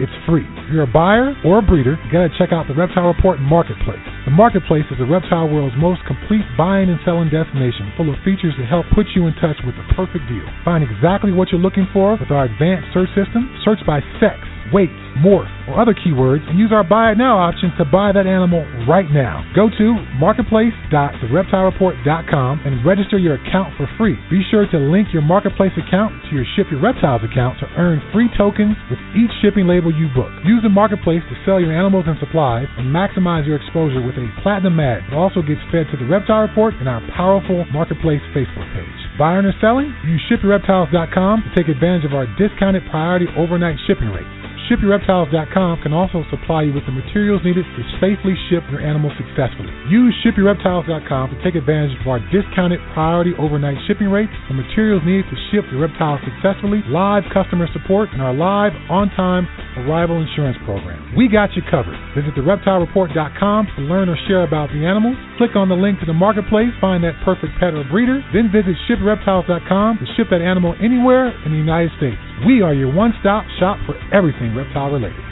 it's free. If you're a buyer or a breeder, you gotta check out the Reptile Report Marketplace. The Marketplace is the reptile world's most complete buying and selling destination, full of features that help put you in touch with the perfect deal. Find exactly what you're looking for with our advanced search system. Search by sex, weight, morph, or other keywords and use our buy it now option to buy that animal right now. Go to marketplace.thereptilereport.com and register your account for free. Be sure to link your marketplace account to your Ship Your Reptiles account to earn free tokens with each shipping label you book. Use the marketplace to sell your animals and supplies and maximize your exposure with a platinum ad. that also gets fed to the Reptile Report and our powerful marketplace Facebook page. Buying or selling? Use shipyourreptiles.com to take advantage of our discounted priority overnight shipping rates. ShipYourReptiles.com can also supply you with the materials needed to safely ship your animals successfully. Use ShipYourReptiles.com to take advantage of our discounted priority overnight shipping rates, the materials needed to ship your reptiles successfully, live customer support, and our live on-time arrival insurance program. We got you covered. Visit TheReptileReport.com to learn or share about the animals. Click on the link to the marketplace, find that perfect pet or breeder, then visit ShipYourReptiles.com to ship that animal anywhere in the United States. We are your one stop shop for everything reptile related.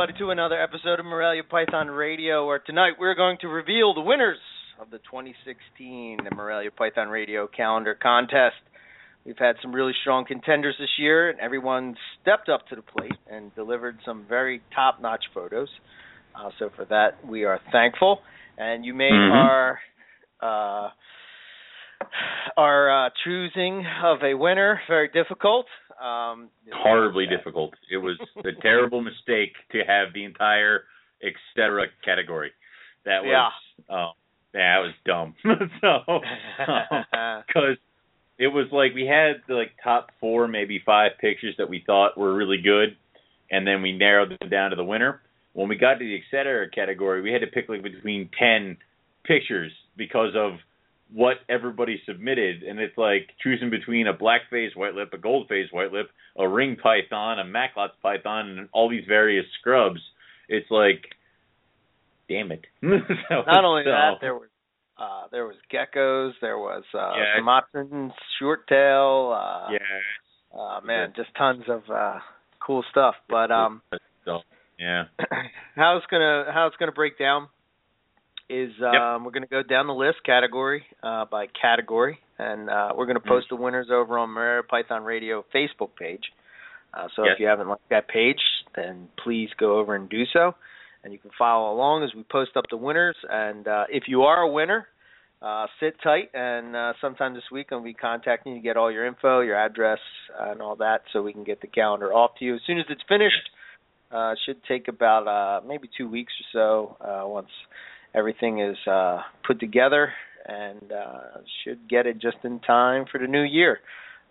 Everybody to another episode of Morelia Python Radio, where tonight we're going to reveal the winners of the 2016 Morelia Python Radio calendar contest. We've had some really strong contenders this year, and everyone stepped up to the plate and delivered some very top-notch photos. Uh, so for that, we are thankful. And you made Mhm. our uh, our uh, choosing of a winner very difficult. Um, horribly difficult. It was a terrible mistake to have the entire etc. category. That was yeah, that was dumb. so because it was like we had the like top four, maybe five pictures that we thought were really good, and then we narrowed them down to the winner. When we got to the etc. category, we had to pick like between ten pictures because of what everybody submitted, and it's like choosing between a black face white lip, a gold face white lip, a ring python, a Macklot's python, and all these various scrubs. It's like, damn it. So- Not only so- that, there was uh, there was geckos, there was uh, Yeah. Sumatran short tail. Uh, yeah, uh, man, just tons of uh, cool stuff. But um, yeah, how it's gonna how it's gonna break down is um, yep. we're gonna go down the list category uh, by category, and uh, we're gonna post mm-hmm. the winners over on Morelia Python Radio Facebook page. Uh, so yes. if you haven't liked that page, then please go over and do so, and you can follow along as we post up the winners. And uh, if you are a winner, uh, sit tight, and uh, sometime this week I'll be contacting you to get all your info, your address, and all that, so we can get the calendar off to you as soon as it's finished. Uh, should take about uh, maybe two weeks or so uh, once everything is uh, put together, and uh, should get it just in time for the new year.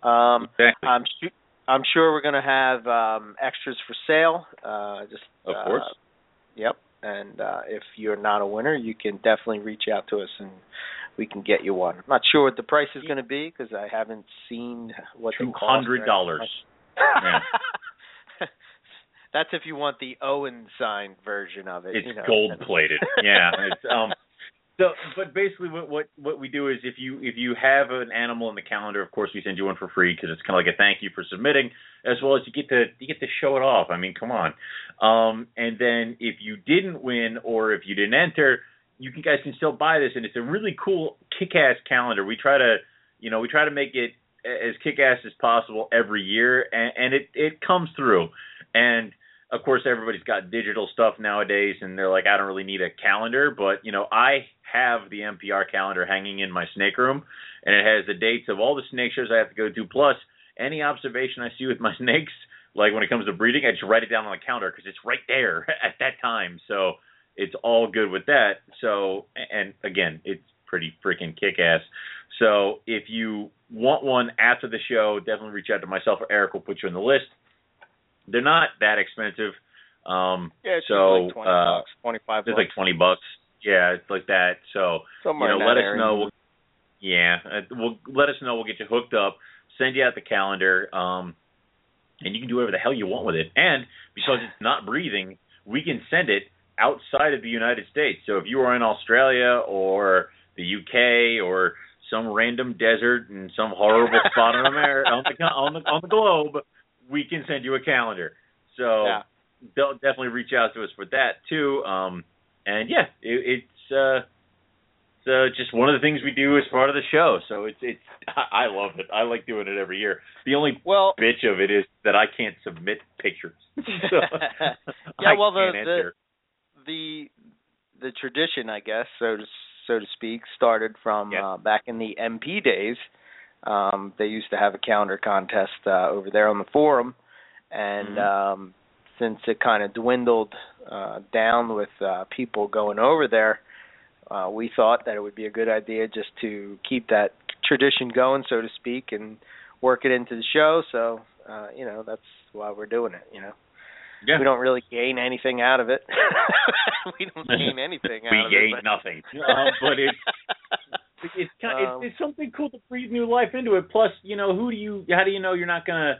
Um, exactly. I'm sh- I'm sure we're going to have um, extras for sale. Uh, just of course. Yep. And uh, if you're not a winner, you can definitely reach out to us and we can get you one. I'm not sure what the price is going to be because I haven't seen what two hundred dollars. That's if you want the Owen signed version of it. It's you know. gold plated. yeah. It's um so but basically what what what we do is if you if you have an animal in the calendar, of course we send you one for free because it's kind of like a thank you for submitting, as well as you get to you get to show it off. I mean, come on. Um and then if you didn't win or if you didn't enter, you guys can still buy this and it's a really cool kick-ass calendar. We try to you know, we try to make it as kick-ass as possible every year and, and it it comes through. And of course everybody's got digital stuff nowadays and they're like I don't really need a calendar, but you know, I have the MPR calendar hanging in my snake room and it has the dates of all the snake shows I have to go to plus any observation I see with my snakes like when it comes to breeding, I just write it down on the counter because it's right there at that time. So it's all good with that. So and again, it's pretty freaking kick ass. So if you want one after the show, definitely reach out to myself or Eric. We'll put you on the list. They're not that expensive. Um, yeah, it's so like 20 uh, bucks, 25 it's like 20 bucks. Yeah, it's like that. So, Somewhere you know, let us area. know. We'll, yeah, uh, we'll let us know. We'll get you hooked up. Send you out the calendar. Um, and you can do whatever the hell you want with it. And because it's not breathing, we can send it outside of the United States. So if you are in Australia or the UK or some random desert in some horrible spot on America on the on the on the globe, we can send you a calendar. So Yeah. they'll definitely reach out to us for that too. Um, and yeah, it, it's uh, it's uh, just one of the things we do as part of the show. So it's it's I love it. I like doing it every year. The only Well, bitch of it is that I can't submit pictures. so yeah, well, the, the the the tradition, I guess, so to so to speak, started from uh, back in the MP days. Um, they used to have a calendar contest uh, over there on the forum, and Mhm. um, since it kind of dwindled uh, down with uh, people going over there, uh, we thought that it would be a good idea just to keep that tradition going, so to speak, and work it into the show. So, uh, you know, that's why we're doing it. You know yeah. we don't really gain anything out of it. we don't gain anything out of it. we gain it. nothing, uh, but it's it's kind Um, it's, it's something cool to breathe new life into it. Plus, you know, who do you? How do you know you're not gonna,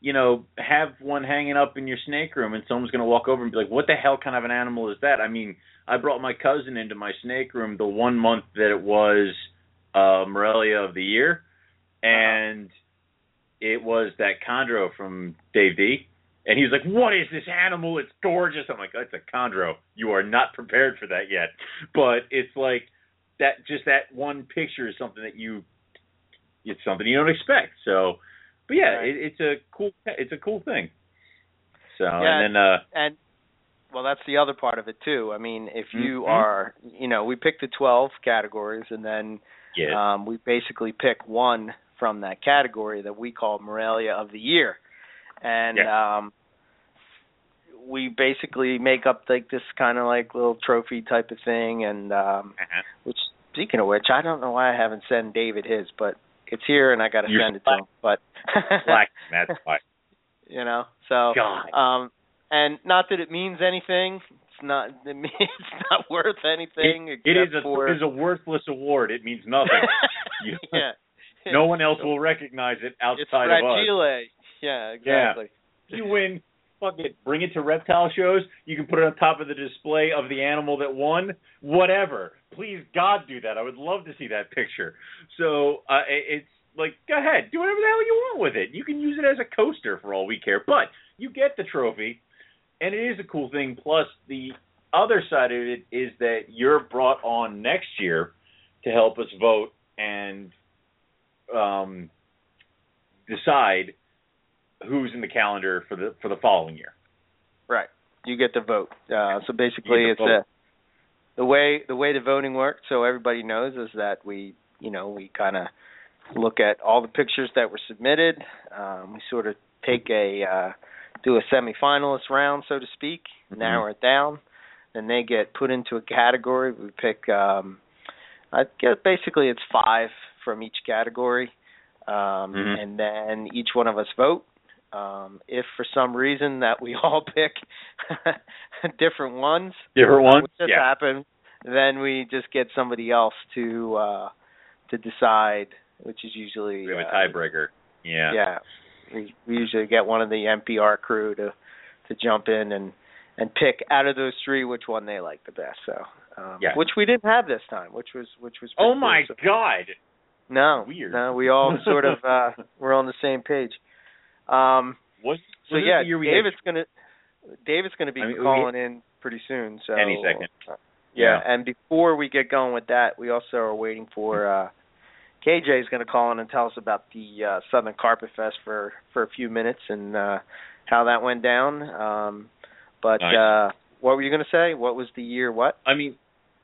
you know, have one hanging up in your snake room and someone's gonna walk over and be like, "What the hell kind of an animal is that?" I mean, I brought my cousin into my snake room the one month that it was uh Morelia of the year, and it was that chondro from Dave D. And he was like, "What is this animal? It's gorgeous." I'm like, "It's a chondro. You are not prepared for that yet." But it's like that. Just that one picture is something that you. It's something you don't expect. So, but yeah, Right. it, it's a cool. It's a cool thing. So Yeah. and then uh and well, that's the other part of it too. I mean, if you Mhm. are, you know, we pick the 12 categories and then yeah, um we basically pick one from that category that we call Morelia of the year. And um we basically make up like this kind of like little trophy type of thing and um Uh-huh. which speaking of which, I don't know why I haven't sent David his, but it's here and I got to send it to him. But black. That's why. you know, so God. um and not that it means anything. It's not it means it's not worth anything It, it is a for it is a worthless award. It means nothing. You- yeah. no one else will recognize it It's outside of us. fragile. Yeah, exactly. If you win, fuck it. Bring it to reptile shows. You can put it on top of the display of the animal that won. Whatever. Please, God, do that. I would love to see that picture. So uh, it's like, go ahead, do whatever the hell you want with it. You can use it as a coaster for all we care. But you get the trophy, and it is a cool thing. Plus, the other side of it is that you're brought on next year to help us vote and um, decide who's in the calendar for the for the following year. Right. You get to vote. Uh, so basically, it's a, the way the way the voting works. So everybody knows is that we you know we kind of look at all the pictures that were submitted. Um, we sort of take a uh, do a semifinalist round, so to speak, mm-hmm. narrow it down, and they get put into a category. We pick, um, I guess basically it's five from each category, um, mm-hmm. and then each one of us vote. Um, if for some reason that we all pick different ones, different ones, which just yeah. happen, then we just get somebody else to uh, to decide, which is usually we have uh, a tiebreaker. Yeah, yeah. We, we usually get one of the MPR crew to to jump in and and pick out of those three which one they like the best. So, um, yeah. which we didn't have this time, which was which was. Oh my cool. god! No, weird. No, we all sort of uh we're on the same page. Um, was, so yeah, David's had... gonna David's gonna be I mean, calling we... in pretty soon. So any second. Uh, yeah, yeah, and before we get going with that, we also are waiting for uh KJ is going to call in and tell us about the uh, Southern Carpet Fest for for a few minutes and uh, how that went down. Um, but nice. uh, what were you going to say? What was the year? What? I mean,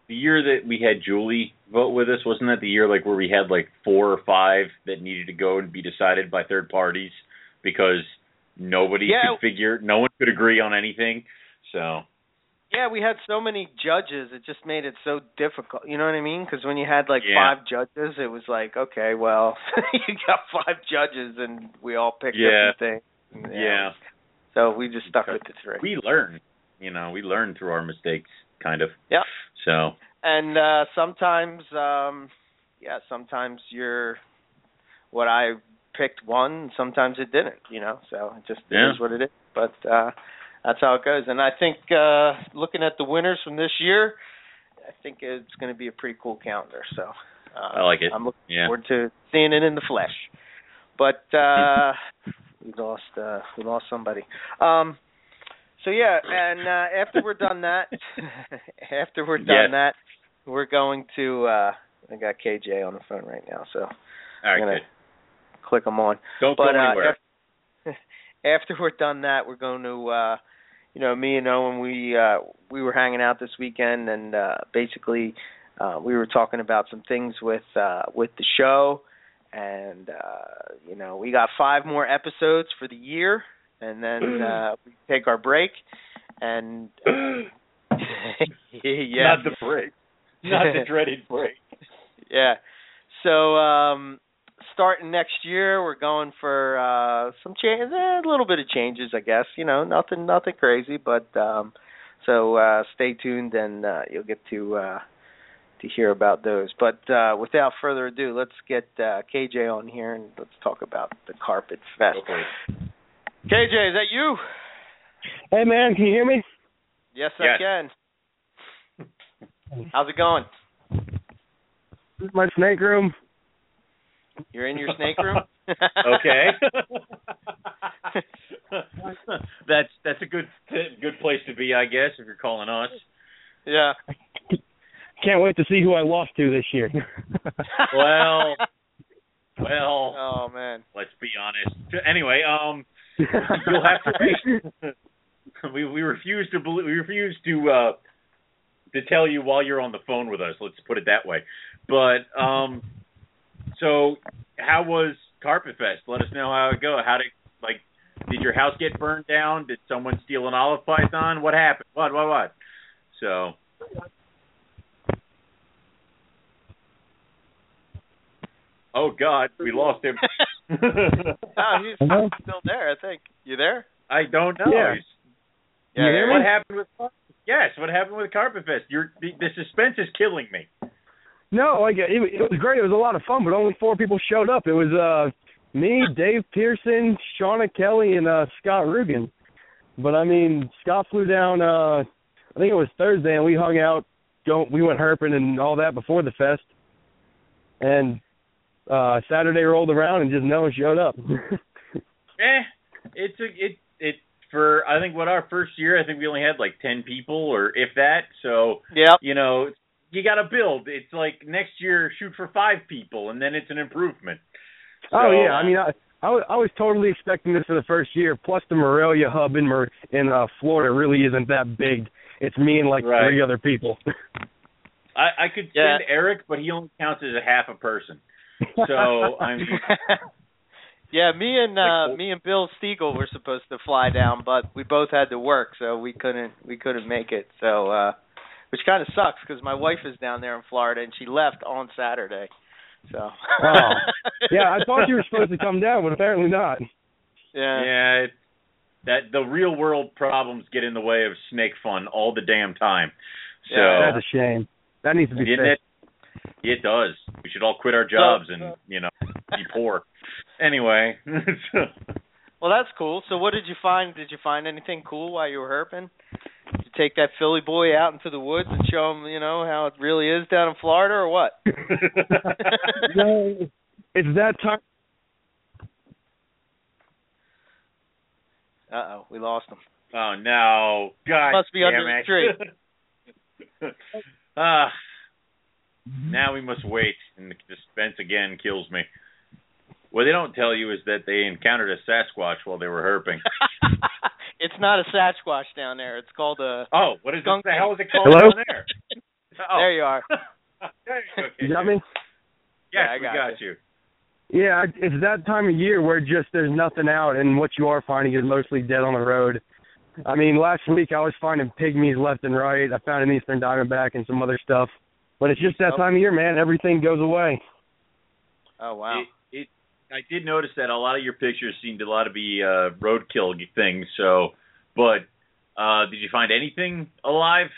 the year that we had Julie vote with us wasn't that the year like where we had like four or five that needed to go and be decided by third parties because nobody yeah. could figure, no one could agree on anything. So yeah, we had so many judges. It just made it so difficult. You know what I mean? Because when you had like yeah. five judges, it was like, okay, well, you got five judges, and we all picked yeah. different things. Yeah. yeah. So we just stuck with the three. We learn. You know, we learn through our mistakes, kind of. Yeah. So. And uh sometimes, um yeah, sometimes you're what I picked one, sometimes it didn't. You know, so it just yeah. is what it is. But. uh that's how it goes. And I think uh looking at the winners from this year, I think it's going to be a pretty cool calendar. So uh, I like it. I'm looking yeah. forward to seeing it in the flesh. But uh we lost uh we lost somebody. Um so yeah, and uh after we're done that after we're done yes. that, we're going to uh I got KJ on the phone right now, so All right, I'm gonna good. Click them on. Don't but, go anywhere. Uh, after, after we're done that, we're going to uh you know, me and Owen, we uh, we were hanging out this weekend, and uh, basically, uh, we were talking about some things with uh, with the show, and uh, you know, we got five more episodes for the year, and then uh, we take our break, and uh, yeah, not the break, not the dreaded break. yeah. So um starting next year, we're going for uh some change, eh, a little bit of changes, I guess. You know, nothing, nothing crazy, but um so uh stay tuned and uh you'll get to uh to hear about those. But uh without further ado, let's get uh KJ on here and let's talk about the Carpet Fest. Okay. KJ, is that you? Hey man, can you hear me? Yes, Yes. I can. How's it going? This is my snake room. You're in your snake room? okay. that's that's a good good place to be, I guess, if you're calling us. Yeah. Can't wait to see who I lost to this year. well, well. Oh man. Let's be honest. Anyway, um, you'll have to wait. we we refuse to believe, we refuse to uh to tell you while you're on the phone with us. Let's put it that way. But um, so how was Carpet Fest? Let us know how it go. How did like did your house get burned down? Did someone steal an olive python? What happened? What what what? So Oh God, we lost him. oh, he's still there, I think. You there? I don't know. Yeah. He's- You What happened with Yes, what happened with Carpet Fest? You're the, the suspense is killing me. No, like it, it was great. It was a lot of fun, but only four people showed up. It was uh me, Dave Pearson, Shauna Kelly, and uh Scott Rugen. But I mean, Scott flew down. uh I think it was Thursday, and we hung out. Go, we went herping and all that before the fest. And uh Saturday rolled around, and just no one showed up. Eh, it's a it it for I think what our first year, I think we only had like ten people or if that. So yeah, you know, you got to build. It's like next year shoot for five people, and then it's an improvement. So, oh yeah, I mean I. I was, I was totally expecting this for the first year. Plus, the Morelia hub in Mer- in uh, Florida really isn't that big. It's me and like right. three other people. I, I could yeah. send Eric, but he only counts as a half a person. So I'm. yeah, me and uh me and Bill Stiegel were supposed to fly down, but we both had to work, so we couldn't we couldn't make it. So, uh which kind of sucks because my wife is down there in Florida and she left on Saturday. So. oh. Yeah, I thought you were supposed to come down, but apparently not. Yeah. Yeah. It, that the real world problems get in the way of snake fun all the damn time. So Yeah. That's a shame. That needs to be fixed. it? It does. We should all quit our jobs and you know be poor. Anyway, Well, that's cool. So, what did you find? Did you find anything cool while you were herping? Did you take that Philly boy out into the woods and show him, you know, how it really is down in Florida, or what? No, it's that time. Uh oh, we lost him. oh no, God, Must be under damn the it. Ah, now we must wait, and the suspense again kills me. What they don't tell you is that they encountered a Sasquatch while they were herping. it's not a Sasquatch down there. It's called a. Oh, what is Skunk it? The hell is it called Hello? down there? Oh. There you are. There you go, got me? Yes, Yeah, I we got got you. Yeah, it's that time of year where just there's nothing out, and what you are finding is mostly dead on the road. I mean, last week I was finding pygmies left and right. I found an eastern diamondback and some other stuff, but it's just that Oh. time of year, man. Everything goes away. Oh wow. I did notice that a lot of your pictures seemed a lot to be uh, roadkill things. So, but uh, did you find anything alive?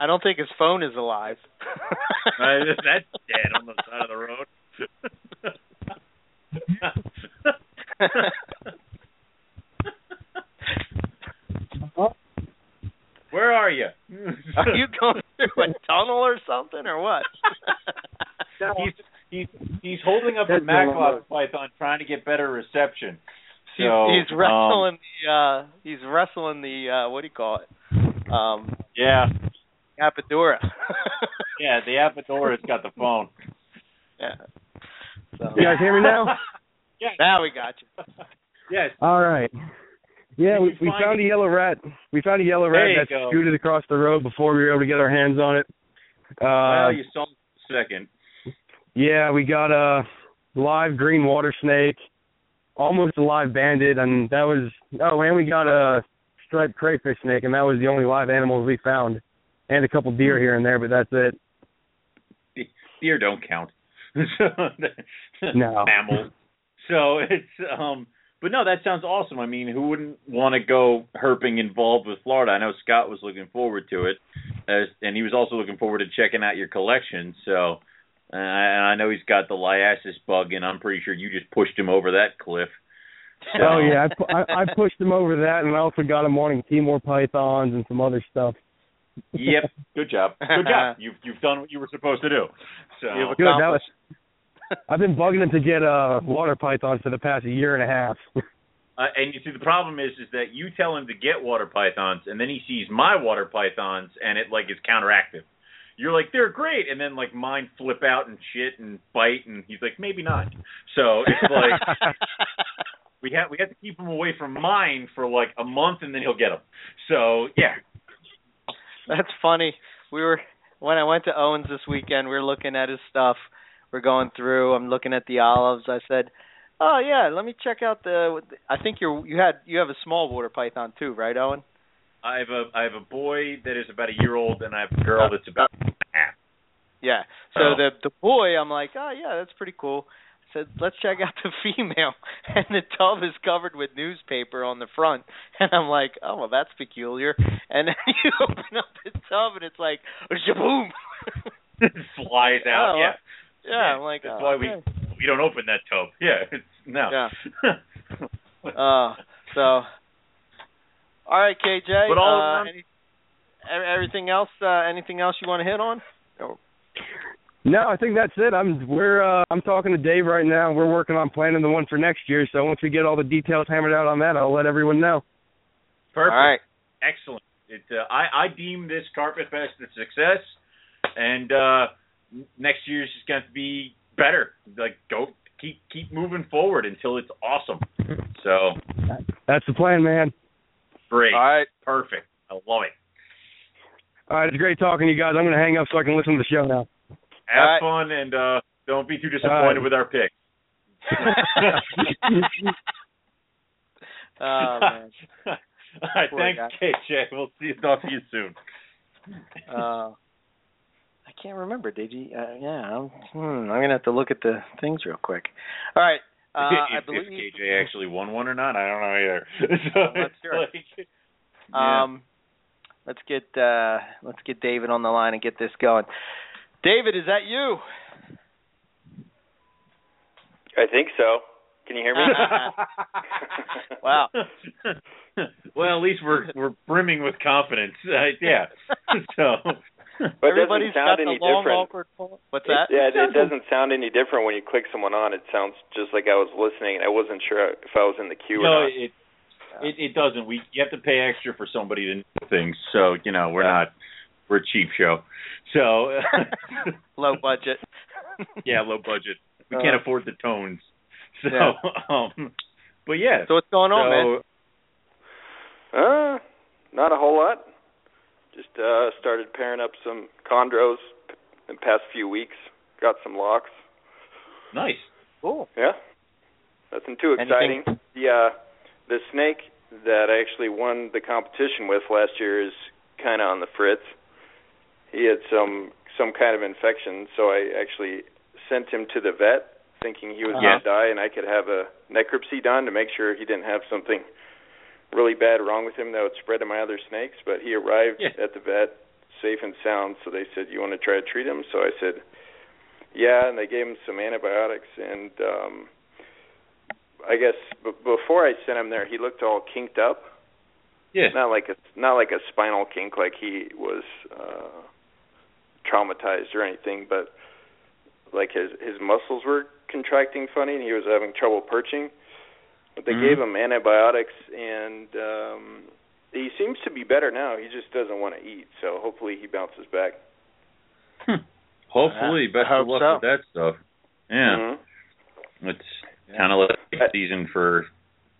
I don't think his phone is alive. Uh, that's dead on the side of the road. Where are you? are you going through a tunnel or something, or what? he's he's he's holding up a That's not Macklot python trying to get better reception. He's, So, he's um, wrestling the uh he's wrestling the uh what do you call it? Um Yeah, Apodora. yeah. The Apodora's got the phone. yeah. So You guys hear me now? yeah. now we got you. yes. All right. Yeah, we, we found it? a yellow rat. We found a yellow rat that go. scooted across the road before we were able to get our hands on it. Uh, well, you saw second. Yeah, we got a live green water snake, almost a live bandit, and that was oh, and we got a striped crayfish snake, and that was the only live animals we found, and a couple deer here and there, but that's it. Deer don't count. No. mammals. So it's um but no, that sounds awesome. I mean, who wouldn't want to go herping involved with Florida? I know Scott was looking forward to it, uh, and he was also looking forward to checking out your collection. So, uh, and I know he's got the liasis bug, and I'm pretty sure you just pushed him over that cliff. So, Oh yeah, I, I, I pushed him over that, and I also got him wanting Timor pythons and some other stuff. Yep. Good job. Good job. You've you've done what you were supposed to do. So You've Good. That was. Accomplished. I've been bugging him to get uh water pythons for the past year and a half. Uh, and you see, the problem is, is that you tell him to get water pythons, and then he sees my water pythons, and it like is counteractive. You're like, they're great, and then like mine flip out and shit and bite, and he's like, maybe not. So it's like we have we have to keep him away from mine for like a month, and then he'll get them. So yeah, That's funny. We were when I went to Owens this weekend. We were looking at his stuff. We're going through. I'm looking at the olives. I said, "Oh yeah, let me check out the." I think you're you had you have a small water python too, right, Owen? I have a I have a boy that is about a year old, and I have a girl that's about half. Yeah. So Oh. the the boy, I'm like, "Oh yeah, that's pretty cool." I said, "Let's check out the female," and the tub is covered with newspaper on the front, and I'm like, "Oh well, that's peculiar." And then you open up the tub, and it's like, "Shaboom!" Flies out. Oh, yeah, yeah, I'm like, that's oh, why okay. we we don't open that tub. Yeah, it's no. Yeah. Uh, so, all right, KJ. But all uh, around- any, everything else? Uh, anything else you want to hit on? Or- No, I think that's it. I'm we're uh, I'm talking to Dave right now. We're working on planning the one for next year. So once we get all the details hammered out on that, I'll let everyone know. Perfect. All right. Excellent. It, uh, I I deem this Carpet Fest a success, and uh, next year's just going to be better. Like go keep keep moving forward until it's awesome. So that's the plan, man. Great. All right. Perfect. I love it. All right, it's great talking to you guys. I'm going to hang up so I can listen to the show now. Have right. fun and uh, don't be too disappointed right. with our picks. oh man. All right, Poor thanks, guy. KJ. We'll see you. Talk to you soon. Uh, I can't remember. Did you? Uh, yeah. I'm, hmm, I'm gonna have to look at the things real quick. All right. Uh, I if, believe. if KJ actually won one or not, I don't know either. so I'm not sure. like, yeah. Um, let's get uh, let's get David on the line and get this going. David, is that you? I think so. Can you hear me? Wow. well, at least we're we're brimming with confidence. Uh, yeah. so. But it Everybody's doesn't sound got the any long different. awkward pause. What's that? Yeah, it, it doesn't sound any different when you click someone on. It sounds just like I was listening, and I wasn't sure if I was in the queue No, or not. it, it it doesn't. We you have to pay extra for somebody to know things. So you know we're not we're a cheap show. So Low budget. yeah, low budget. We Uh, can't afford the tones. So Yeah. um, but yeah. So what's going on, so, man? Uh, not a whole lot. Just uh started pairing up some chondros in the past few weeks. Got some locks. Nice. Cool. Yeah. Nothing too Anything- exciting. The uh the snake that I actually won the competition with last year is kinda on the fritz. He had some some kind of infection, so I actually sent him to the vet thinking he was Uh-huh. gonna die and I could have a necropsy done to make sure he didn't have something really bad wrong with him that would spread to my other snakes. But he arrived Yeah. at the vet safe and sound, so they said, You wanna try to treat him? So I said yeah, and they gave him some antibiotics, and um I guess b- before I sent him there, he looked all kinked up. Yeah. Not like a not like a spinal kink, like he was uh traumatized or anything, but like his his muscles were contracting funny, and he was having trouble perching. But they Mhm. gave him antibiotics, and um he seems to be better now. He just doesn't want to eat, so hopefully he bounces back. Hopefully, Yeah, I best of luck so. with that stuff. Yeah. Mhm. It's kind of like a season for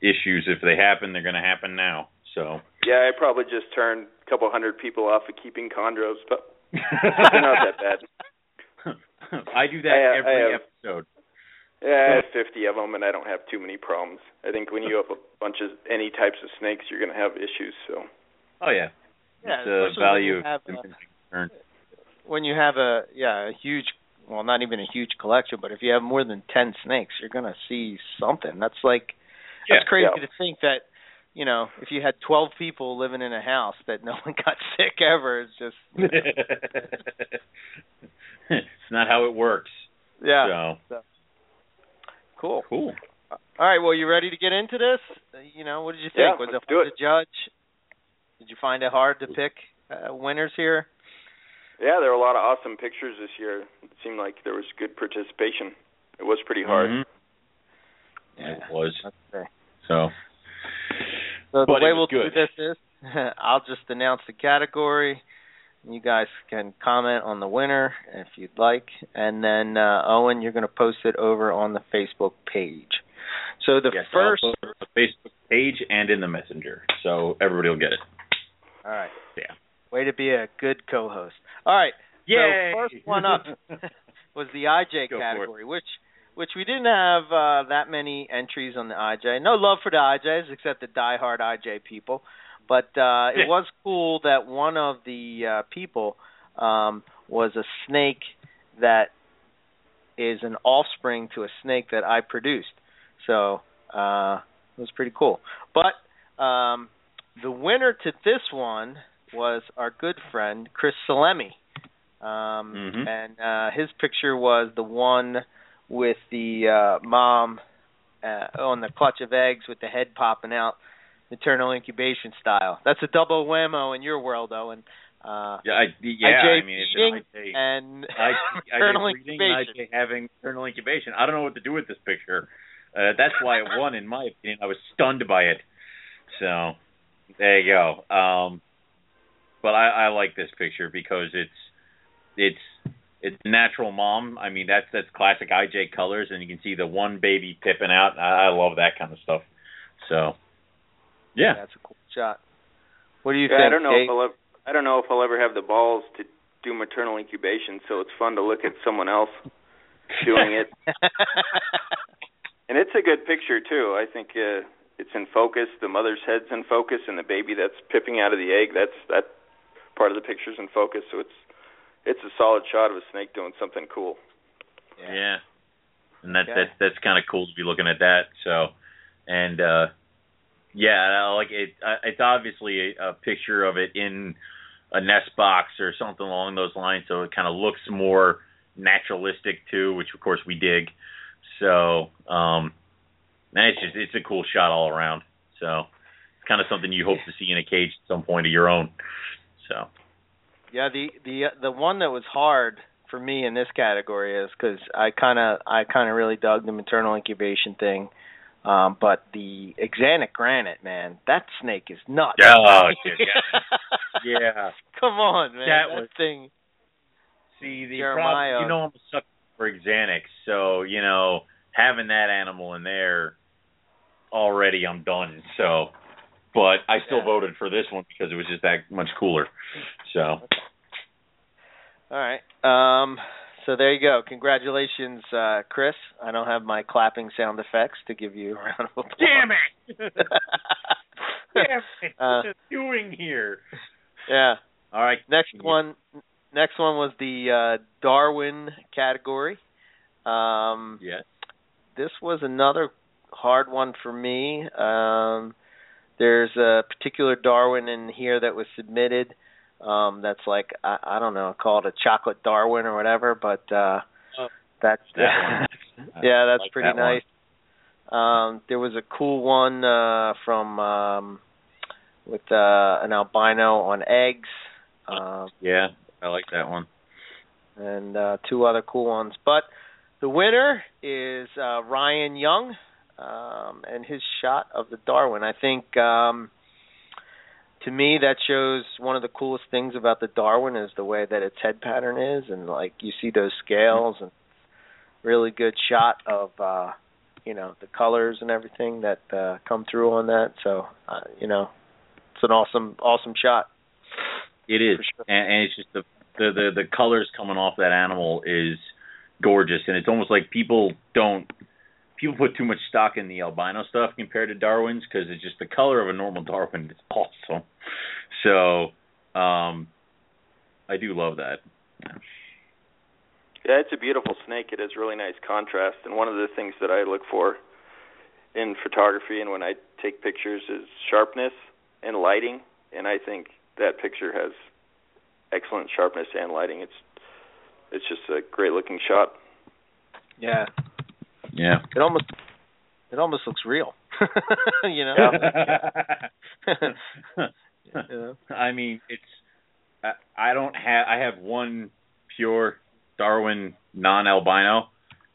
issues. If they happen, they're going to happen now. So. Yeah, I probably just turned a couple hundred people off of keeping chondros, but not that bad. I do that I have- every I have- episode. Yeah, I have 50 of them, and I don't have too many problems. I think when you have a bunch of any types of snakes, you're going to have issues. So Oh yeah. Yeah, it's the especially when value you have, uh, infant when you have a yeah a huge well not even a huge collection but if you have more than 10 snakes you're going to see something that's like that's Yeah. crazy Yeah. to think that you know if you had 12 people living in a house that no one got sick ever it's just it's not how it works. yeah So cool cool. all right well you ready to get into this Uh, you know what did you think Yeah, was let's it do hard to judge did you find it hard to pick uh, winners here yeah, there were a lot of awesome pictures this year. It seemed like there was good participation. It was pretty hard. Mhm. yeah It was. that's fair. So So the But way we'll do this is I'll just announce the category. You guys can comment on the winner if you'd like, and then uh, Owen, you're going to post it over on the Facebook page. So the yes, first, I'll post it on the Facebook page and in the messenger, so everybody will get it. all right, Yeah. way to be a good co-host. All right, Yeah. so first one up was the IJ Go category, which which we didn't have uh, that many entries on the IJ. No love for the IJs except the diehard IJ people, but uh, it was cool that one of the uh, people um, was a snake that is an offspring to a snake that I produced. So uh, it was pretty cool. But um, the winner to this one was our good friend Chris Salemi. Um, Mhm. And uh, his picture was the one with the uh, mom uh, on the clutch of eggs with the head popping out, maternal incubation style. That's a double whammo in your world, Owen. Uh, yeah, I, yeah. IJ I mean, it's an IJ, and maternal IJ and incubation. IJ having maternal incubation. I don't know what to do with this picture. Uh, that's why it won, in my opinion. I was stunned by it. So there you go. Um, but I, I like this picture because it's it's it's natural mom. I mean, that's that's classic IJ colors, and you can see the one baby pipping out. I, I love that kind of stuff. So yeah, that's a cool shot. What do you Yeah, think? I don't know Kate? if I'll ever, I don't know if I'll ever have the balls to do maternal incubation, so it's fun to look at someone else doing it. And it's a good picture too. I think uh, it's in focus. The mother's head's in focus, and the baby that's pipping out of the egg. That's that part of the picture's in focus. So it's it's a solid shot of a snake doing something cool. Yeah. And that's Okay. that's that's kind of cool to be looking at that. So, and uh yeah, like it. uh, It's obviously a, picture of it in a nest box or something along those lines, so it kind of looks more naturalistic too, which of course we dig. So, um, and it's just it's a cool shot all around. So, it's kind of something you hope to see in a cage at some point of your own. So, Yeah, the the the one that was hard for me in this category is because I kind of I kind of really dug the maternal incubation thing, um, but the axanthic granite, man, that snake is nuts. Oh, shit, yeah. yeah. Come on, man, That that, was- thing. See, the Jeremiah. problem, you know, I'm a sucker for Xanax, so you know, having that animal in there already, I'm done. So, but I still Yeah. voted for this one because it was just that much cooler. So, All right. Um, so there you go. Congratulations, uh, Chris. I don't have my clapping sound effects to give you a round of applause. damn it, damn it, Uh, what are you doing here? yeah. All right, Next one. Next one was the uh, Darwin category. Um, yeah, this was another hard one for me. Um, there's a particular Darwin in here that was submitted. Um, that's like I, I don't know, called a chocolate Darwin or whatever, but uh, Oh, that's that yeah, that's like pretty that one. nice. Um, there was a cool one uh, from um, with uh, an albino on eggs. Um, yeah, I like that one. and uh, two other cool ones. But the winner is uh, Ryan Young um, and his shot of the Darwin. I think um, to me that shows one of the coolest things about the Darwin is the way that its head pattern is, and like you see those scales and really good shot of uh, you know the colors and everything that uh, come through on that. So uh, you know it's an awesome awesome shot. It is, sure. and, and it's just the, the the the colors coming off that animal is gorgeous, and it's almost like people don't people put too much stock in the albino stuff compared to Darwin's because it's just the color of a normal Darwin is awesome. So, um, I do love that. Yeah, it's a beautiful snake. It has really nice contrast, and one of the things that I look for in photography and when I take pictures is sharpness and lighting, and I think that picture has excellent sharpness and lighting. It's it's just a great looking shot. Yeah, Yeah. it almost it almost looks real. you know. You know? I mean, it's I, I don't have I have one pure Darwin non-albino,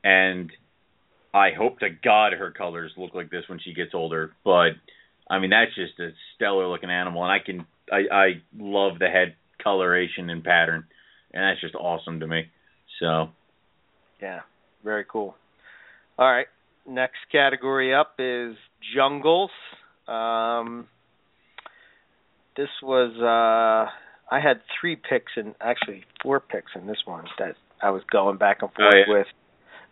and I hope to God her colors look like this when she gets older. But I mean, that's just a stellar looking animal, and I can I I love the head coloration and pattern, and that's just awesome to me. So Yeah, very cool. All right, next category up is jungles. Um, this was uh, I had three picks and actually four picks in this one that I was going back and forth Oh, yeah. with.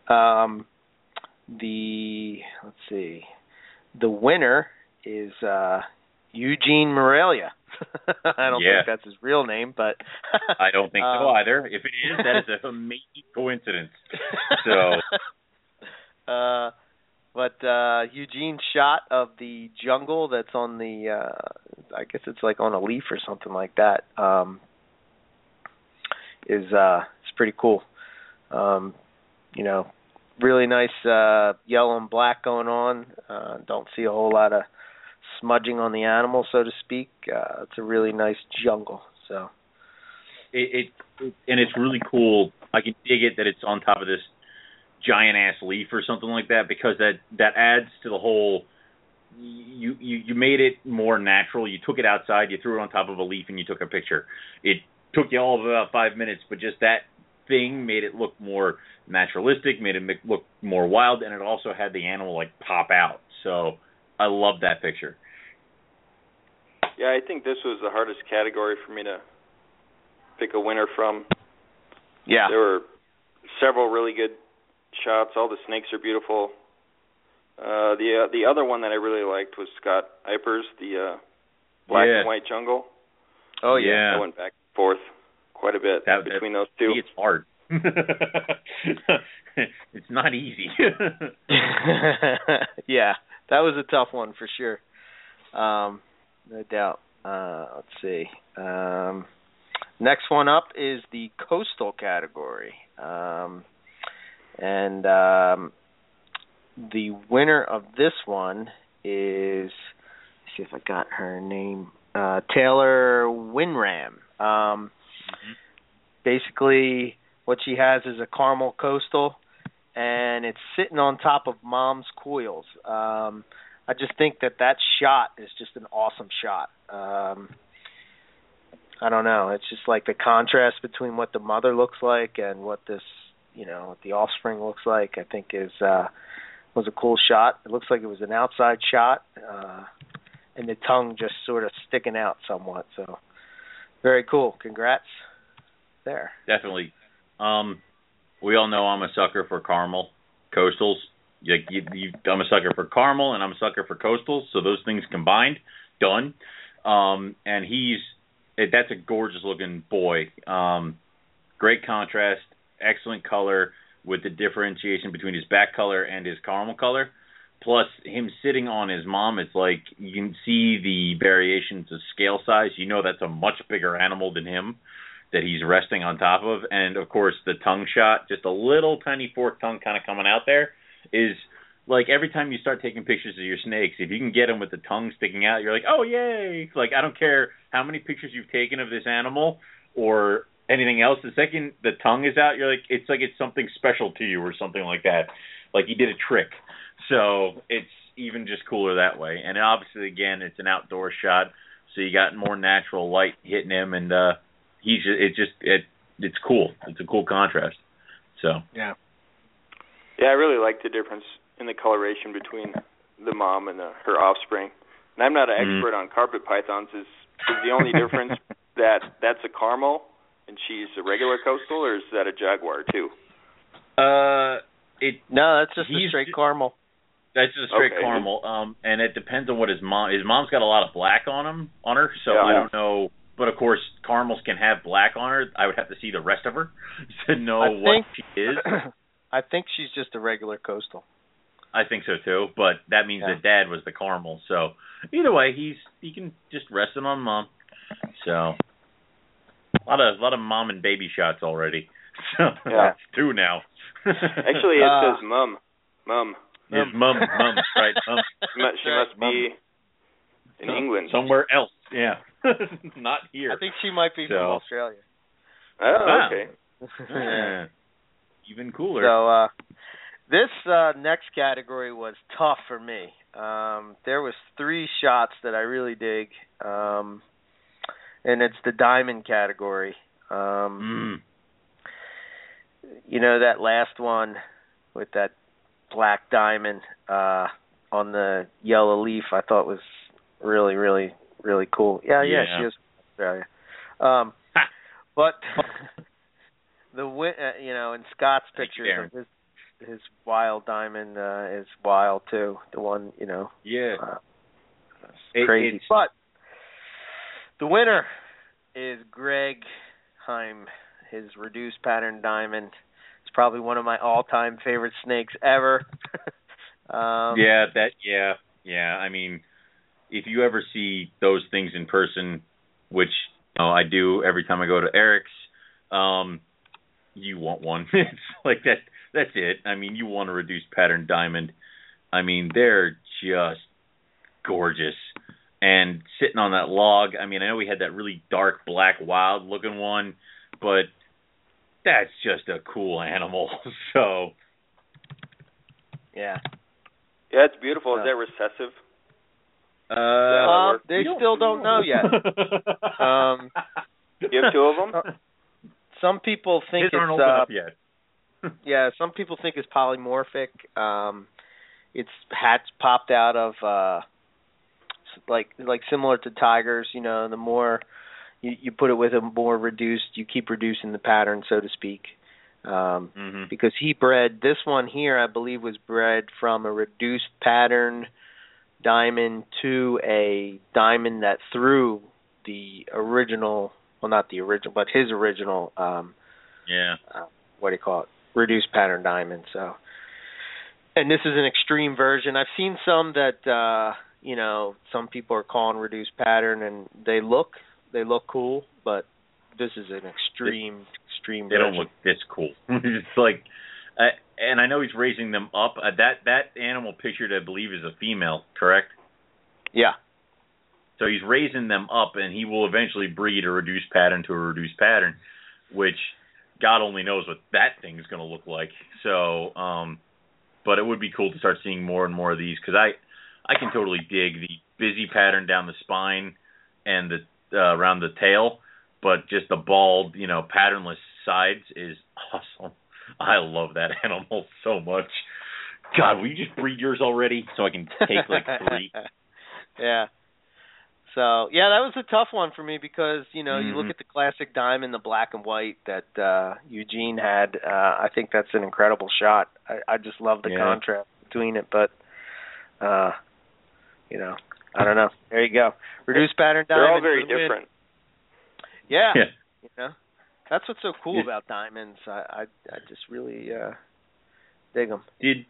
Um, the let's see, the winner is uh, Eugene Morelia. I don't Yeah. think that's his real name, but I don't think so Um, either. If it is, that is a amazing coincidence. So uh but uh Eugene's shot of the jungle that's on the uh I guess it's like on a leaf or something like that um is uh it's pretty cool. Um you know, really nice uh yellow and black going on. Uh don't see a whole lot of smudging on the animal so to speak. Uh it's a really nice jungle. So it, it and it's really cool. I can dig it that it's on top of this giant ass leaf or something like that because that that adds to the whole you you you made it more natural. You took it outside, you threw it on top of a leaf, and you took a picture. It took you all of about five minutes, but just that thing made it look more naturalistic, made it look more wild, and it also had the animal like pop out. So I love that picture. Yeah, I think this was the hardest category for me to pick a winner from. Yeah. There were several really good shots. All the snakes are beautiful. Uh, the uh, the other one that I really liked was Scott Eipper's, the uh, black yeah. and white jungle. Oh yeah, I went back and forth quite a bit that, between that, those two. It's hard. it's not easy. yeah, that was a tough one for sure. Um, no doubt. Uh, let's see. Um, next one up is the coastal category, um, and um, the winner of this one is. see if I got her name. Uh, Taylor Winram. Um, mm-hmm. Basically, what she has is a caramel coastal, and it's sitting on top of mom's coils. Um, I just think that that shot is just an awesome shot. Um, I don't know. It's just like the contrast between what the mother looks like and what this, you know, what the offspring looks like. I think is uh, was a cool shot. It looks like it was an outside shot, uh, and the tongue just sort of sticking out somewhat. So very cool. Congrats there. Definitely. Um, we all know I'm a sucker for caramel coastals. You, you, you, I'm a sucker for caramel and I'm a sucker for coastals. So those things combined, done. Um, and he's that's a gorgeous looking boy. Um, great contrast, excellent color with the differentiation between his back color and his caramel color. Plus him sitting on his mom, it's like you can see the variations of scale size. You know that's a much bigger animal than him that he's resting on top of. And of course, the tongue shot, just a little tiny forked tongue kind of coming out there, is like every time you start taking pictures of your snakes, if you can get them with the tongue sticking out, you're like, oh yay! Like I don't care how many pictures you've taken of this animal or anything else. The second the tongue is out, you're like, it's like it's something special to you or something like that. Like you did a trick. So it's even just cooler that way. And obviously, again, it's an outdoor shot, so you got more natural light hitting him, and uh he's just, it just it it's cool. It's a cool contrast. So yeah, yeah, I really like the difference in the coloration between the mom and the, her offspring. And I'm not an mm-hmm. expert on carpet pythons. Is is the only difference that that's a caramel and she's a regular coastal, or is that a jaguar too? Uh, it no, that's just a straight caramel. That's just a straight okay. caramel. Um, and it depends on what his mom. His mom's got a lot of black on him on her, so Yeah. I don't know. But of course, caramels can have black on her. I would have to see the rest of her to know I what think- she is. I think she's just a regular coastal. I think so too, but that means Yeah. that dad was the caramel. So either way, he's he can just rest it on mom. So a lot of a lot of mom and baby shots already. So Yeah. it's two now. Actually, it Uh, says mum, mum. his mom, mom, right? Mom. She must, she must be in England. somewhere else. Yeah, not here. I think she might be from Australia. Oh, Wow. okay. Yeah. Even cooler. So uh this uh next category was tough for me. Um there was three shots that I really dig. Um and it's the diamond category. Um mm. you know that last one with that black diamond uh on the yellow leaf I thought was really really really cool. Yeah, yeah, Yeah. she is Australia. Um but the uh, you know in Scott's pictures of his his wild diamond uh is wild too. The one, you know, Yeah. uh, it's It- crazy. But the winner is Greg Heim. His reduced pattern diamond. It's probably one of my all-time favorite snakes ever. um, yeah, that yeah, yeah. I mean, if you ever see those things in person, which you know, I do every time I go to Eric's, um, you want one. it's like that. That's it. I mean, you want a reduced pattern diamond. I mean, they're just gorgeous. And sitting on that log, I mean, I know we had that really dark black wild looking one, but that's just a cool animal. So yeah. Yeah, it's beautiful. Is that recessive? uh, Um, they we still don't know yet. Um, You have two of them? some people think His it's old uh, enough yet. yeah, some people think it's polymorphic. Um its hats popped out of uh s- like like similar to tigers, you know, the more you you put it with a more reduced, you keep reducing the pattern so to speak. Um hmm because he bred this one here I believe was bred from a reduced pattern diamond to a diamond that threw the original well not the original but his original um Yeah. uh, what do you call it reduced pattern diamond so and this is an extreme version i've seen some that uh you know some people are calling reduced pattern and they look they look cool but this is an extreme extreme They version. don't look this cool. it's like, uh, and I know he's raising them up. Uh, that that animal pictured, I believe, is a female, correct? yeah So he's raising them up, and he will eventually breed a reduced pattern to a reduced pattern, which God only knows what that thing's going to look like. So, um, but it would be cool to start seeing more and more of these because I, I can totally dig the busy pattern down the spine and the uh, around the tail, but just the bald, you know, patternless sides is awesome. I love that animal so much. God, will you just breed yours already so I can take like three? yeah. So yeah, that was a tough one for me because you know you look Mhm. at the classic diamond, the black and white that uh Eugene had. Uh I think that's an incredible shot. I, I just love the Yeah. contrast between it, but uh you know I don't know. There you go. Reduced pattern diamond. They're all very for the win. different. Yeah. Yeah. You know, that's what's so cool Yeah. about diamonds. I I, I just really uh dig them. Did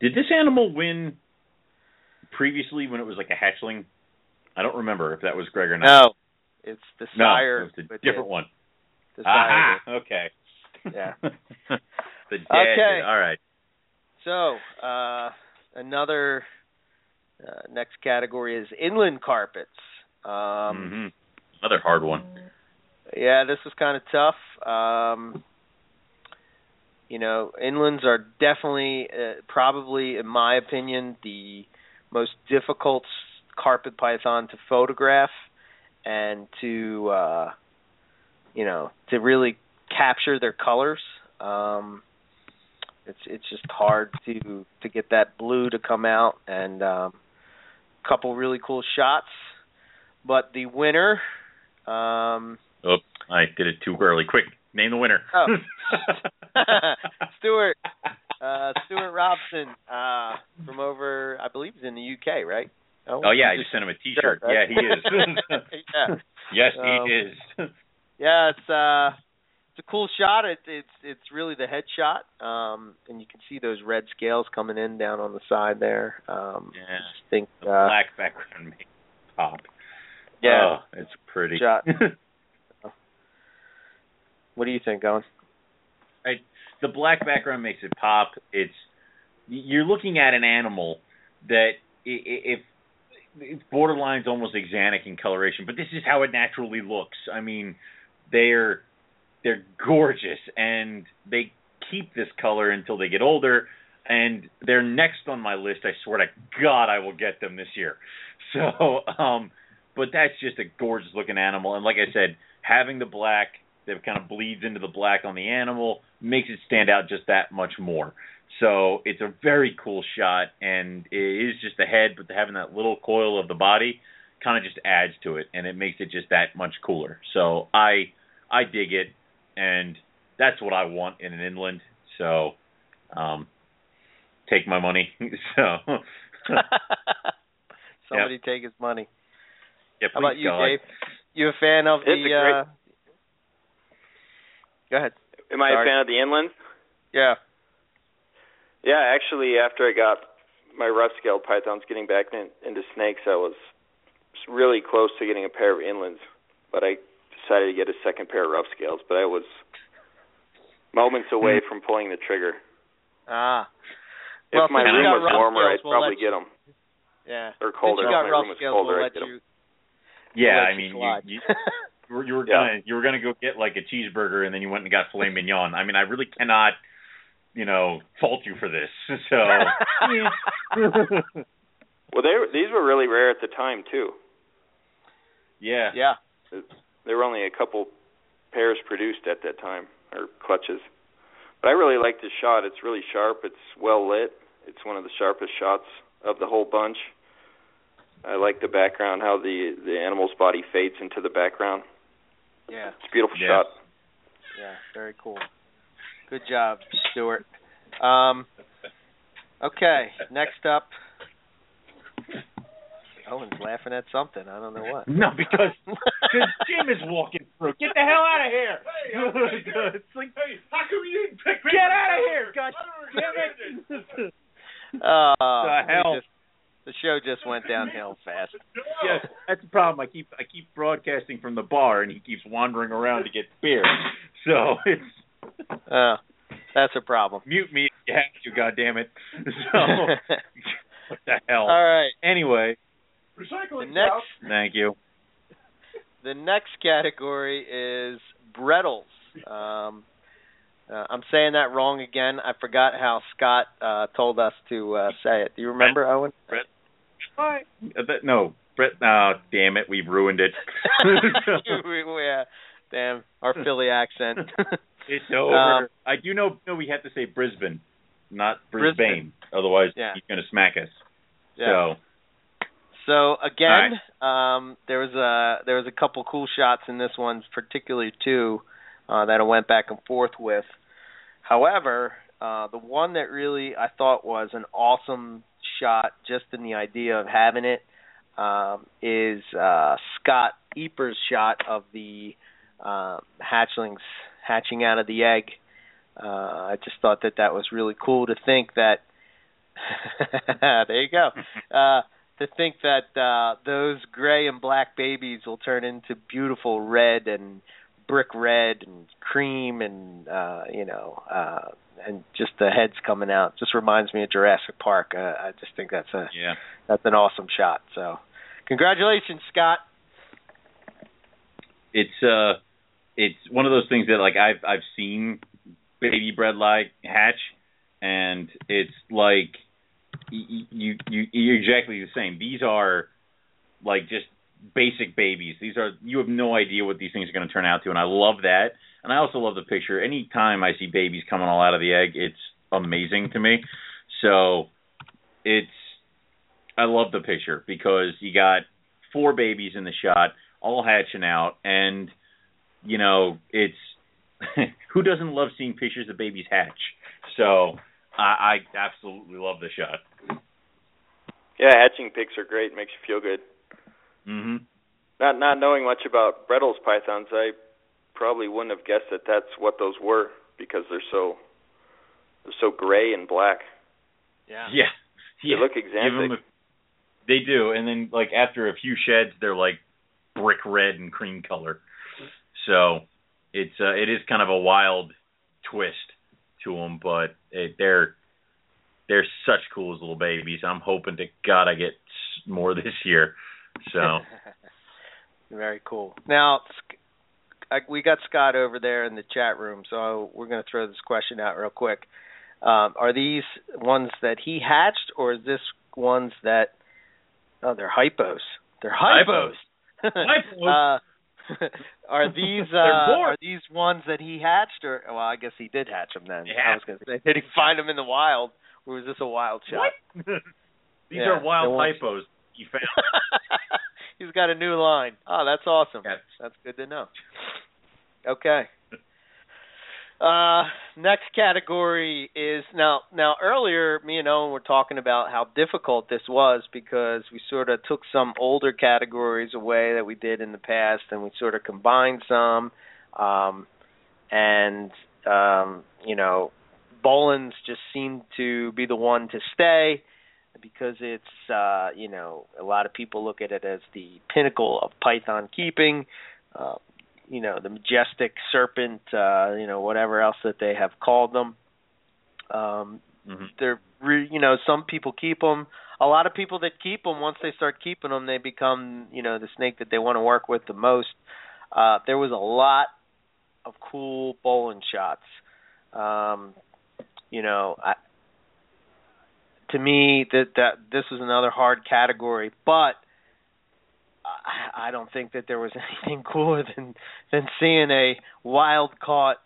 did this animal win previously when it was like a hatchling? I don't remember if that was Greg or not. No, it's the No, sire. it was a different the, one. The sire. Aha, okay. Yeah. the dad Okay. All right. So, uh, another uh, next category is inland carpets. Um, Mhm. Another hard one. Yeah, this was kind of tough. Um, you know, inlands are definitely, uh, probably, in my opinion, the most difficult carpet python to photograph and to, uh, you know, to really capture their colors. Um, it's it's just hard to to get that blue to come out, and um, couple really cool shots. But the winner. Um, Oh, I did it too early. Quick, name the winner. Oh. Stuart, uh, Stuart Robson, uh, from over, I believe he's in the UK, right? oh yeah, I just sent him a T-shirt. right? Yeah, he is. yeah, yes, Um, he is. yeah, it's uh, it's a cool shot. It's it's it's really the head shot, um, and you can see those red scales coming in down on the side there. Um, Yeah. I just think, The uh, black background makes it pop. yeah. Oh, it's pretty. Shot. What do you think, Owen? the black background makes it pop. It's you're looking at an animal that i- i- if it's borderlines almost axanthic in coloration, but this is how it naturally looks. I mean, they're they're gorgeous and they keep this color until they get older and they're next on my list. I swear to God I will get them this year. So, um but that's just a gorgeous looking animal and like I said, having the black that kind of bleeds into the black on the animal makes it stand out just that much more. So it's a very cool shot, and it is just the head, but having that little coil of the body kind of just adds to it, and it makes it just that much cooler. So I I dig it, and that's what I want in an inland. So um, take my money. so Somebody take his money. yeah, How about please you, God. Dave? You a fan of It's the? great- uh Go ahead. Am I Sorry. a fan of the inland? Yeah. Yeah, actually, after I got my rough scale pythons getting back in, into snakes, I was really close to getting a pair of inlands, but I decided to get a second pair of rough scales. But I was moments away from pulling the trigger. Ah. If Well, my room was warmer, scales, I'd we'll probably get them. Yeah. Or colder. If my rough room was scales, colder, we'll I'd let get 'em. you. Yeah, we'll I mean, slide. you, you were gonna yeah. you were gonna go get like a cheeseburger and then you went and got filet mignon. I mean, I really cannot, you know, fault you for this. So. well, they these were really rare at the time too. Yeah. Yeah. There were only a couple pairs produced at that time, or clutches. But I really like this shot. It's really sharp. It's well lit. It's one of the sharpest shots of the whole bunch. I like the background, how the the animal's body fades into the background. Yeah, it's a beautiful yeah. shot. Yeah, very cool. Good job, Stuart. Um, okay, next up. Owen's laughing at something. I don't know what. No, because because Jim is walking through. Get the hell out of here! Hey, it's like, hey, how come you didn't pick me? Get out of here! God damn it! Uh, the hell. Just, the show just went downhill fast. Yes, that's the problem. I keep I keep broadcasting from the bar, and he keeps wandering around to get beer. So it's uh, that's a problem. Mute me if you have to. God damn it! So what the hell? All right. Anyway, recycling. The next, thank you. The next category is Bredl's. Um, uh, I'm saying that wrong again. I forgot how Scott uh, told us to uh, say it. Do you remember, Brett, Owen? Brett. Hi. Uh, no, Brett. Oh, damn it, we've ruined it. yeah, damn, our Philly accent. it's over. Um, I do know. No, we have to say Brisbane, not Brisbane. Brisbane. Otherwise, yeah. he's going to smack us. Yeah. So. So again, right. um, there was a there was a couple cool shots in this one, particularly two uh, that I went back and forth with. However, uh, the one that really I thought was an awesome shot, just in the idea of having it, um, is uh, Scott Eipper's shot of the uh, hatchlings hatching out of the egg. Uh, I just thought that that was really cool to think that. there you go. Uh, to think that uh, those gray and black babies will turn into beautiful red and brick red and cream and uh you know uh and just the heads coming out just reminds me of Jurassic Park. Uh, I just think that's a yeah that's an awesome shot. So, congratulations, Scott. It's uh, it's one of those things that like I've I've seen baby bread like hatch, and it's like you you you you're exactly the same. These are like just basic babies. These are you have no idea what these things are going to turn out to, and I love that. And I also love the picture. Anytime I see babies coming all out of the egg, it's amazing to me. So it's I love the picture because you got four babies in the shot, all hatching out, and you know it's who doesn't love seeing pictures of babies hatch? So I, I absolutely love the shot. Yeah, hatching pics are great. Makes you feel good. Mhm. Not not knowing much about Bredl's pythons, I probably wouldn't have guessed that that's what those were because they're so they're so gray and black. Yeah. Yeah. They look exotic. A, they do, and then like after a few sheds, they're like brick red and cream color. So it's uh, it is kind of a wild twist to them, but it, they're they're such cool as little babies. I'm hoping to God I get more this year. So very cool. Now we got Scott over there in the chat room, so we're going to throw this question out real quick. Um, are these ones that he hatched, or is this ones that? Oh, they're hypos. They're hypos. hypos. uh, are these uh, are these ones that he hatched, or well, I guess he did hatch them then. Yeah. I was going to say, did he find them in the wild, or was this a wild shot? these yeah, are wild hypos you found. He's got a new line. Oh, that's awesome. That's good to know. Okay. Uh, next category is now. Now earlier, me and Owen were talking about how difficult this was because we sort of took some older categories away that we did in the past, and we sort of combined some. Um, and um, you know, Boelen's just seemed to be the one to stay because it's uh, you know a lot of people look at it as the pinnacle of python keeping. Uh, you know the majestic serpent, uh, you know whatever else that they have called them. Um, mm-hmm. They're re- you know some people keep them. A lot of people that keep them once they start keeping them, they become you know the snake that they want to work with the most. uh, there was a lot of cool Boelen shots. Um, you know, I, to me that that this was another hard category, but I, don't think that there was anything cooler than than seeing a wild caught,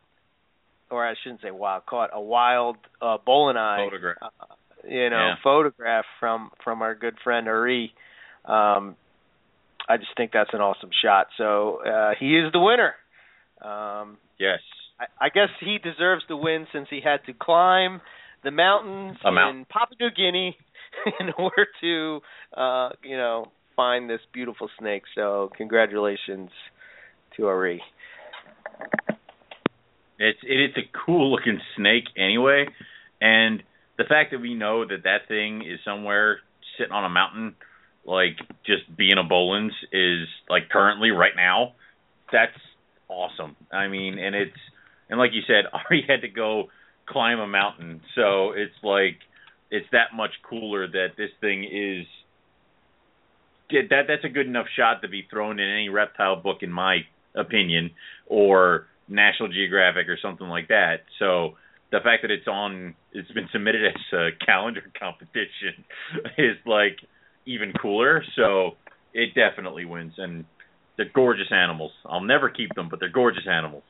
or I shouldn't say wild caught, a wild uh, Boeleni photograph. Uh, you know, yeah. photograph from from our good friend Ari. Um, I just think that's an awesome shot. So uh, he is the winner. Um, yes. I, I guess he deserves the win since he had to climb the mountains in Papua New Guinea in order to, uh, you know, find this beautiful snake. So congratulations to Ari. It's it is a cool looking snake anyway, and the fact that we know that that thing is somewhere sitting on a mountain, like just being a Boelen's, is like currently right now. That's awesome. I mean, and it's and like you said, Ari had to go climb a mountain, so it's like it's that much cooler that this thing is. That that's a good enough shot to be thrown in any reptile book, in my opinion, or National Geographic or something like that. So the fact that it's on, it's been submitted as a calendar competition, is like even cooler. So it definitely wins, and they're gorgeous animals. I'll never keep them, but they're gorgeous animals.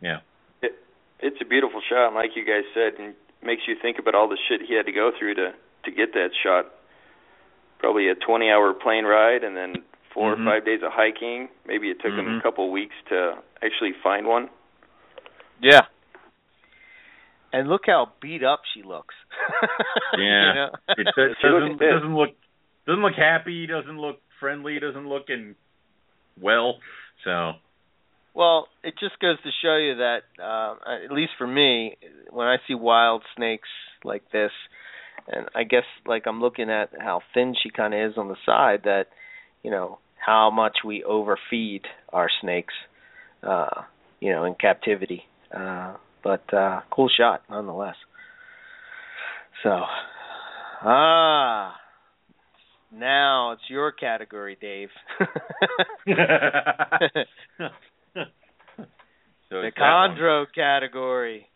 Yeah. It, it's a beautiful shot, like you guys said, and makes you think about all the shit he had to go through to to get that shot. Probably a 20-hour plane ride, and then 4 mm-hmm. or five days of hiking. Maybe it took mm-hmm. him a couple of weeks to actually find one. Yeah. And look how beat up she looks. yeah. you know? it, it doesn't it doesn't look doesn't look happy. Doesn't look friendly. Doesn't look in well. So. Well, it just goes to show you that, uh, at least for me, when I see wild snakes like this, and I guess like I'm looking at how thin she kind of is on the side, that you know how much we overfeed our snakes, uh, you know, in captivity. Uh, but uh, cool shot nonetheless. So, ah, now it's your category, Dave. so the chondro category.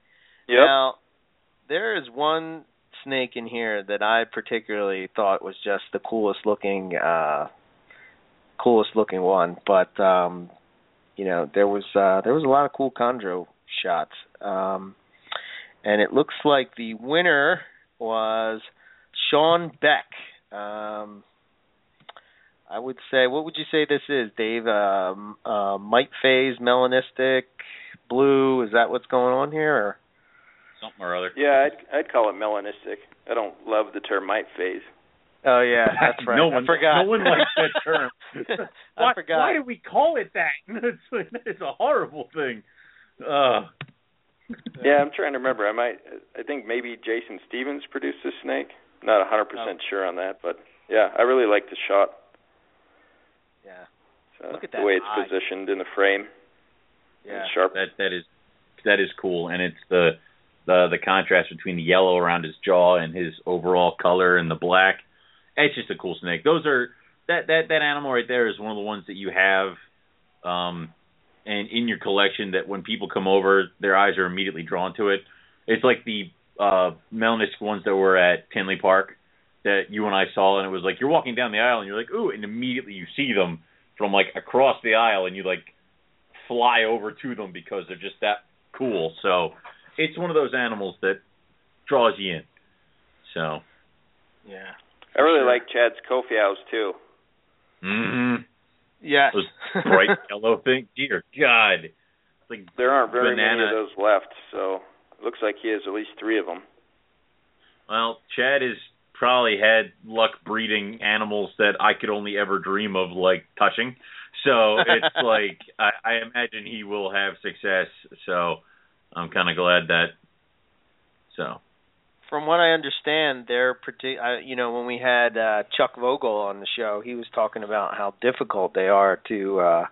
Yep. Now, there is one snake in here that I particularly thought was just the coolest looking, uh, coolest looking one. But um, you know, there was uh, there was a lot of cool chondro shots, um, and it looks like the winner was Sean Beck. Um, I would say, what would you say this is, Dave? Um, uh, mite phase, melanistic, blue. Is that what's going on here? Or? Something or other. Yeah, I'd I'd call it melanistic. I don't love the term mite phase. Oh yeah, that's right. no one, I forgot. No one likes that term. I forgot. Why do we call it that? It's, it's a horrible thing. Uh. Yeah, I'm trying to remember. I might. I think maybe Jason Stevens produced this snake. Not a 100% Oh. sure on that, but yeah, I really like the shot. Yeah. So Look at the way it's eye. positioned in the frame. Yeah. Sharp. That that is that is cool, and it's the the the contrast between the yellow around his jaw and his overall color and the black. It's just a cool snake. Those are that that that animal right there is one of the ones that you have, um, and in your collection that when people come over, their eyes are immediately drawn to it. It's like the uh melanistic ones that were at Tinley Park that you and I saw, and it was like you're walking down the aisle and you're like, ooh, and immediately you see them from like across the aisle, and you like fly over to them because they're just that cool. So it's one of those animals that draws you in. So. Yeah. I really Sure. like Chad's Kofiaus too. Mm-hmm. Yes. Those bright yellow things. Dear God. It's like There aren't very many of those left, so it looks like he has at least three of them. Well, Chad has probably had luck breeding animals that I could only ever dream of, like touching. So it's like I, I imagine he will have success. So I'm kind of glad that. So From what I understand, they're partic- uh, you know when we had uh, Chuck Vogel on the show, he was talking about how difficult they are to uh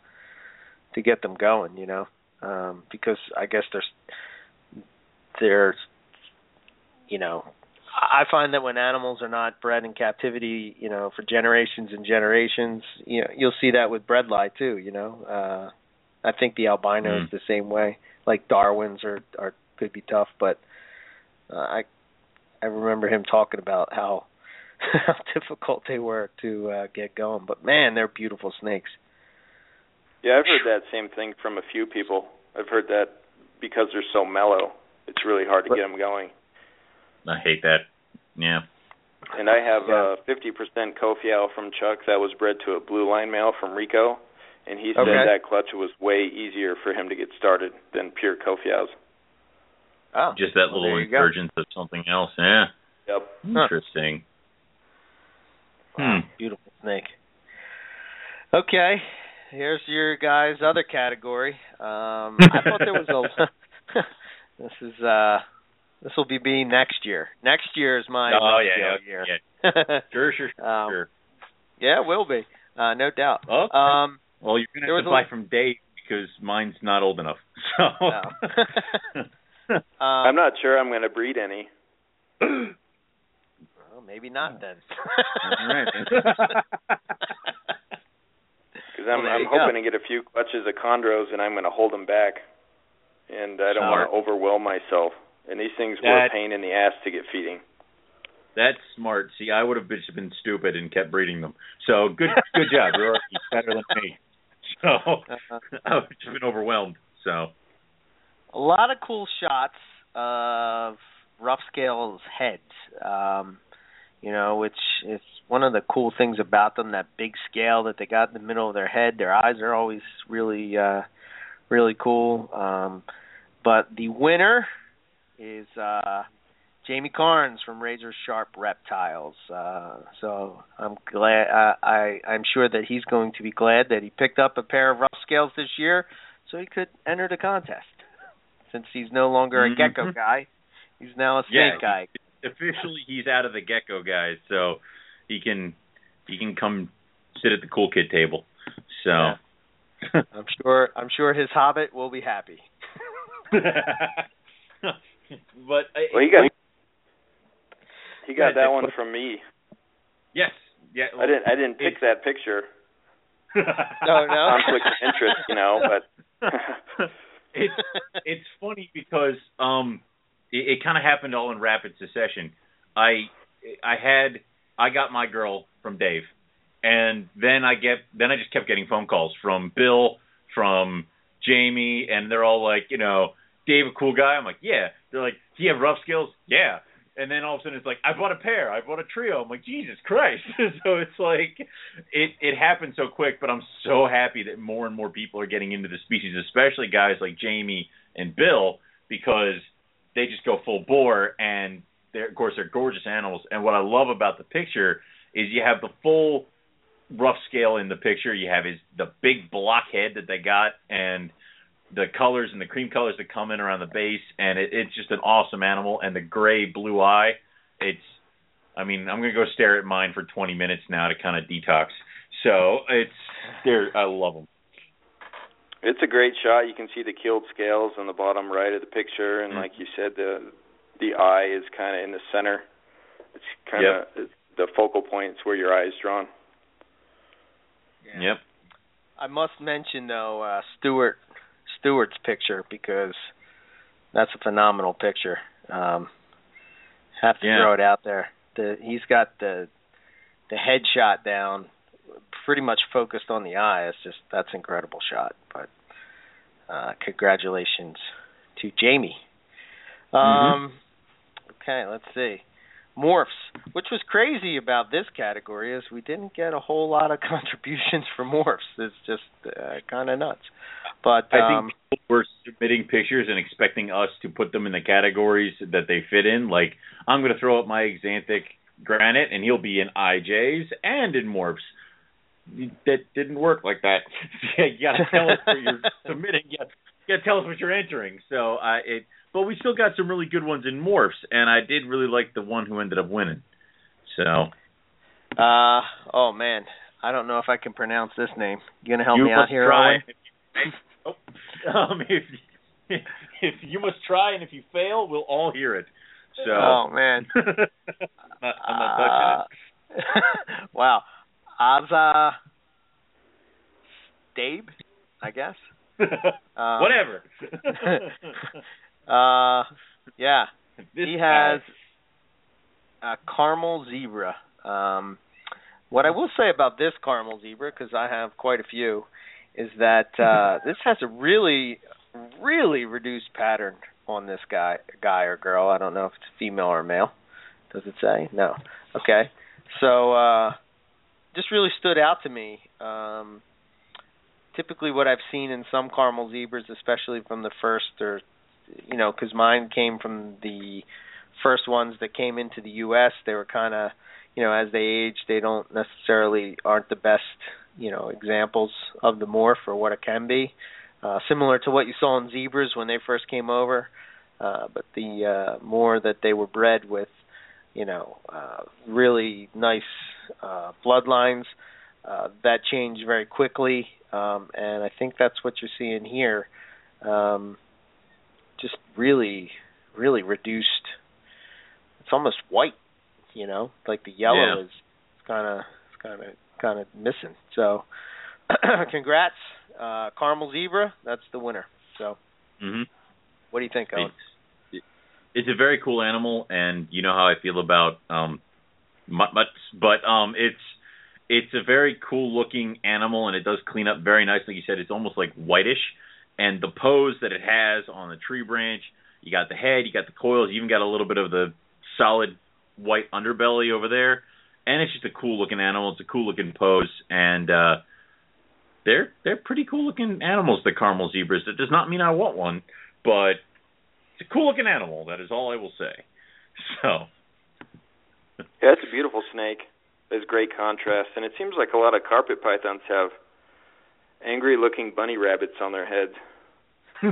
to get them going, you know. Um because I guess there's there's you know I find that when animals are not bred in captivity, you know, for generations and generations, you know, you'll see that with bredli too. You know, uh, I think the albino mm. is the same way. Like Darwin's are are could be tough, but uh, I I remember him talking about how how difficult they were to uh, get going. But man, they're beautiful snakes. Yeah, I've heard that same thing from a few people. I've heard that because they're so mellow, it's really hard to get them going. I hate that. Yeah. And I have a uh, 50% Kofiau from Chuck that was bred to a blue line male from Rico, and he said okay. that clutch was way easier for him to get started than pure Kofiaus. Oh, just that well, little insurgence of something else. Yeah. Yep. Interesting. Wow. Hmm. Beautiful snake. Okay, here's your guys' other category. Um, I thought there was a. this is uh, this will be being next year. Next year is my oh yeah, yeah, year. Yeah. sure, sure, um. Yeah, it will be. Uh, no doubt. Okay. Um, well, you're gonna have to buy a... from Dave because mine's not old enough. So. um, I'm not sure I'm going to breed any. well, maybe not then. All right. Because I'm, well, I'm hoping go. to get a few clutches of chondros, and I'm going to hold them back, and I don't want to overwhelm myself. And these things that, were a pain in the ass to get feeding. That's smart. See, I would have just been stupid and kept breeding them. So good, good job. You're better than me. So I've just been overwhelmed. So a lot of cool shots of rough scales heads. Um, you know, which is one of the cool things about them. That big scale that they got in the middle of their head. Their eyes are always really, uh, really cool. Um, but the winner is uh, Jamie Carnes from Razor Sharp Reptiles. Uh, so I'm glad. Uh, I I'm sure that he's going to be glad that he picked up a pair of rough scales this year, so he could enter the contest. Since he's no longer a mm-hmm. gecko guy, he's now a snake yeah, guy. Officially, he's out of the gecko guys, so he can he can come sit at the cool kid table. So yeah. I'm sure I'm sure his hobbit will be happy. but I, well, he got he got that one from me. Yes. Yeah. Well, I didn't. I didn't pick that picture. no, no. Conflict of interest, you know. But it's it's funny because um, it, it kind of happened all in rapid succession. I I had I got my girl from Dave, and then I get then I just kept getting phone calls from Bill, from Jamie, and they're all like, you know, Dave a cool guy. I'm like, yeah. They're like, do you have rough skills? Yeah. And then all of a sudden it's like, I bought a pair, I bought a trio. I'm like, Jesus Christ. so it's like it it happened so quick, but I'm so happy that more and more people are getting into the species, especially guys like Jamie and Bill, because they just go full bore and they're of course they're gorgeous animals. And what I love about the picture is you have the full rough scale in the picture. You have his the big block head that they got and the colors and the cream colors that come in around the base, and it, it's just an awesome animal. And the gray blue eye, it's, I mean, I'm gonna go stare at mine for 20 minutes now to kind of detox. So it's, they're, I love them. It's a great shot. You can see the keeled scales on the bottom right of the picture, and mm-hmm. like you said, the the eye is kind of in the center. It's kind of yep. the focal points where your eye is drawn. Yeah. Yep. I must mention though, uh, Stewart Stewart's picture because that's a phenomenal picture. Um, have to yeah. throw it out there. The he's got the the headshot down, pretty much focused on the eye. It's just that's an incredible shot. But uh, congratulations to Jamie. Mm-hmm. Um, mm-hmm. Okay, let's see morphs. Which was crazy about this category is we didn't get a whole lot of contributions for morphs. It's just uh, kind of nuts. But I um, think people were submitting pictures and expecting us to put them in the categories that they fit in. Like I'm going to throw up my Axanthic Granite, and he'll be in IJs and in morphs. That didn't work like that. you got to tell us what you're submitting. You got to tell us what you're entering. So uh, it but we still got some really good ones in morphs, and I did really like the one who ended up winning. So, uh, oh man, I don't know if I can pronounce this name. You gonna help you me out here, try. oh, um, if, if you must try, and if you fail, we'll all hear it. So. Oh man. not, I'm not touching it. wow. Ozza Stabe, I guess. Um, Whatever. Uh, yeah. He has a caramel zebra. Um, what I will say about this caramel zebra, because I have quite a few, is that uh, this has a really, really reduced pattern on this guy, guy or girl. I don't know if it's female or male. Does it say? No. Okay. So, uh, just really stood out to me. Um, typically, what I've seen in some caramel zebras, especially from the first or you know, because mine came from the first ones that came into the U.S. They were kind of, you know, as they age, they don't necessarily aren't the best, you know, examples of the morph or what it can be. Uh, similar to what you saw in zebras when they first came over, uh, but the uh, more that they were bred with, you know, uh, really nice uh, bloodlines, uh, that changed very quickly, um, and I think that's what you're seeing here. Um, just really, really reduced. It's almost white, you know, like the yellow yeah. is kind of, kind of, kind of missing. So, congrats, uh, caramel zebra. That's the winner. So, mm-hmm. what do you think, Owen? It's, it's a very cool animal, and you know how I feel about um, mutts, but um, it's it's a very cool looking animal, and it does clean up very nicely. Like you said, it's almost like whitish and the pose that it has on the tree branch. You got the head, you got the coils, you even got a little bit of the solid white underbelly over there, and it's just a cool looking animal. It's a cool looking pose, and uh, they're they're pretty cool looking animals. The caramel zebras. That does not mean I want one, but it's a cool looking animal. That is all I will say. So. Yeah, it's a beautiful snake. There's great contrast, and it seems like a lot of carpet pythons have angry looking bunny rabbits on their heads.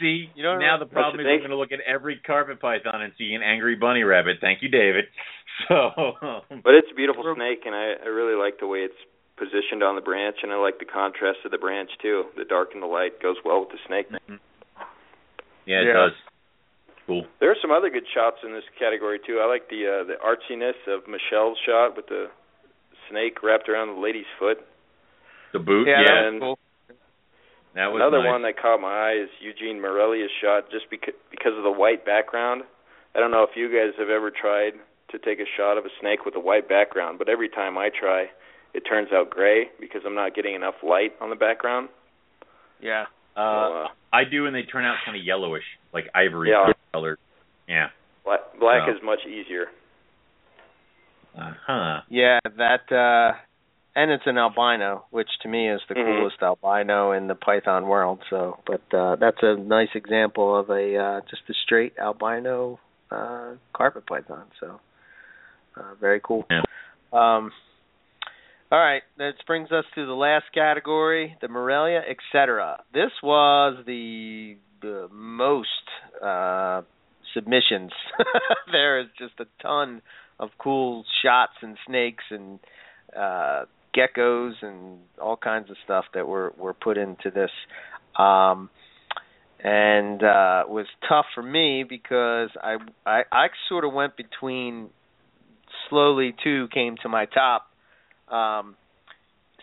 see, you know, now the problem is I'm going to look at every carpet python and see an angry bunny rabbit. Thank you, David. So, but it's a beautiful snake, and I, I really like the way it's positioned on the branch, and I like the contrast of the branch too. The dark and the light goes well with the snake. Mm-hmm. Yeah, it Yeah. does. Cool. There are some other good shots in this category too. I like the uh, the artsiness of Michelle's shot with the snake wrapped around the lady's foot. The boot, Yeah, yeah, that and was cool. that was Another nice. one that caught my eye is Eugene Morelli's shot, just because because of the white background. I don't know if you guys have ever tried to take a shot of a snake with a white background, but every time I try, it turns out gray because I'm not getting enough light on the background. Yeah. Uh, uh, I do, and they turn out kind of yellowish, like ivory Yeah. colored. Yeah. black, black is much easier. Uh huh. Yeah, that uh and it's an albino, which to me is the Mhm. coolest albino in the python world. So, but uh that's a nice example of a uh just a straight albino uh carpet python. So, uh very cool. Yeah. Um all right, that brings us to the last category, the Morelia, etc. This was the the most uh submissions. there is just a ton of cool shots and snakes and uh geckos and all kinds of stuff that were were put into this um and uh was tough for me because I I I sort of went between slowly two came to my top um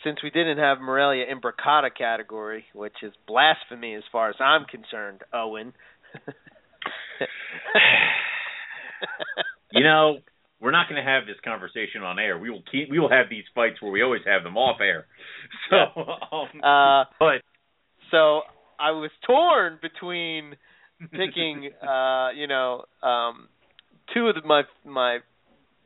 since we didn't have Morelia imbricata category, which is blasphemy as far as I'm concerned, Owen. You know, we're not going to have this conversation on air. We will keep. We will have these fights where we always have them off air. So, um, Uh, but so I was torn between picking, uh, you know, um, two of the, my my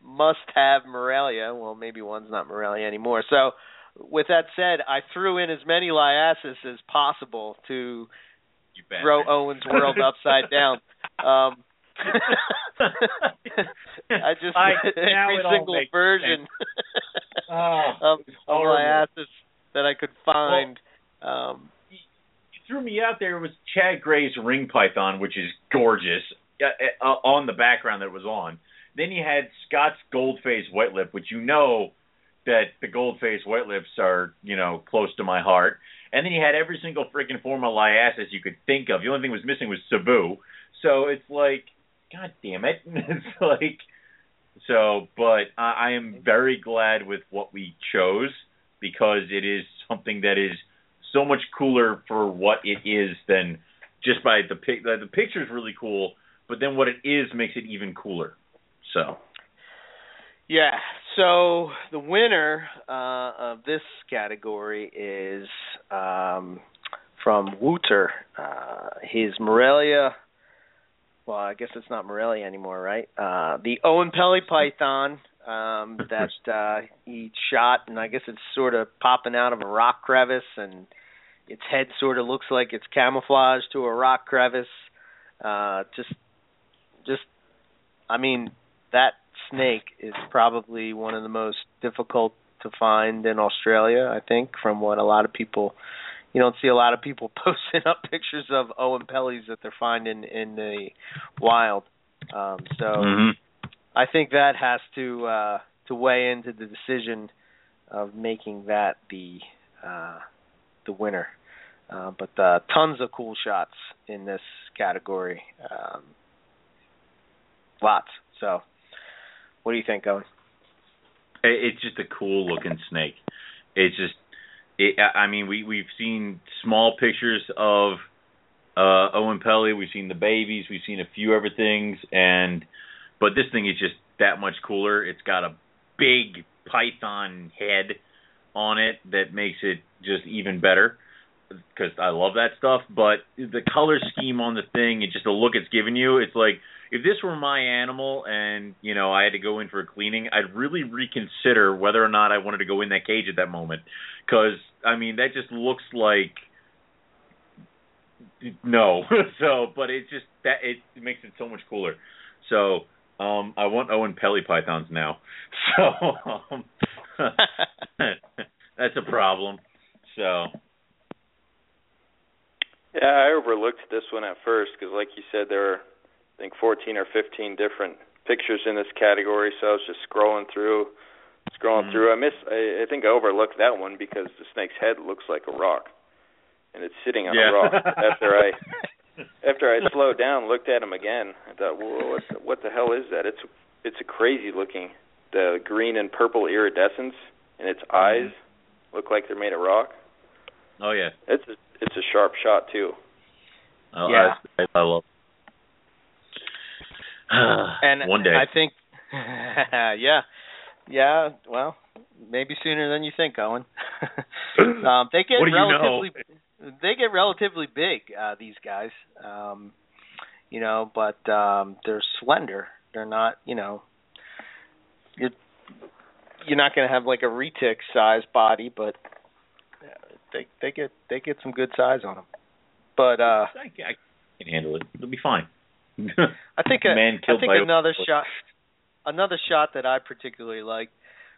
must-have Morelia. Well, maybe one's not Morelia anymore. So, with that said, I threw in as many Liasis as possible to throw Owen's world upside down. Um, I just I- every now it all single version Oh, of, horrible. Liasis that I could find. um, you threw me out there It was Chad Gray's ring python, which is gorgeous, uh, uh, on the background that it was on. Then you had Scott's gold face white lip, which you know that the gold face white lips are, you know, close to my heart. And then you had every single freaking form of liasis you could think of. The only thing that was missing was Savu. So it's like, God damn it. it's like so but I, I am very glad with what we chose because it is something that is so much cooler for what it is than just by the pic the, the picture is really cool, but then what it is makes it even cooler. So yeah. So the winner uh, of this category is um, from Wouter. Uh, his Morelia. Well, I guess it's not Morelia anymore, right? Uh, the Oenpelli Python um, that uh, he shot, and I guess it's sort of popping out of a rock crevice, and its head sort of looks like it's camouflaged to a rock crevice. Uh, just, just, I mean, that snake is probably one of the most difficult to find in Australia. I think, from what a lot of people, you don't see a lot of people posting up pictures of Oenpellis that they're finding in the wild. Um, so, mm-hmm. I think that has to uh, to weigh into the decision of making that the uh, the winner. Uh, but uh, tons of cool shots in this category. Um, lots. So what do you think, Owen? It's just a cool looking snake. It's just, it, I mean, we we've seen small pictures of uh, Oenpelli. We've seen the babies. We've seen a few other things, and but this thing is just that much cooler. It's got a big python head on it that makes it just even better because I love that stuff. But the color scheme on the thing and just the look it's giving you, it's like if this were my animal and you know I had to go in for a cleaning, I'd really reconsider whether or not I wanted to go in that cage at that moment. Because I mean, that just looks like no. so, but it just that it makes it so much cooler. So. Um, I want Oenpelli pythons now, so um, that's a problem. So yeah, I overlooked this one at first because, like you said, there were I think 14 or 15 different pictures in this category. So I was just scrolling through, scrolling mm-hmm. through. I miss. I, I think I overlooked that one because the snake's head looks like a rock, and it's sitting on yeah. a rock. after I after I slowed down, looked at him again, I thought, "Whoa, what the, what the hell is that?" It's it's a crazy looking. The green and purple iridescence in its eyes mm-hmm. look like they're made of rock. Oh yeah, it's a, it's a sharp shot too. Oh, yeah, I, I love. and one day, I think, yeah, yeah. Well, maybe sooner than you think, Owen. um, they get what do relatively, you know? they get relatively big. Uh, these guys, um, you know, but um, they're slender. They're not, you know, you're you're not going to have like a retic size body, but they they get they get some good size on them. But uh I, I can handle it. It'll be fine. I think a, Man I think another shot another shot that I particularly liked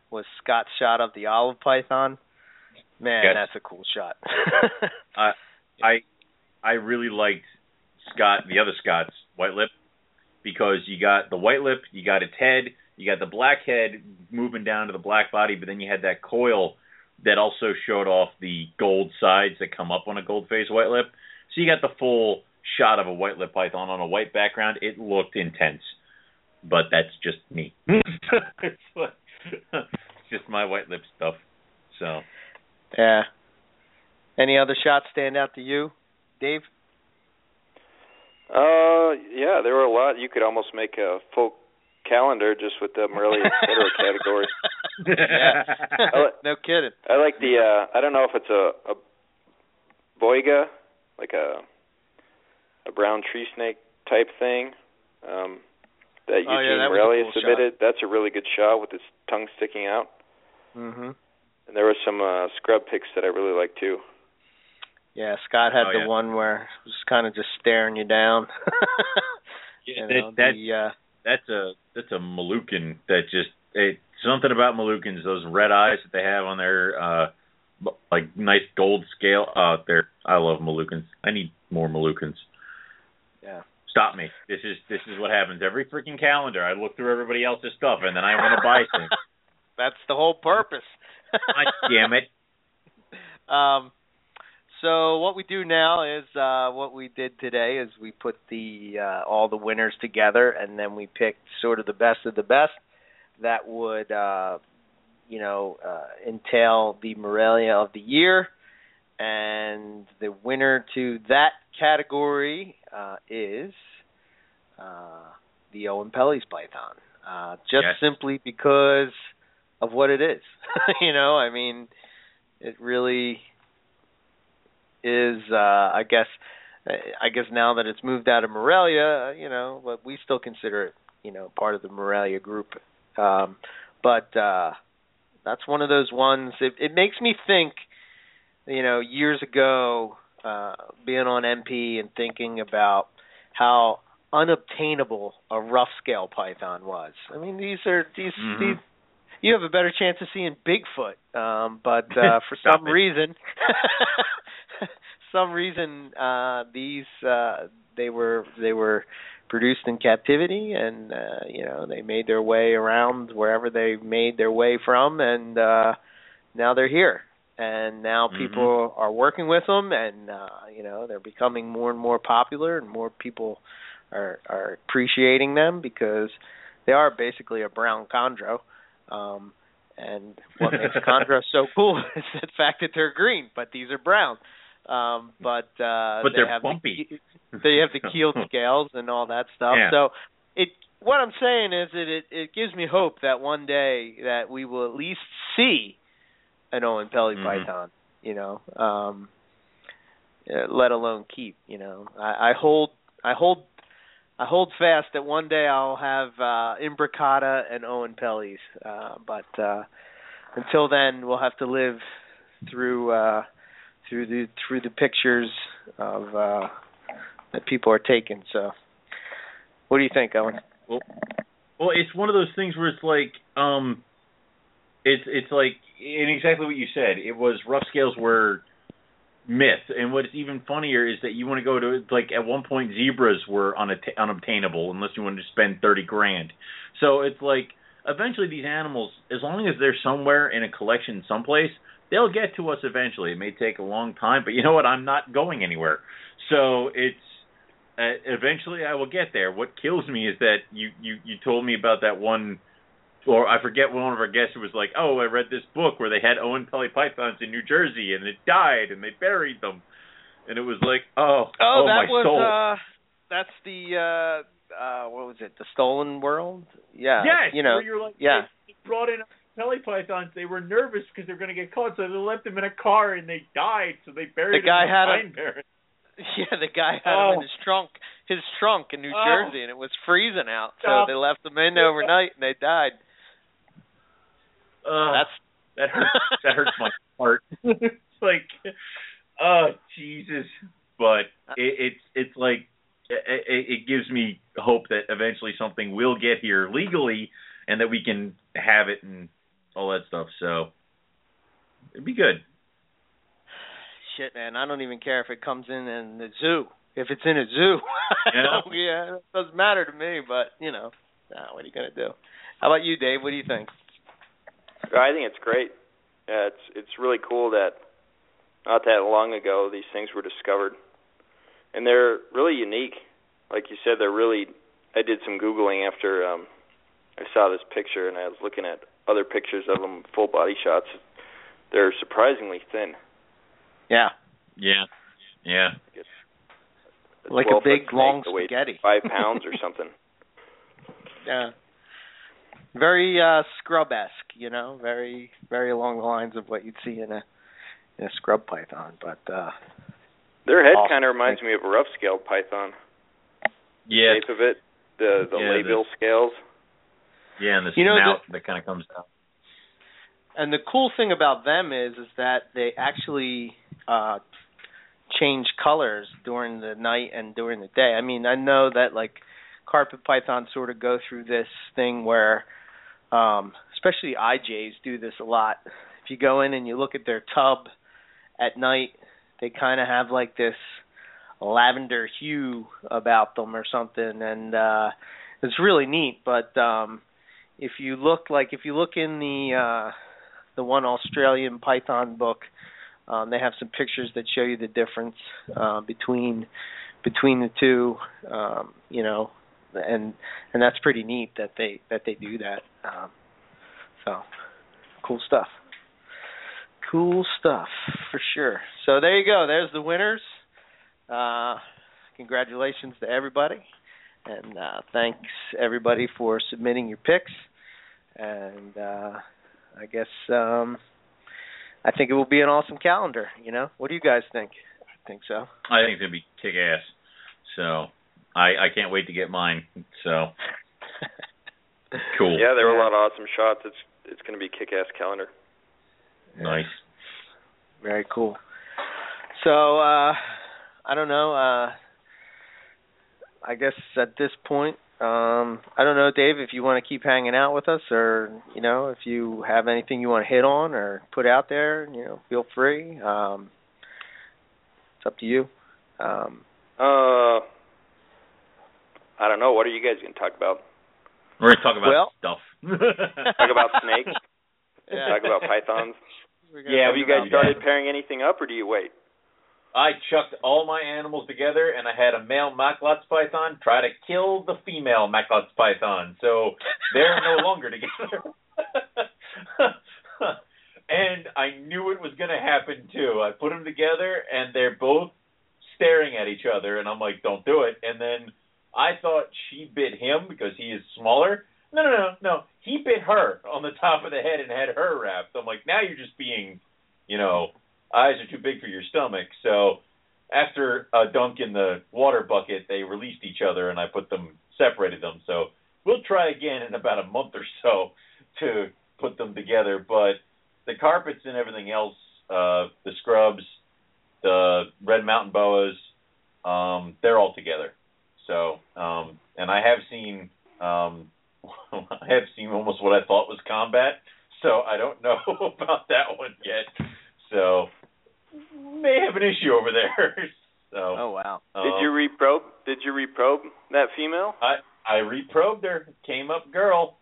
was Scott's shot of the olive python. Man, Yes. that's a cool shot. I I I really liked Scott, the other Scott's white lip, because you got the white lip, you got its head, you got the black head moving down to the black body, but then you had that coil that also showed off the gold sides that come up on a gold face white lip. So you got the full shot of a white lip python on a white background. It looked intense, but that's just me. it's, like, it's just my white lip stuff. So yeah. Any other shots stand out to you, Dave? Uh, yeah, there were a lot. You could almost make a full calendar just with the Morelia etc. category. yeah. Li- no kidding. I like the. uh I don't know if it's a a boiga, like a a brown tree snake type thing. Um that Eugene Oh, yeah, that was cool submitted. That's a really good shot with its tongue sticking out. Mhm. And there were some uh scrub pics that I really liked too. Yeah, Scott had Oh, the yeah. one where it was kind of just staring you down. Yeah, you that- know, that- the, uh, that's a that's a Moluccan that just it something about Moluccans those red eyes that they have on their uh like nice gold scale out there. I love Moluccans. I need more Moluccans. Yeah. Stop me. This is this is what happens every freaking calendar. I look through everybody else's stuff and then I want to buy things. That's the whole purpose. God damn it. Um, so what we do now is uh, what we did today is we put the uh, all the winners together, and then we picked sort of the best of the best that would uh, you know uh, entail the Morelia of the year, and the winner to that category uh, is uh, the Oenpelli's Python, uh, just Yes. simply because of what it is. you know, I mean, it really is. Uh, I guess. I guess now that it's moved out of Morelia, you know, but we still consider it, you know, part of the Morelia group. Um, but uh, that's one of those ones. It, it makes me think, you know, years ago, uh, being on MP and thinking about how unobtainable a rough scale python was. I mean, these are these Mhm. these. You have a better chance of seeing Bigfoot, um, but uh, for some reason, some reason uh, these uh, they were they were produced in captivity, and uh, you know they made their way around wherever they made their way from, and uh, now they're here. And now Mhm. people are working with them, and uh, you know they're becoming more and more popular, and more people are are appreciating them because they are basically a brown chondro. Um, and what makes chondro so cool is the fact that they're green, but these are brown. Um, but uh, But they they're have the bumpy. ke- they have the keeled scales and all that stuff. Yeah. So it what I'm saying is that it it gives me hope that one day that we will at least see an Oenpelli Mhm. python. You know, um, uh, let alone keep. You know, I, I hold I hold I hold fast that one day I'll have uh Imbricata and Oenpellis. Uh but uh until then we'll have to live through uh through the through the pictures of uh that people are taking. So what do you think, Owen? Well, it's one of those things where it's like, um, it's it's like, and exactly what you said. It was rough scales were myth, and what's even funnier is that you want to go to like at one point zebras were unatta- unobtainable unless you wanted to spend thirty grand. So it's like eventually these animals, as long as they're somewhere in a collection someplace, they'll get to us eventually. It may take a long time, but you know what? I'm not going anywhere. So it's uh, eventually I will get there. What kills me is that you you you told me about that one, or I forget one of our guests who was like, "Oh, I read this book where they had Oenpelli pythons in New Jersey and it died and they buried them," and it was like, "Oh, Oh, my that was soul." uh that's the uh uh what was it? The Stolen World? Yeah. yes, you know. where you're like, yeah. they brought in Pelly pythons. They were nervous because they're going to get caught, so they left them in a car and they died. So they buried The guy in had a-. Yeah, the guy had Oh. him in his trunk, his trunk in New Oh. Jersey, and it was freezing out. So Stop. they left them in overnight, and they died. Ugh. That's that hurts. that hurts my heart. it's like, oh Jesus! But it, it's it's like it, it, it gives me hope that eventually something will get here legally, and that we can have it and all that stuff. So it'd be good. shit, man. I don't even care if it comes in in the zoo. If it's in a zoo, Yeah. yeah, it doesn't matter to me. But you know, nah, what are you gonna do? How about you, Dave? What do you think? I think it's great. Yeah, it's it's really cool that not that long ago these things were discovered, and they're really unique. Like you said, they're really. I did some googling after um I saw this picture, and I was looking at other pictures of them, full body shots. They're surprisingly thin. Yeah, Yeah. Yeah. A Like a big, long spaghetti. Five pounds or something. yeah. Very uh scrub esque, you know, very very along the lines of what you'd see in a in a scrub python. But uh Their head Awesome. kind of reminds me of a rough scaled python. Yeah. Shape of it, the the Yeah, the- labial scales. Yeah, and the You know, snout that kind of comes out. and the cool thing about them is is that they actually uh change colors during the night and during the day. I mean, I know that like carpet pythons sort of go through this thing where um especially IJs do this a lot. If you go in and you look at their tub at night, they kind of have like this lavender hue about them or something and uh it's really neat, but um if you look like if you look in the uh, the one Australian Python book, um, they have some pictures that show you the difference uh, between between the two. Um, you know, and and that's pretty neat that they that they do that. Um, so cool stuff. Cool stuff for sure. So there you go. There's the winners. Uh, congratulations to everybody, and uh, thanks everybody for submitting your picks. And uh, I guess um, I think it will be an awesome calendar. You know, what do you guys think? I think so. I think it's gonna be kick ass. So I I can't wait to get mine. So cool. Yeah, there were a lot of awesome shots. It's it's going to be kick ass calendar. Nice. Very cool. So uh I don't know, uh I guess at this point, um I don't know, Dave, if you want to keep hanging out with us or, you know, if you have anything you want to hit on or put out there, you know, feel free. Um it's up to you. Um Uh, I don't know. What are you guys going to talk about? We're gonna talk about Well- stuff. Talk about snakes? Yeah. Talk about pythons? Yeah, Have you guys started that. pairing anything up, or do you wait? I chucked all my animals together, and I had a male Macklot's python try to kill the female Macklot's python. So they're no longer together. and I knew it was going to happen too. I put them together, and they're both staring at each other, and I'm like, "Don't do it." And then I thought she bit him because he is smaller. No, no, no, no. He bit her on the top of the head and had her wrapped. I'm like, now you're just being, you know, eyes are too big for your stomach. So after a dunk in the water bucket, they released each other, and I put them separated them. So we'll try again in about a month or so to put them together. But the carpets and everything else, uh, the scrubs, the red mountain boas, um, they're all together. So, um, and I have seen, um, I have seen almost what I thought was combat. So I don't know about that one yet. So may have an issue over there. So Oh wow. Did um, you reprobe? Did you reprobe that female? I I reprobed her. Came up girl.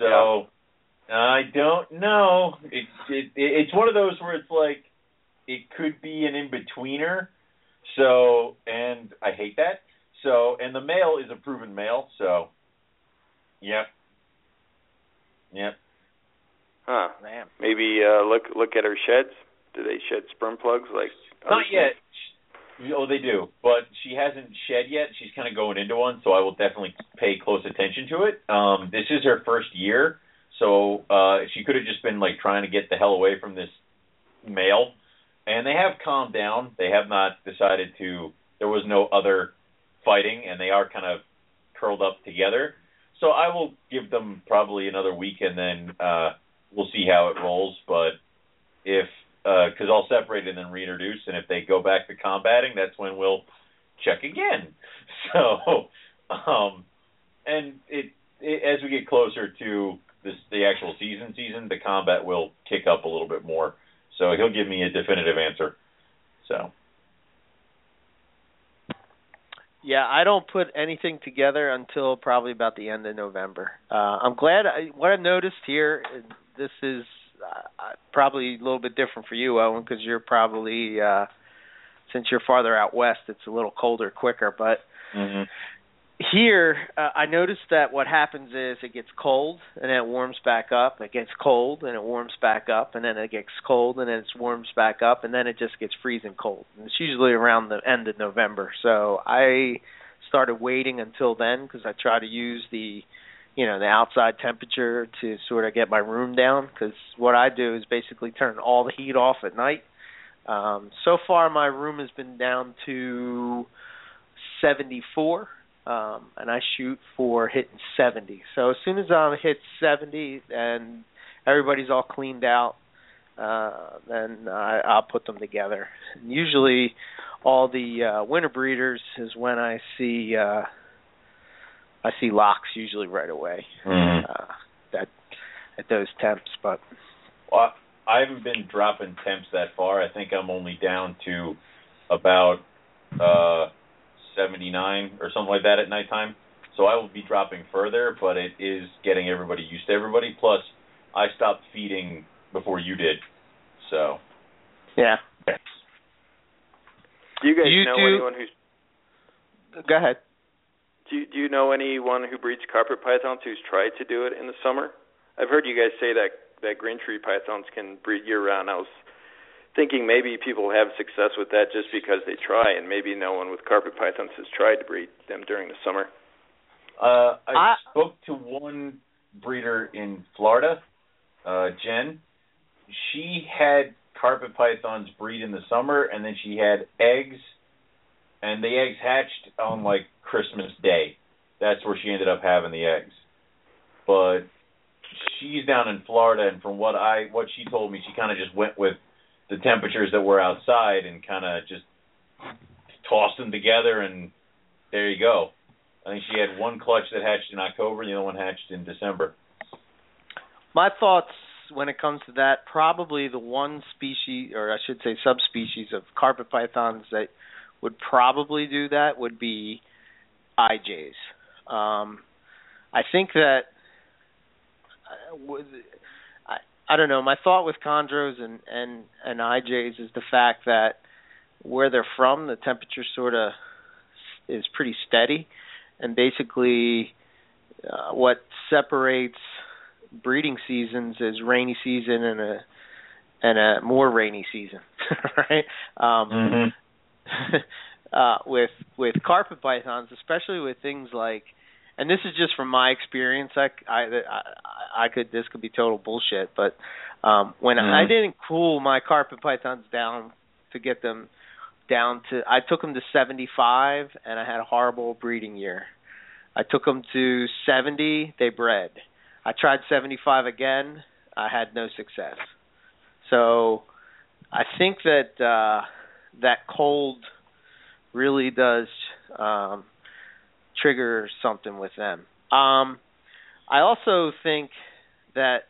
So I don't know. It, it it's one of those where it's like it could be an in betweener. So and I hate that. So and the male is a proven male. So yep. Yep. Huh. Man. Maybe uh, look look at her sheds. Do they shed sperm plugs like? other Not yet. snakes? Oh, they do, but she hasn't shed yet. She's kind of going into one, so I will definitely pay close attention to it. Um, this is her first year, so uh, she could have just been like trying to get the hell away from this male, and they have calmed down. They have not decided to. There was no other fighting, and they are kind of curled up together. So I will give them probably another week, and then uh, we'll see how it rolls. But if because I'll separate and then reintroduce, and if they go back to combating, that's when we'll check again. So, um, and it, it as we get closer to this the actual season season, the combat will kick up a little bit more. So he'll give me a definitive answer. So Yeah, I don't put anything together until probably about the end of November. Uh, I'm glad. I, what I've noticed here, this is uh, probably a little bit different for you, Owen, because you're probably uh, since you're farther out west, it's a little colder quicker. But here, uh, I noticed that what happens is it gets cold and then it warms back up. It gets cold and it warms back up, and then it gets cold and then it warms back up, and then it just gets freezing cold. And it's usually around the end of November. So I started waiting until then because I try to use the you know the outside temperature to sort of get my room down because what I do is basically turn all the heat off at night. Um, so far, my room has been down to 74 um, and I shoot for hitting 70. So as soon as I hit 70 and everybody's all cleaned out, uh, then I, I'll put them together. And usually, all the uh, winter breeders is when I see uh, I see locks usually right away Mhm. uh, that at those temps. But Well, I haven't been dropping temps that far. I think I'm only down to about uh 79 or something like that at nighttime. So I will be dropping further, but it is getting everybody used to everybody. Plus, I stopped feeding before you did, so yeah. Yes. Do you guys You know do- anyone who's Go ahead. do you, do you know anyone who breeds carpet pythons who's tried to do it in the summer? I've heard you guys say that that green tree pythons can breed year round. I was thinking maybe people have success with that just because they try, and maybe no one with carpet pythons has tried to breed them during the summer. Uh, I, I- spoke to one breeder in Florida, uh, Jen. She had carpet pythons breed in the summer, and then she had eggs, and the eggs hatched on like Christmas Day. That's where she ended up having the eggs. But she's down in Florida, and from what I what she told me, she kind of just went with the temperatures that were outside and kind of just tossed them together, and there you go. I think she had one clutch that hatched in October, and the other one hatched in December. My thoughts when it comes to that, probably the one species, or I should say subspecies of carpet pythons that would probably do that would be IJs. Um, I think that uh, I don't know. My thought with chondros and and and IJs is the fact that where they're from, the temperature sort of is pretty steady, and basically uh, what separates breeding seasons is rainy season and a and a more rainy season, right? Um, Mm-hmm. uh, with with carpet pythons, especially with things like, and this is just from my experience. I I I, I could this could be total bullshit, but um, when I Mhm. didn't cool my carpet pythons down to get them down to, I took them to 75, and I had a horrible breeding year. I took them to 70, they bred. I tried 75 again, I had no success. So I think that uh that cold really does um trigger something with them. Um I also think that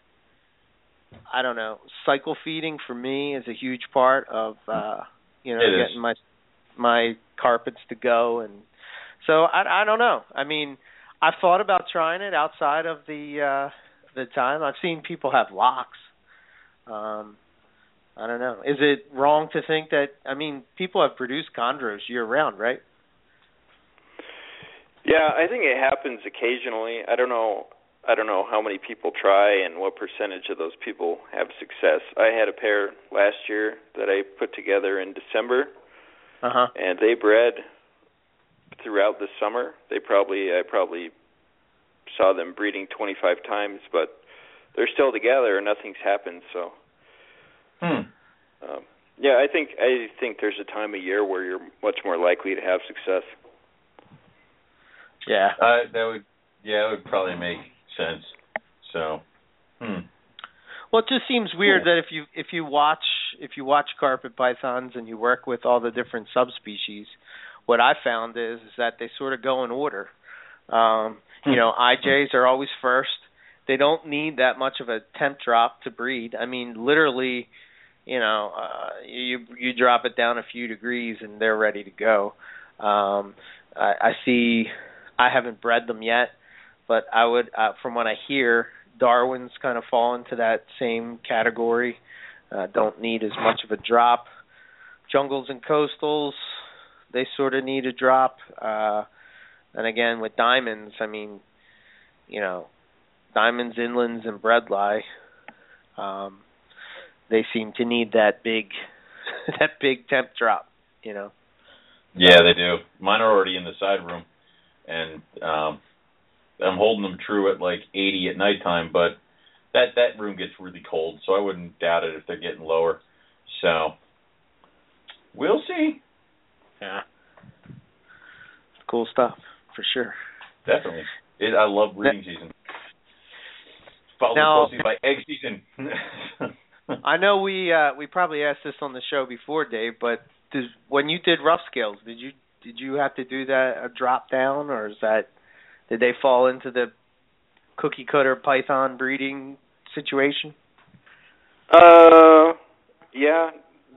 I don't know, cycle feeding for me is a huge part of uh you know It is. getting my my carpets to go and so I I don't know. I mean, I've thought about trying it outside of the uh the time. I've seen people have locks. Um I don't know. Is it wrong to think that I mean, people have produced chondros year round, right? Yeah, I think it happens occasionally. I don't know I don't know how many people try and what percentage of those people have success. I had a pair last year that I put together in December Uh-huh. and they bred throughout the summer. They probably I probably saw them breeding 25 times, but they're still together and nothing's happened, so Hmm. um yeah, I think I think there's a time of year where you're much more likely to have success. Yeah. Uh, that would, yeah, it would probably make sense. So, hmm. Well, it just seems weird Cool. that if you if you watch if you watch carpet pythons and you work with all the different subspecies, what I found is is that they sort of go in order. Um, you know, IJs are always first. They don't need that much of a temp drop to breed. I mean, literally, you know, uh, you you drop it down a few degrees and they're ready to go. Um, I, I see. I haven't bred them yet, but I would, uh, from what I hear, Darwin's kind of fall into that same category. Uh, don't need as much of a drop. Jungles and coastals, they sort of need a drop. Uh, and again, with diamonds, I mean, you know, diamonds, inlands, and bredli, um, they seem to need that big, that big temp drop. You know. Yeah, they do. Mine are already in the side room, and um, I'm holding them true at like 80 at nighttime. But that that room gets really cold, so I wouldn't doubt it if they're getting lower. So we'll see. Yeah. Cool stuff for sure. Definitely, it, I love breeding season. Followed Now- closely by egg season. I know we uh we probably asked this on the show before, Dave, but does, when you did rough scales, did you did you have to do that a drop down, or is that did they fall into the cookie cutter python breeding situation? Uh, yeah,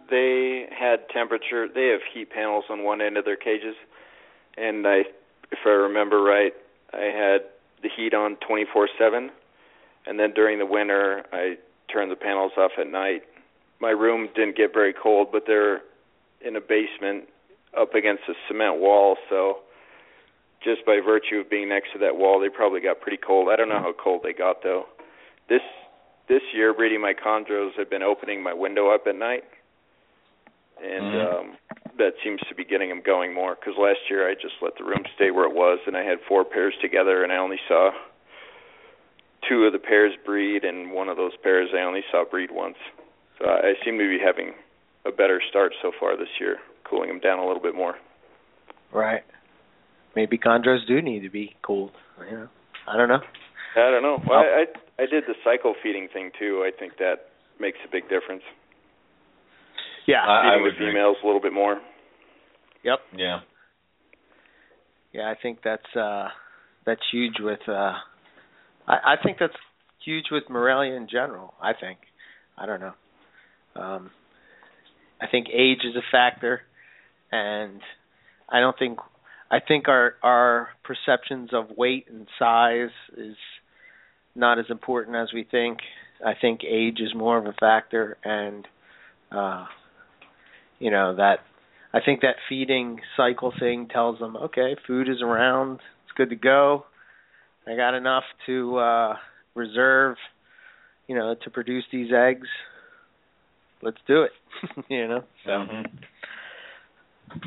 they had temperature. They have heat panels on one end of their cages, and I, if I remember right, I had the heat on 24/7, and then during the winter I turned the panels off at night. My room didn't get very cold, but they're in a basement up against a cement wall, so just by virtue of being next to that wall, they probably got pretty cold. I don't know how cold they got though. This this year, breeding my chondros, I've been opening my window up at night, and mm-hmm. um, that seems to be getting them going more. Because last year I just let the room stay where it was, and I had four pairs together, and I only saw two of the pairs breed, and one of those pairs I only saw breed once. So I seem to be having a better start so far this year, cooling them down a little bit more. Right. Maybe chondros do need to be cooled. You know, I don't know. I don't know. Well, I, I I did the cycle feeding thing too. I think that makes a big difference. Yeah, feeding I with agree. females a little bit more. Yep. Yeah. Yeah, I think that's uh that's huge with uh I, I think that's huge with Morelia in general, I think. I don't know. Um I think age is a factor and I don't think I think our our perceptions of weight and size is not as important as we think. I think age is more of a factor and uh you know that I think that feeding cycle thing tells them, okay, food is around, it's good to go. I got enough to uh reserve, you know, to produce these eggs. Let's do it. you know. So mm-hmm.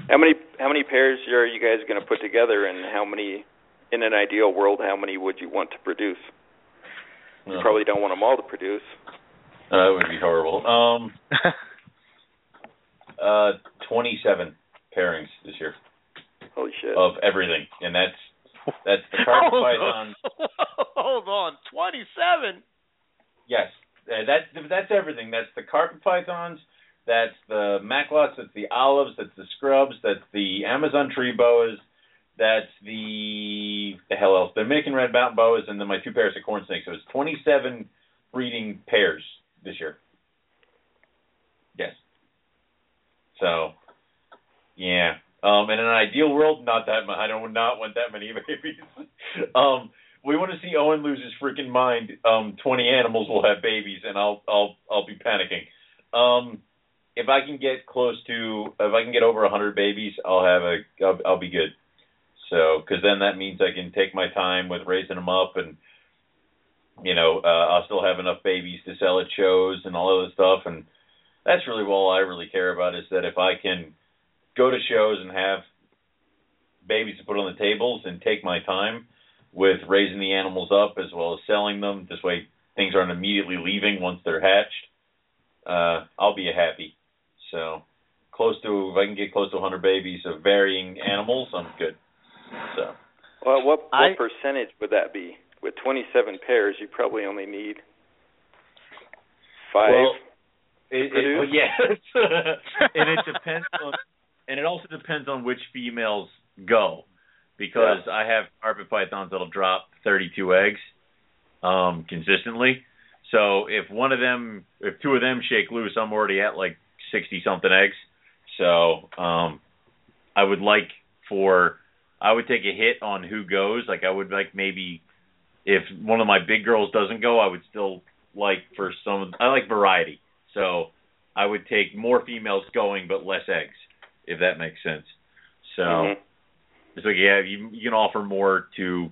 How many how many pairs are you guys going to put together, and how many, in an ideal world, how many would you want to produce? You No. probably don't want them all to produce. Uh, that would be horrible. Um, uh, 27 pairings this year Holy shit! of everything, and that's that's the carpet python. Hold on, twenty-seven. Yes, uh, that's that's everything. That's the carpet pythons. That's the macklots. That's the olives. That's the scrubs. That's the Amazon tree boas. That's the the hell else? The Dominican red mountain boas, and then my two pairs of corn snakes. So it's 27 breeding pairs this year. Yes. So, yeah. Um, in an ideal world, not that much. I don't not want that many babies. um, we want to see Owen lose his freaking mind. Um, 20 animals will have babies, and I'll I'll I'll be panicking. Um, if I can get close to, if I can get over 100 babies, I'll have a, I'll, I'll be good. So, because then that means I can take my time with raising them up, and you know, uh, I'll still have enough babies to sell at shows and all of this stuff, and that's really all I really care about is that if I can go to shows and have babies to put on the tables and take my time with raising the animals up as well as selling them. This way, things aren't immediately leaving once they're hatched. Uh, I'll be a happy. So, close to if I can get close to 100 babies of varying animals, I'm good. So, Well, what what I- percentage would that be? With 27 pairs, you probably only need five. Well, it, it, well, yes, and it depends on, and it also depends on which females go, because I have carpet pythons that'll drop 32 eggs, um, consistently. So if one of them, if two of them shake loose, I'm already at like 60 something eggs. So um, I would like for, I would take a hit on who goes. Like I would like maybe if one of my big girls doesn't go, I would still like for some. I like variety. So I would take more females going, but less eggs, if that makes sense. So Mhm. it's like yeah, you you can offer more to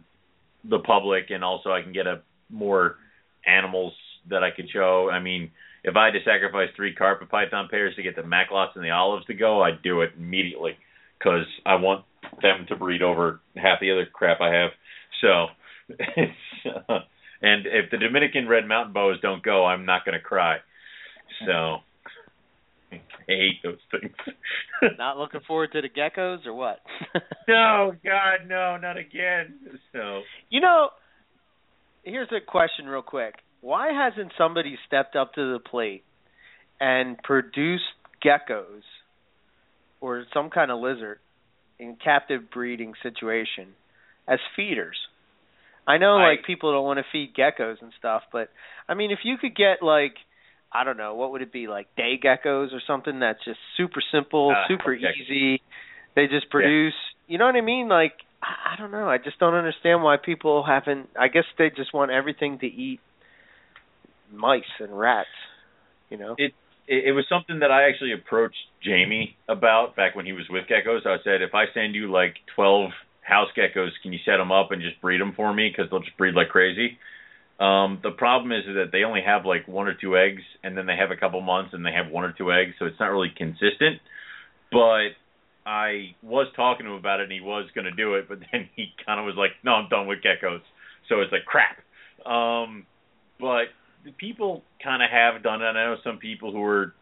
the public, and also I can get a more animals that I could show. I mean, if I had to sacrifice three carpet python pairs to get the macklots and the olives to go, I'd do it immediately because I want them to breed over half the other crap I have. So, it's, uh, and if the Dominican red mountain boas don't go, I'm not going to cry. So, I hate those things. Not looking forward to the geckos or what? no, God, no, not again. So, You know, here's a question real quick. Why hasn't somebody stepped up to the plate and produced geckos or some kind of lizard in captive breeding situation as feeders? I know I- like people don't want to feed geckos and stuff, but I mean if you could get like I don't know, what would it be like day geckos or something that's just super simple, Uh, super easy. They just produce, you know what I mean? Like I, I don't know. I just don't understand why people haven't. I guess they just want everything to eat mice and rats. You know. It it, was something that I actually approached Jamie about back when he was with geckos. I said, if I send you like twelve house geckos, can you set them up and just breed them for me? Because they'll just breed like crazy. Um, the problem is, that they only have like one or two eggs, and then they have a couple months, and they have one or two eggs, so it's not really consistent. But I was talking to him about it, and he was going to do it, but then he kind of was like, "No, I'm done with geckos." So it's like crap. Um, but people kind of have done it. I know some people who are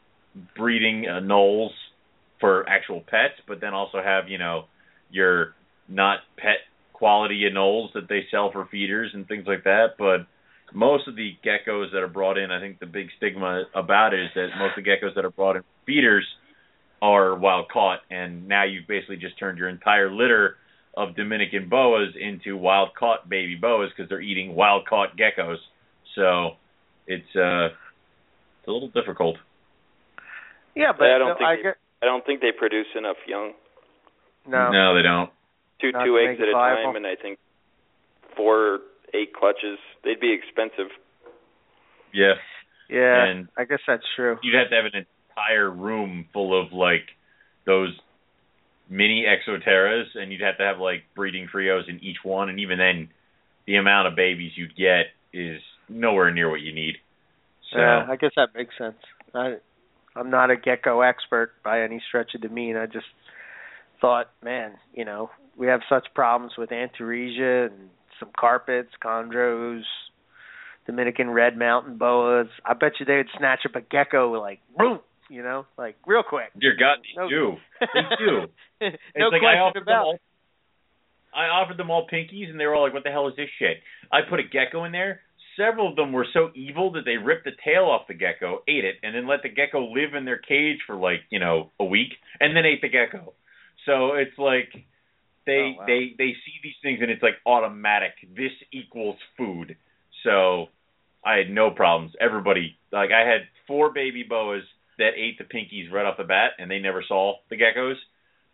breeding uh, for actual pets, but then also have you know your not pet quality anoles that they sell for feeders and things like that. But most of the geckos that are brought in, I think the big stigma about it is that most of the geckos that are brought in feeders are wild caught, and now you've basically just turned your entire litter of Dominican boas into wild caught baby boas because they're eating wild caught geckos. So it's uh it's a little difficult. Yeah, but I don't no, think I they, get, I don't think they produce enough young. no. No, they don't. Two Not two eggs at a viable. time, and I think four eight clutches. They'd be expensive. Yeah. Yeah, And I guess that's true. you'd have to have an entire room full of like those mini exoterras and you'd have to have like breeding trios in each one and even then the amount of babies you'd get is nowhere near what you need. So Yeah, I guess that makes sense. I I'm not a gecko expert by any stretch of the mean. I just thought, man, you know, we have such problems with Antaresia and some carpets, chondros, Dominican red mountain boas. I bet you they would snatch up a gecko like boom, you know, like real quick. dear God, they No- do. They do. no It's like I question offered them about all it. I offered them all pinkies and they were all like, What the hell is this shit? I put a gecko in there. Several of them were so evil that they ripped the tail off the gecko, ate it, and then let the gecko live in their cage for like, you know, a week and then ate the gecko. So it's like they Oh, wow. they they see these things and it's like automatic. This equals food. So I had no problems. Everybody like I had four baby boas that ate the pinkies right off the bat and they never saw the geckos.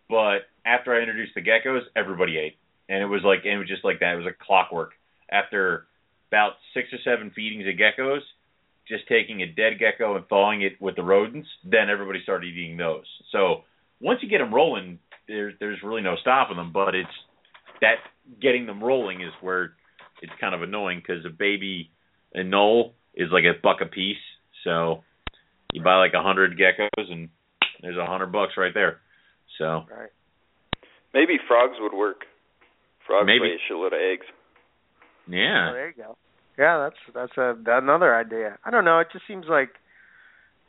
But after I introduced the geckos, everybody ate. And it was like and it was just like that. It was like clockwork. After about six or seven feedings of geckos, just taking a dead gecko and thawing it with the rodents, then everybody started eating those. So once you get them rolling, there's there's really no stopping them. But it's that getting them rolling is where it's kind of annoying because a baby anole is like a buck a piece. So you buy like a hundred geckos and there's a hundred bucks right there. So Right. Maybe frogs would work. Frogs Maybe. lay a shitload of eggs. Oh, yeah, there you go. Yeah, that's that's a another idea. I don't know. It just seems like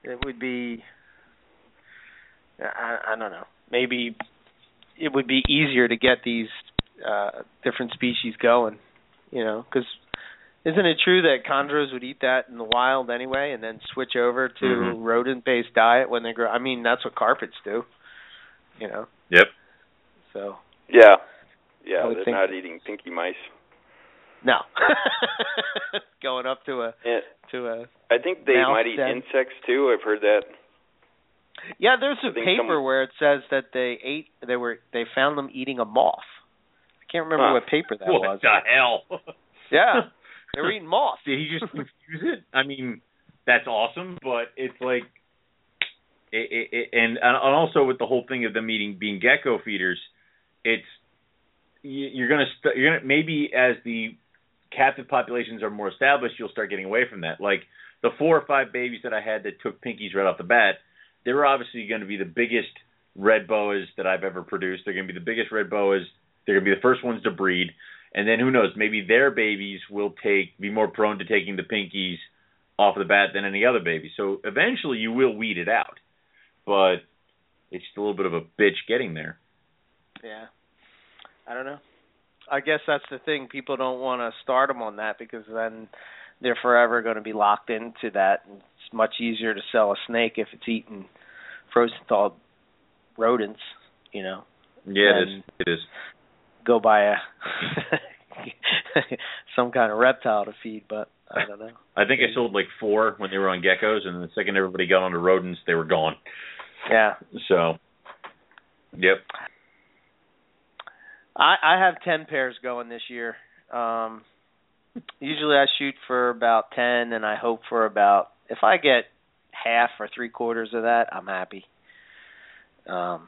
it would be. I, I don't know. Maybe it would be easier to get these uh different species going. You know, because isn't it true that chondros would eat that in the wild anyway, and then switch over to Mhm. rodent-based diet when they grow? I mean, that's what carpets do. You know, yep. so Yeah. Yeah, they're think- not eating pinky mice. No, going up to a And to a I think they might eat den. insects too. I've heard that. Yeah, there's a paper some- where it says that they ate they were they found them eating a moth. I can't remember Huh. what paper that what was. the hell? Yeah. They were eating moths. Did he just confuse it? I mean, that's awesome, but it's like, it, it, it, and and also with the whole thing of them eating being gecko feeders, it's you- you're gonna st- you're gonna maybe as the captive populations are more established, you'll start getting away from that. Like the four or five babies that I had that took pinkies right off the bat, they were obviously going to be the biggest red boas that I've ever produced. They're going to be the biggest red boas. They're going to be the first ones to breed. And then who knows? Maybe their babies will take be more prone to taking the pinkies off the bat than any other baby. So eventually you will weed it out, but it's just a little bit of a bitch getting there. Yeah. I don't know. I guess that's the thing. People don't want to start them on that because then they're forever going to be locked into that. And it's much easier to sell a snake if it's eating frozen thawed rodents, you know. Yeah, it is. It is. go buy a some kind of reptile to feed, but I don't know. I think I sold like four when they were on geckos, and the second everybody got onto rodents, they were gone. Yeah. So, yep. I I have ten pairs going this year. Um usually I shoot for about ten and I hope for about if I get half or three quarters of that, I'm happy. Um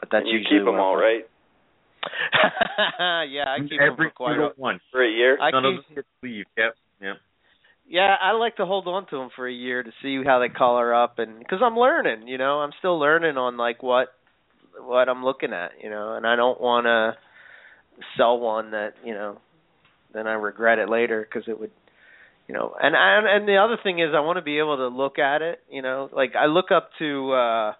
but that's and you usually keep them what- all right yeah, I keep them Every for quite a single one. for a year. I None of keep- them get to leave. Yep. Yep. Yeah, I like to hold on to them for a year to see how they color up, and because I'm learning, you know, I'm still learning on like what what I'm looking at, you know, and I don't want to sell one that you know then I regret it later because it would, you know, and and and the other thing is I want to be able to look at it, you know, like I look up to uh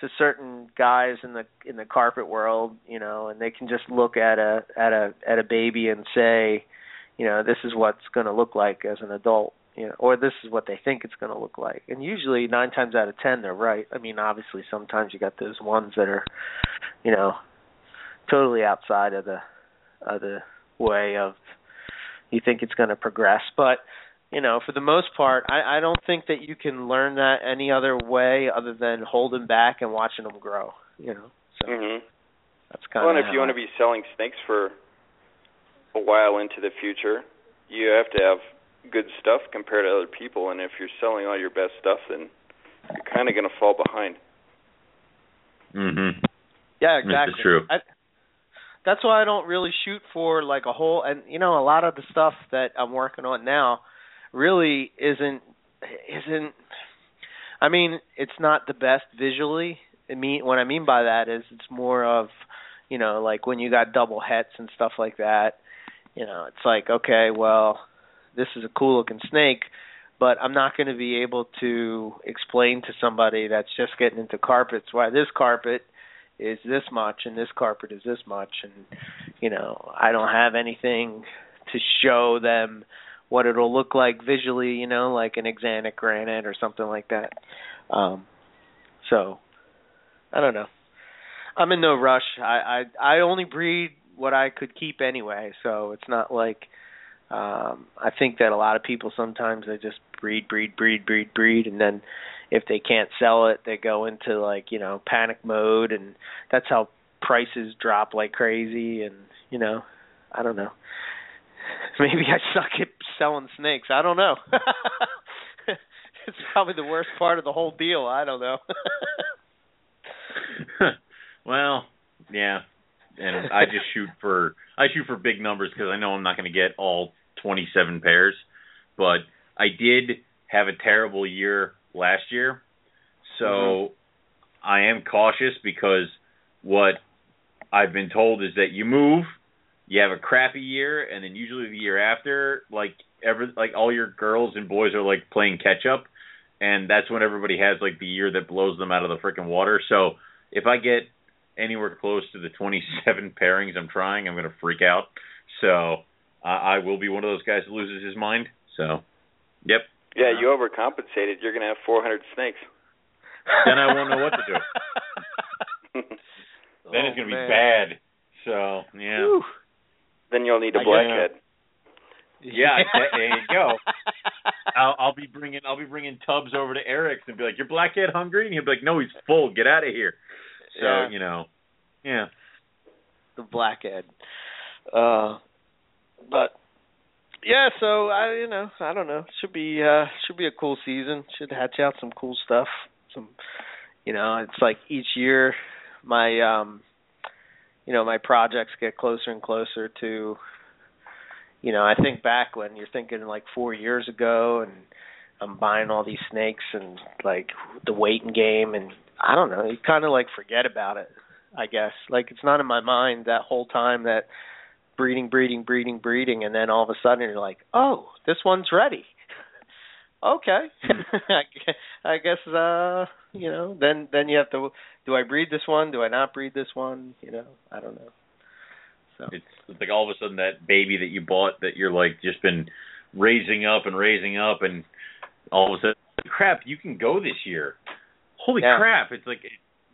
to certain guys in the in the carpet world, you know, and they can just look at a at a at a baby and say, you know, this is what's going to look like as an adult, you know, or this is what they think it's going to look like. And usually 9 times out of 10 they're right. I mean, obviously sometimes you got those ones that are, you know, totally outside of the of the way of you think it's going to progress, but you know, for the most part, I, I don't think that you can learn that any other way other than holding back and watching them grow. You know, so Mhm. that's kind Well, of. and if you want to be selling snakes for a while into the future, you have to have good stuff compared to other people. And if you're selling all your best stuff, then you're kind of going to fall behind. Mhm. yeah, This is exactly. true. I, that's why I don't really shoot for like a whole. And you know, a lot of the stuff that I'm working on now really isn't isn't. I mean, it's not the best visually. I mean, what I mean by that is it's more of, you know, like when you got double hets and stuff like that. You know, it's like okay, well, this is a cool looking snake, but I'm not going to be able to explain to somebody that's just getting into carpets why this carpet is this much and this carpet is this much and you know I don't have anything to show them what it'll look like visually, you know, like an axanthic granite or something like that. Um so I don't know. I'm in no rush. I I I only breed what I could keep anyway, so it's not like um I think that a lot of people sometimes they just breed breed breed breed breed and then if they can't sell it they go into like you know panic mode and that's how prices drop like crazy and you know i don't know. Maybe i suck at selling snakes. I don't know. It's probably the worst part of the whole deal. I don't know. Well, yeah. And I just shoot for I shoot for big numbers because I know I'm not going to get all 27 pairs. But I did have a terrible year last year, so Mhm. I am cautious because what I've been told is that you move, you have a crappy year, and then usually the year after, like ever, like all your girls and boys are like playing catch up, and that's when everybody has like the year that blows them out of the freaking water. So if I get anywhere close to the 27 pairings I'm trying, I'm going to freak out. So uh, I will be one of those guys that loses his mind. So, yep. Yeah, you overcompensated. You're going to have 400 snakes. Then I won't know what to do. Then it's Oh, going to be bad. So, yeah. Whew. then you'll need a blackhead. Yeah, there you go. I'll, I'll be bringing I'll be bringing tubs over to Eric's and be like, "You're blackhead hungry?" And he'll be like, "No, he's full. Get out of here." So Yeah. you know, yeah. the blackhead. Uh, but yeah, so I you know I don't know should be uh should be a cool season. Should hatch out some cool stuff. Some you know it's like each year my um you know my projects get closer and closer to you know I think back when you're thinking like four years ago and I'm buying all these snakes and like the waiting game and I don't know you kind of like forget about it I guess. Like it's not in my mind that whole time that breeding, breeding, breeding, breeding, and then all of a sudden you're like, oh, this one's ready. okay, I guess- uh, you know. Then then you have to. Do I breed this one? Do I not breed this one? You know, I don't know. So It's, it's like all of a sudden that baby that you bought that you're like just been raising up and raising up, and all of a sudden, crap, you can go this year. Holy Yeah. crap! It's like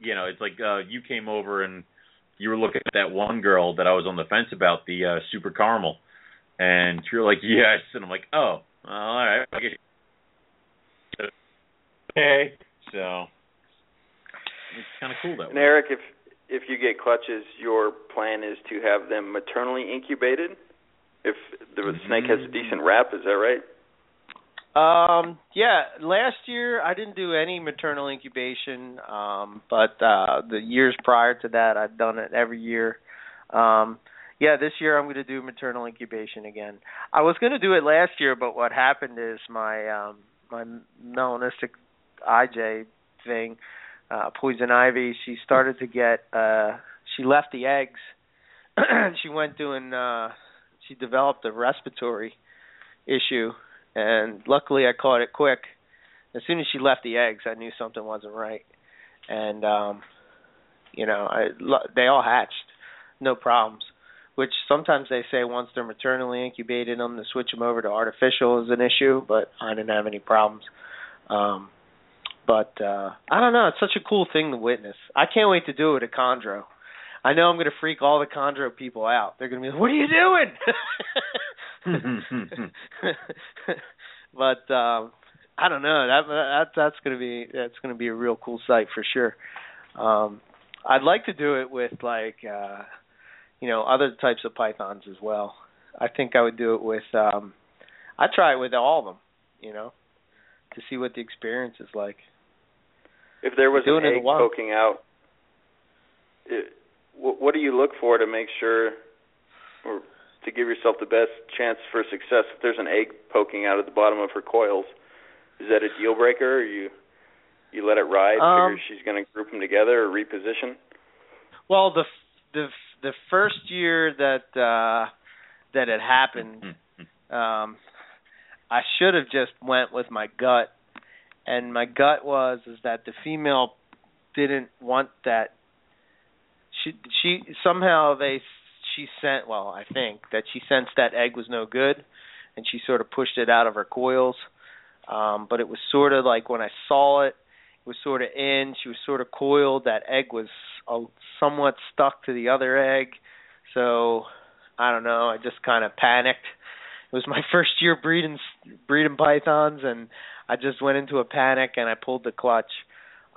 you know, it's like uh you came over and you were looking at that one girl that I was on the fence about, the uh super caramel, and you're like, yes, and I'm like, oh, all right, I guess. Okay, so it's kind of cool that And way. Eric, if if you get clutches, your plan is to have them maternally incubated. If the mm-hmm. snake has a decent wrap, is that right? Um, yeah, last year I didn't do any maternal incubation, um, but uh the years prior to that I've done it every year. Um yeah, this year I'm going to do maternal incubation again. I was going to do it last year, but what happened is my um my melanistic IJ thing, uh poison ivy, she started to get uh she left the eggs. she went doing uh she developed a respiratory issue and luckily I caught it quick. As soon as she left the eggs, I knew something wasn't right, and um, you know, I they all hatched, no problems. Which sometimes they say once they're maternally incubated, them to switch them over to artificial is an issue, but I didn't have any problems. Um, but uh I don't know, it's such a cool thing to witness. I can't wait to do it at Chondro. I know I'm going to freak all the Chondro people out. They're going to be like, "What are you doing?" but um I don't know. That that that's going to be that's going to be a real cool sight for sure. Um I'd like to do it with like uh you know other types of pythons as well. I think I would do it with um I'd try it with all of them, you know, to see what the experience is like. If there was an egg poking out, it, what do you look for to make sure or to give yourself the best chance for success. If there's an egg poking out at the bottom of her coils, is that a deal breaker? Or you you let it ride, um, figure she's going to group them together or reposition? Well, the the the first year that uh that it happened, um I should have just went with my gut, and my gut was is that the female didn't want that. She she somehow they she sent well i think that she sensed that egg was no good and she sort of pushed it out of her coils. Um but it was sort of like when i saw it it was sort of in she was sort of coiled that egg was uh, somewhat stuck to the other egg. So i don't know i just kind of panicked. It was my first year breeding breeding pythons and i just went into a panic and i pulled the clutch.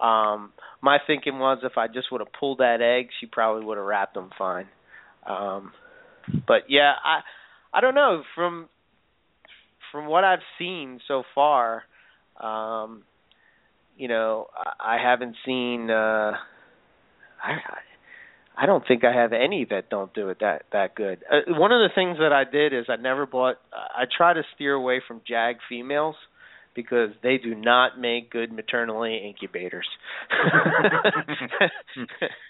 Um my thinking was if i just would have pulled that egg she probably would have wrapped them fine um, but yeah, I I don't know from from what I've seen so far. Um, you know, I, I haven't seen. Uh, I I don't think I have any that don't do it that that good. Uh, one of the things that I did is I never bought. I try to steer away from jag females because they do not make good maternally incubators.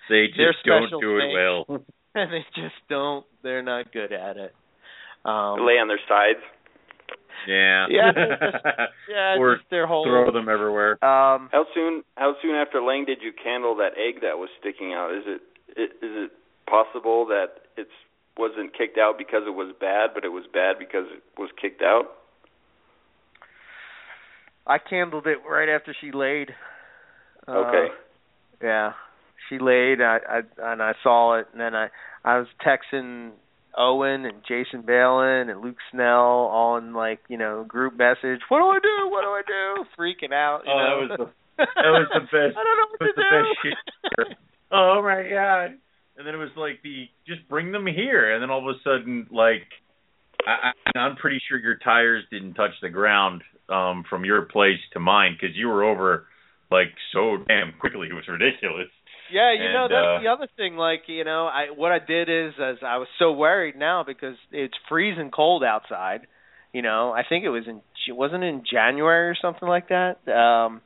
they just don't do it well. and they just don't. They're not good at it. Um, lay on their sides. Yeah. Yeah. Just, yeah. or just their whole. Throw them everywhere. Um, how soon? How soon after laying did you candle that egg that was sticking out? Is it? Is it possible that it's wasn't kicked out because it was bad, but it was bad because it was kicked out? I candled it right after she laid. Okay. Uh, yeah she laid. I, I and I saw it, and then I I was texting Owen and Jason Balin and Luke Snell all in like you know group message. What do I do? What do I do? Freaking out. You oh, know? that was the that was the best. I don't know what to do. Best shit. oh my god! And then it was like the just bring them here, and then all of a sudden like I, I, I'm pretty sure your tires didn't touch the ground um from your place to mine because you were over like so damn quickly. It was ridiculous. Yeah, you and, know that's uh, the other thing. Like you know, I what I did is as I was so worried now because it's freezing cold outside. You know, I think it was in it wasn't in January or something like that. Um,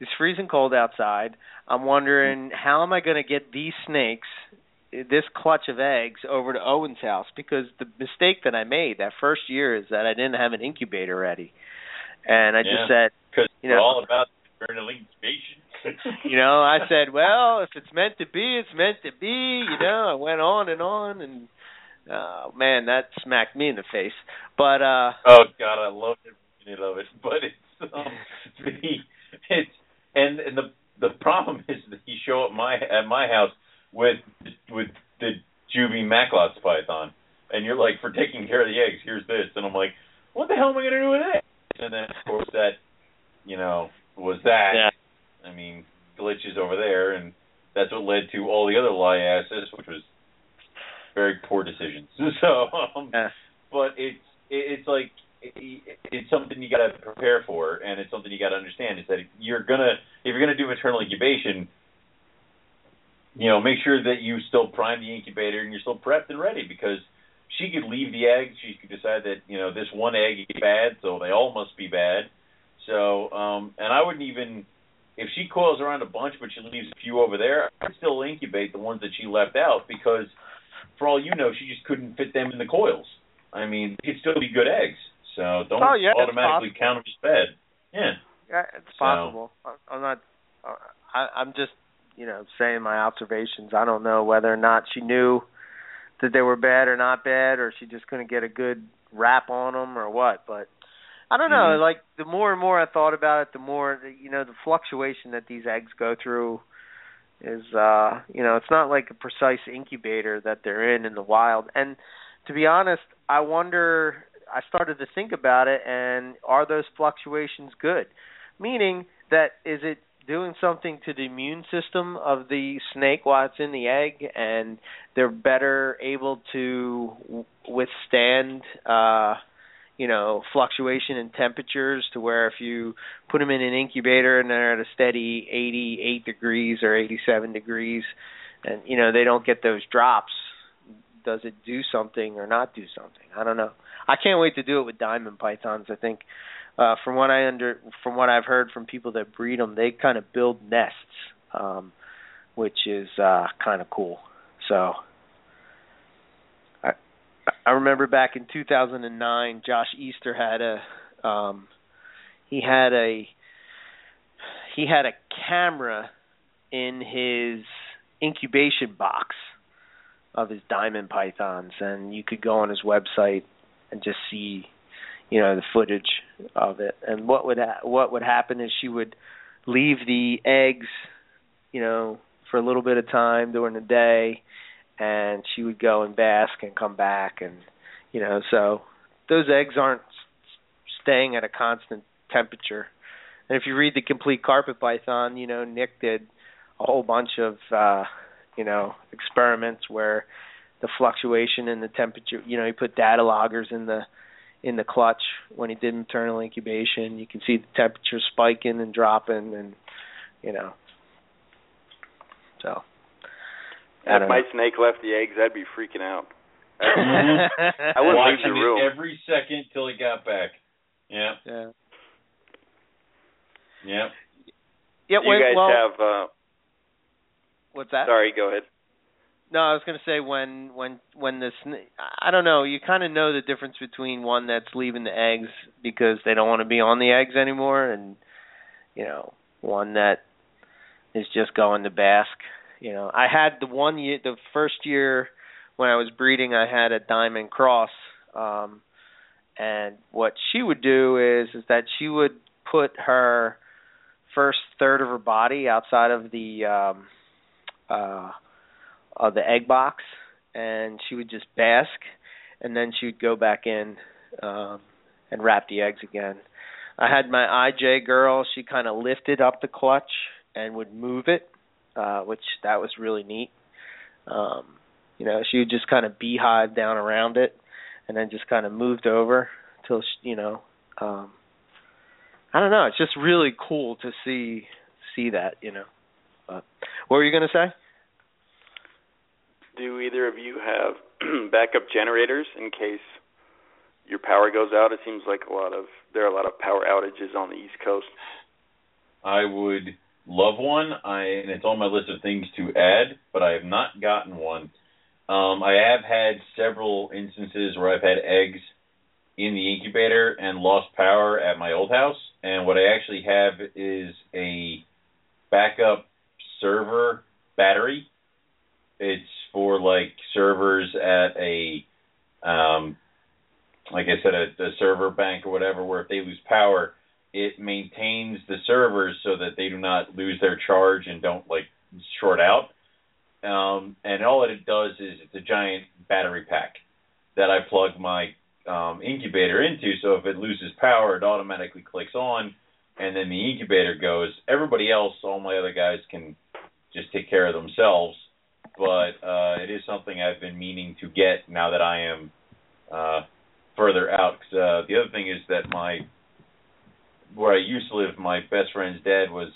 it's freezing cold outside. I'm wondering how am I going to get these snakes, this clutch of eggs, over to Owen's house because the mistake that I made that first year is that I didn't have an incubator ready, and I yeah, just said, you know, all about internal incubation. you know, I said, well, if it's meant to be, it's meant to be. You know, I went on and on, and uh, man, that smacked me in the face. But uh oh god, I love every minute love it. But it's um, the it's and and the the problem is that you show up my at my house with with the Juvie Macklot's python, and you're like, for taking care of the eggs, here's this, and I'm like, what the hell am I gonna do with it? And then of course that, you know, was that. Yeah I mean, glitches over there, and that's what led to all the other liasis, which was very poor decisions. So, um, yeah. but it's it's like it's something you got to prepare for, and it's something you got to understand is that if you're gonna if you're gonna do maternal incubation, you know, make sure that you still prime the incubator and you're still prepped and ready because she could leave the eggs. She could decide that you know this one egg is bad, so they all must be bad. So, um, and I wouldn't even if she coils around a bunch, but she leaves a few over there, I'd still incubate the ones that she left out because, for all you know, she just couldn't fit them in the coils. I mean, they could still be good eggs. So don't oh, yeah, automatically count them as bad. Yeah. Yeah, it's so. possible. I'm not. I, I'm just, you know, saying my observations. I don't know whether or not she knew that they were bad or not bad, or she just couldn't get a good rap on them, or what. But I don't know. Mhm. Like the more and more I thought about it, the more you know the fluctuation that these eggs go through is uh you know it's not like a precise incubator that they're in in the wild. And to be honest, I wonder. I started to think about it, and are those fluctuations good? Meaning that is it doing something to the immune system of the snake while it's in the egg, and they're better able to withstand. uh you know fluctuation in temperatures to where if you put them in an incubator and they're at a steady 88 degrees or 87 degrees and you know they don't get those drops does it do something or not do something? I don't know. I can't wait to do it with diamond pythons. I think uh from what i under from what i've heard from people that breed them they kind of build nests um which is uh kind of cool. So I remember back in 2009, Josh Easter had a um he had a he had a camera in his incubation box of his diamond pythons and you could go on his website and just see you know the footage of it. And what would ha- what would happen is she would leave the eggs you know for a little bit of time during the day and she would go and bask and come back and you know so those eggs aren't staying at a constant temperature. And if you read the complete carpet python you know nick did a whole bunch of uh you know experiments where the fluctuation in the temperature you know he put data loggers in the in the clutch when he did maternal incubation. You can see the temperature spiking and dropping and you know so if my snake left the eggs, I'd be freaking out. I wouldn't Watching leave the room it every second till he got back. Yeah. Yeah. Yeah. Yeah. you when, guys well, have. uh what's that? Sorry, go ahead. No, I was going to say when when when the sn- I don't know, you kind of know the difference between one that's leaving the eggs because they don't want to be on the eggs anymore, and you know one that is just going to bask. You know, I had the one year, the first year when I was breeding, I had a diamond cross, um, and what she would do is is that she would put her first third of her body outside of the um uh of the egg box and she would just bask and then she would go back in um and wrap the eggs again. I had my IJ girl, she kind of lifted up the clutch and would move it, uh which that was really neat. Um you know, she would just kind of beehive down around it and then just kind of moved over till she, you know, um I don't know, it's just really cool to see see that, you know. But what were you going to say? Do either of you have backup generators in case your power goes out? It seems like a lot of there are a lot of power outages on the East Coast. I would love one. I and it's on my list of things to add, but I have not gotten one. Um, I have had several instances where I've had eggs in the incubator and lost power at my old house. And what I actually have is a backup server battery. It's for like servers at a, um, like I said, a, a server bank or whatever, where if they lose power, it maintains the servers so that they do not lose their charge and don't like short out. Um, and all that it does is it's a giant battery pack that I plug my um, incubator into. So if it loses power, it automatically clicks on, and then the incubator goes. Everybody else, all my other guys, can just take care of themselves. But uh, it is something I've been meaning to get now that I am uh, further out. Cause, uh, the other thing is that my where I used to live, my best friend's dad was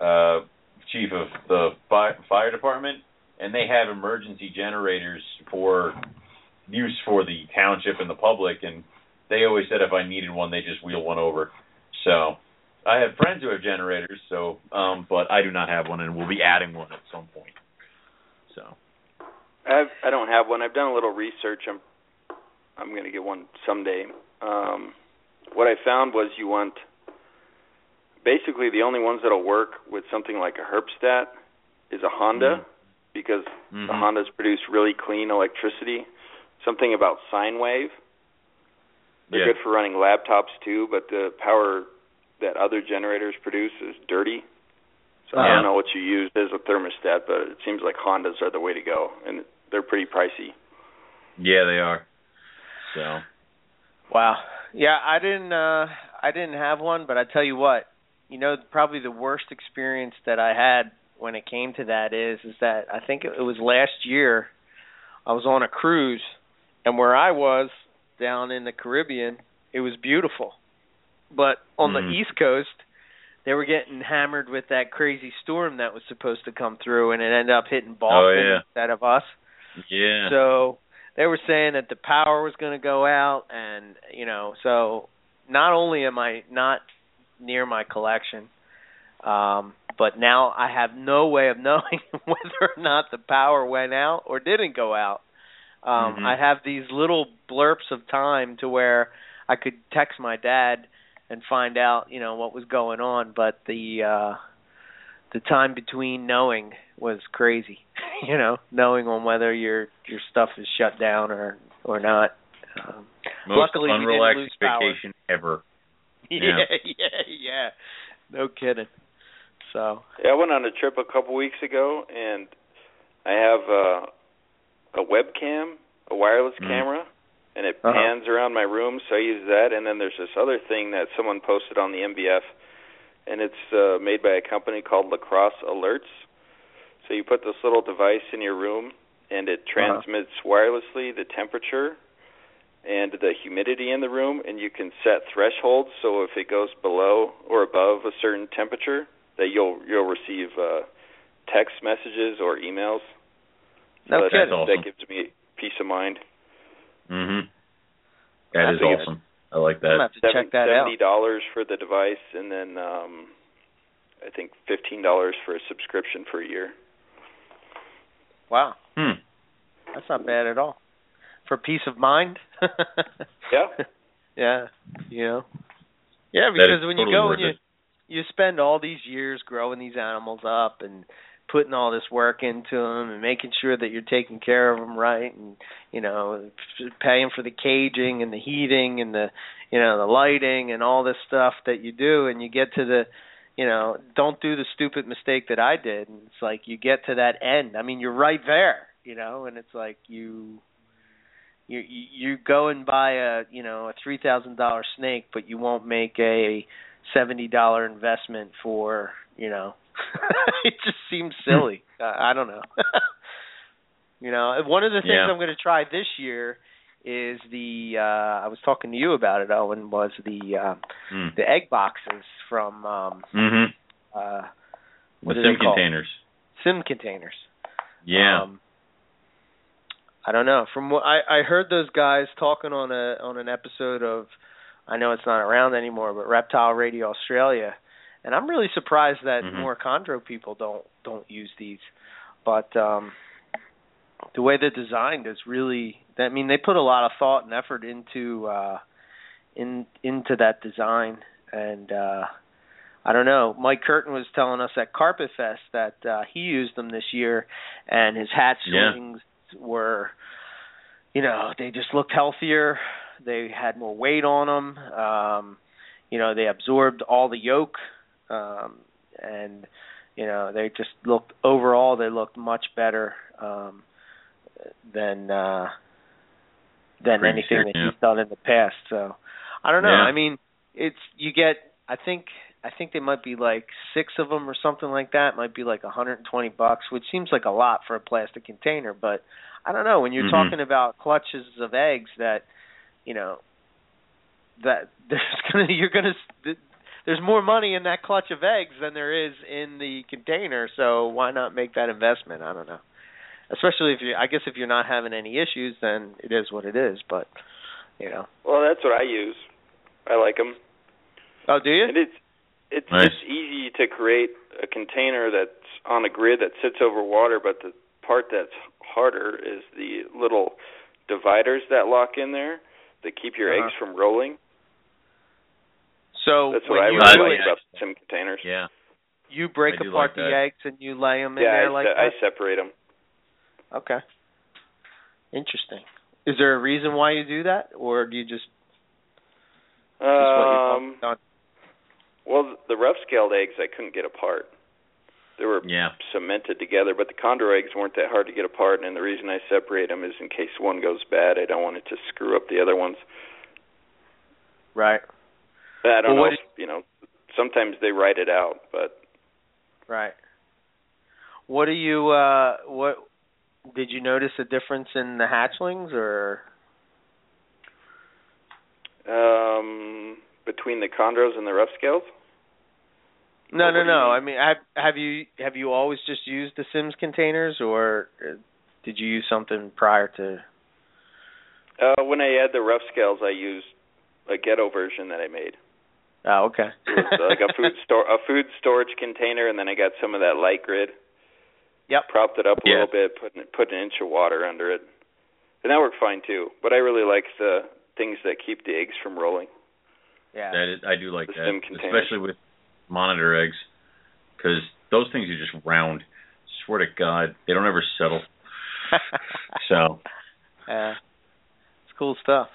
uh, chief of the fire, fire department, and they have emergency generators for use for the township and the public. And they always said if I needed one, they just wheel one over. So I have friends who have generators, so um, but I do not have one, and we'll be adding one at some point. So I've, I don't have one. I've done a little research. I'm I'm going to get one someday. Um, what I found was you want basically the only ones that'll work with something like a Herpstat is a Honda mm-hmm. because mm-hmm. the Hondas produce really clean electricity. Something about sine wave. They're yeah. good for running laptops too, but the power that other generators produce is dirty. So I don't know what you use as a thermostat, but it seems like Hondas are the way to go, and they're pretty pricey. yeah, they are. So Wow. Yeah, I didn't uh I didn't have one, but I tell you what, you know, probably the worst experience that I had when it came to that is is that I think it was last year I was on a cruise and where I was down in the Caribbean, it was beautiful. But on Mhm. the East Coast, they were getting hammered with that crazy storm that was supposed to come through and it ended up hitting Boston Oh, yeah. instead of us. yeah. So they were saying that the power was going to go out, and you know, so not only am I not near my collection, um, but now I have no way of knowing whether or not the power went out or didn't go out. Um, Mhm. I have these little blurps of time to where I could text my dad and find out, you know, what was going on, but the uh the time between knowing was crazy. you know, knowing on whether your your stuff is shut down or or not. Um, Most luckily unrelaxed lose power. vacation ever. yeah, Yeah. yeah. No kidding. So Yeah, I went on a trip a couple weeks ago, and I have uh, a webcam, a wireless Mhm. camera, and it Uh-huh. pans around my room, so I use that. And then there's this other thing that someone posted on the MBF, and it's uh, made by a company called La Crosse Alerts. So you put this little device in your room, and it transmits wirelessly the temperature and the humidity in the room, and you can set thresholds. So if it goes below or above a certain temperature, that you'll you'll receive uh, text messages or emails. no So that, kidding. awesome. that gives me peace of mind. Mhm. That I is think it's- awesome. I like that. I'm gonna that. have to check that out. Seventy dollars for the device, and then um, I think fifteen dollars for a subscription for a year. Wow, Hmm. that's not bad at all. For peace of mind. Yeah. yeah. You know. Yeah, because when totally you go and you it. you spend all these years growing these animals up and putting all this work into them and making sure that you're taking care of them right and you know paying for the caging and the heating and the you know the lighting and all this stuff that you do and you get to the you know don't do the stupid mistake that I did and it's like you get to that end I mean you're right there you know and it's like you you you go and buy a you know a three thousand dollar snake but you won't make a seventy dollar investment for you know it just seems silly uh, i don't know you know one of the things Yeah. i'm going to try this year is the uh i was talking to you about it owen was the uh Mm. the egg boxes from um Mhm. uh what The sim containers. sim containers Yeah. um, I don't know. From what I I heard those guys talking on a on an episode of I know it's not around anymore, but Reptile Radio Australia, and I'm really surprised that Mhm. more chondro people don't don't use these. But um the way they're designed is really I mean they put a lot of thought and effort into uh in into that design and uh I don't know. Mike Curtin was telling us at Carpet Fest that uh he used them this year and his hat Yeah. Were you know, they just looked healthier. They had more weight on them. Um you know, they absorbed all the yolk um and you know, they just looked overall they looked much better um than uh than Pretty anything sure, that yeah. he's done in the past. So I don't know. Yeah. I mean, it's you get I think I think they might be like six of them or something like that. It might be like 120 bucks, which seems like a lot for a plastic container, but I don't know when you're Mhm. talking about clutches of eggs that, you know, that there's gonna you're gonna there's more money in that clutch of eggs than there is in the container, so why not make that investment? I don't know. Especially if you I guess if you're not having any issues, then it is what it is, but you know. Well, that's what I use. I like them. Oh, do you? And it's it's Nice. it's easy to create a container that's on a grid that sits over water, but the part that's harder is the little dividers that lock in there that keep your Uh-huh. eggs from rolling. So That's what I you really like it, about the sim containers. Yeah. you break apart like the that. eggs and you lay them in yeah, there I, like se- that. I separate them. Okay. Interesting. Is there a reason why you do that, or do you just just what Um, you've done? Well, the rough scaled eggs I couldn't get apart. They were Yeah. cemented together, but the chondro eggs weren't that hard to get apart. And the reason I separate them is in case one goes bad, I don't want it to screw up the other ones. Right. I don't Well, know. If, you know, sometimes they write it out, but Right. What do you uh what did you notice a difference in the hatchlings or um, between the chondros and the rough scales, No, What no, no. mean? I mean, have have you have you always just used the Sims containers or uh, did you use something prior to uh, when I add the rough scales, I use a ghetto version that I made. Oh, okay. It was like a food store, a food storage container, and then I got some of that light grid. Yep. Propped it up a Yeah. little bit, put an- put an inch of water under it, and that worked fine too. But I really like the things that keep the eggs from rolling. Yeah. That is, I do like The that, especially with monitor eggs, because those things are just round. Swear to God, they don't ever settle. So Yeah. It's cool stuff.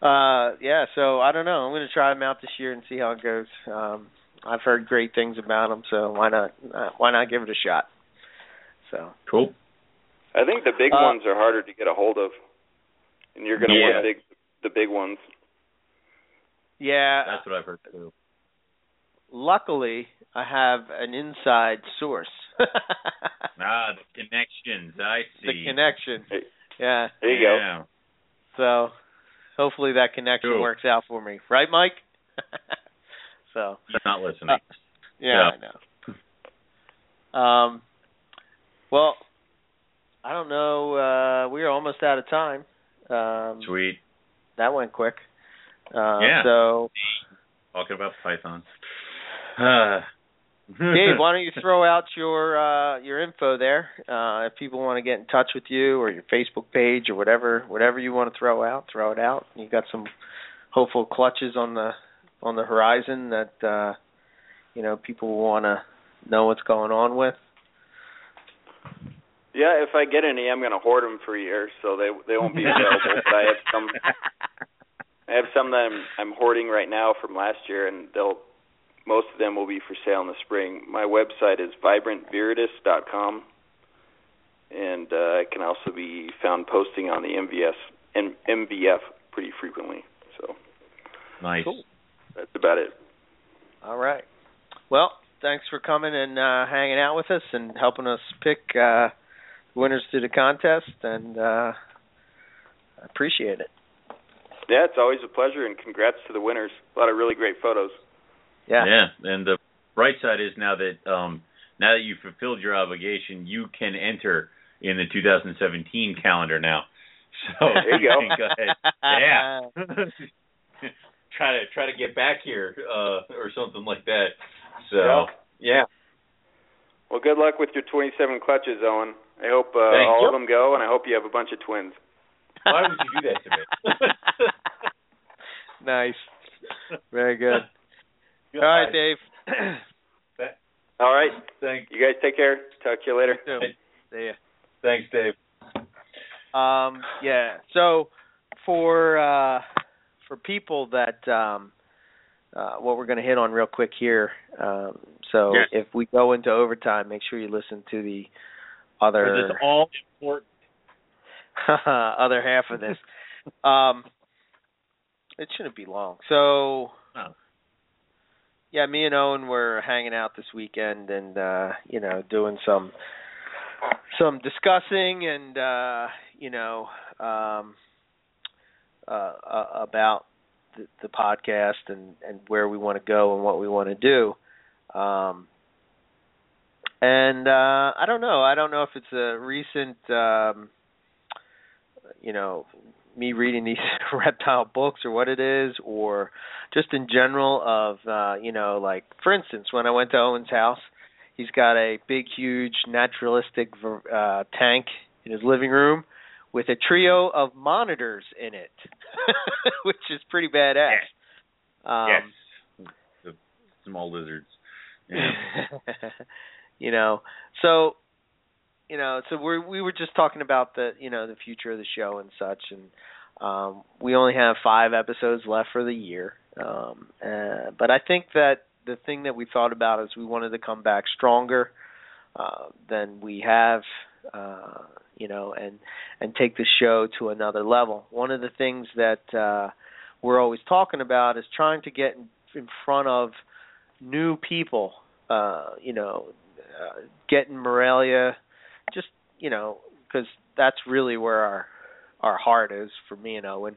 Uh yeah, so I don't know. I'm going to try them out this year and see how it goes. Um I've heard great things about them, so why not uh, why not give it a shot? So, cool. I think the big Uh, ones are harder to get a hold of, and you're going to Yeah. want big, the big ones. Yeah, That's what I've heard too. luckily I have an inside source. Ah, the connections. I see. the connection. Hey. Yeah. There you go. So, hopefully that connection Cool. works out for me. Right, Mike? so, He's not listening. Uh, yeah, Yeah. I know. Um, well, I don't know. Uh, we are almost out of time. Um, Sweet. that went quick. Uh, Yeah. So, Talking about pythons. Uh, Dave, why don't you throw out your uh, your info there? Uh, if people want to get in touch with you or your Facebook page or whatever, whatever you want to throw out, throw it out. You got some hopeful clutches on the on the horizon that uh, you know people want to know what's going on with. Yeah, if I get any, I'm going to hoard them for years, so they they won't be available. but I have some. I have some that I'm I'm hoarding right now from last year, and they'll most of them will be for sale in the spring. My website is vibrantviridis.com, and uh, it can also be found posting on the MVS and MVF pretty frequently. So nice. Cool. that's about it. All right. Well, thanks for coming and uh, hanging out with us and helping us pick uh, winners to the contest, and uh, I appreciate it. Yeah, it's always a pleasure, and congrats to the winners. A lot of really great photos. Yeah. Yeah, and the bright side is now that um now that you've fulfilled your obligation, you can enter in the 2017 calendar now. So There you go. go ahead. Yeah. try to try to get back here uh or something like that. So Yeah. yeah. Well, good luck with your 27 clutches, Owen. I hope uh, Thank all you. of them go, and I hope you have a bunch of twins. Why would you do that to me? nice. Very good. All right, Dave. All right. Thank You guys take care. Talk to you later. You. See ya. thanks, Dave. Um, yeah. So for uh, for people that um, uh, what we're going to hit on real quick here. Um, so Yes. if we go into overtime, make sure you listen to the other it's all important. other half of this. um, it shouldn't be long. So Oh. yeah, me and Owen were hanging out this weekend and uh, you know, doing some some discussing and uh, you know, um uh, uh about the, the podcast and and where we want to go and what we want to do. Um and uh I don't know. I don't know if it's a recent um you know me reading these reptile books or what it is or just in general of uh you know like for instance when I went to Owen's house he's got a big huge naturalistic uh tank in his living room with a trio of monitors in it which is pretty badass yes, um, yes. the small lizards yeah. you know so you know, so we we were just talking about the you know the future of the show and such, and um, we only have five episodes left for the year. Um, uh, but I think that the thing that we thought about is we wanted to come back stronger uh, than we have, uh, you know, and and take the show to another level. One of the things that uh, we're always talking about is trying to get in, in front of new people. Uh, you know, uh, getting Morelia just you know because that's really where our our heart is for me and Owen,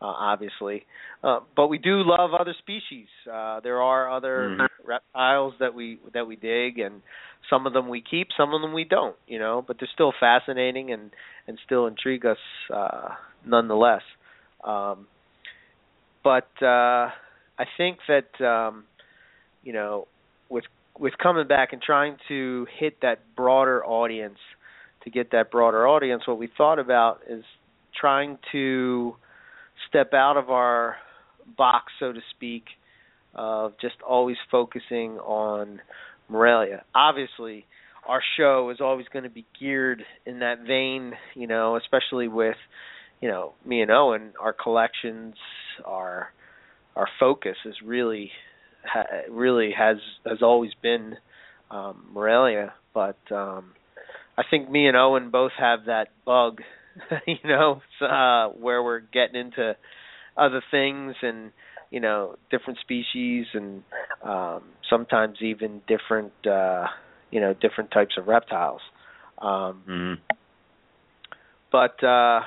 uh, obviously. Uh, but we do love other species. Uh, there are other mm-hmm. reptiles that we that we dig, and some of them we keep, some of them we don't. You know, but they're still fascinating and and still intrigue us uh, nonetheless. Um, but uh, I think that um, you know with coming back and trying to hit that broader audience to get that broader audience what we thought about is trying to step out of our box so to speak of just always focusing on Morelia. Obviously, our show is always going to be geared in that vein, you know, especially with you know, me and Owen, our collections, our our focus is really ha, really has has always been um, Morelia, but um, I think me and Owen both have that bug, you know, uh, where we're getting into other things and you know different species and um, sometimes even different uh, you know different types of reptiles. Um, mm-hmm. But uh,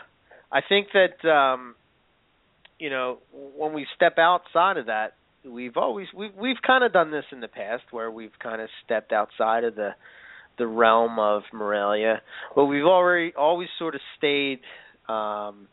I think that um, you know when we step outside of that, we've always we've we've kind of done this in the past where we've kind of stepped outside of the the realm of Morelia, but we've already always sort of stayed um,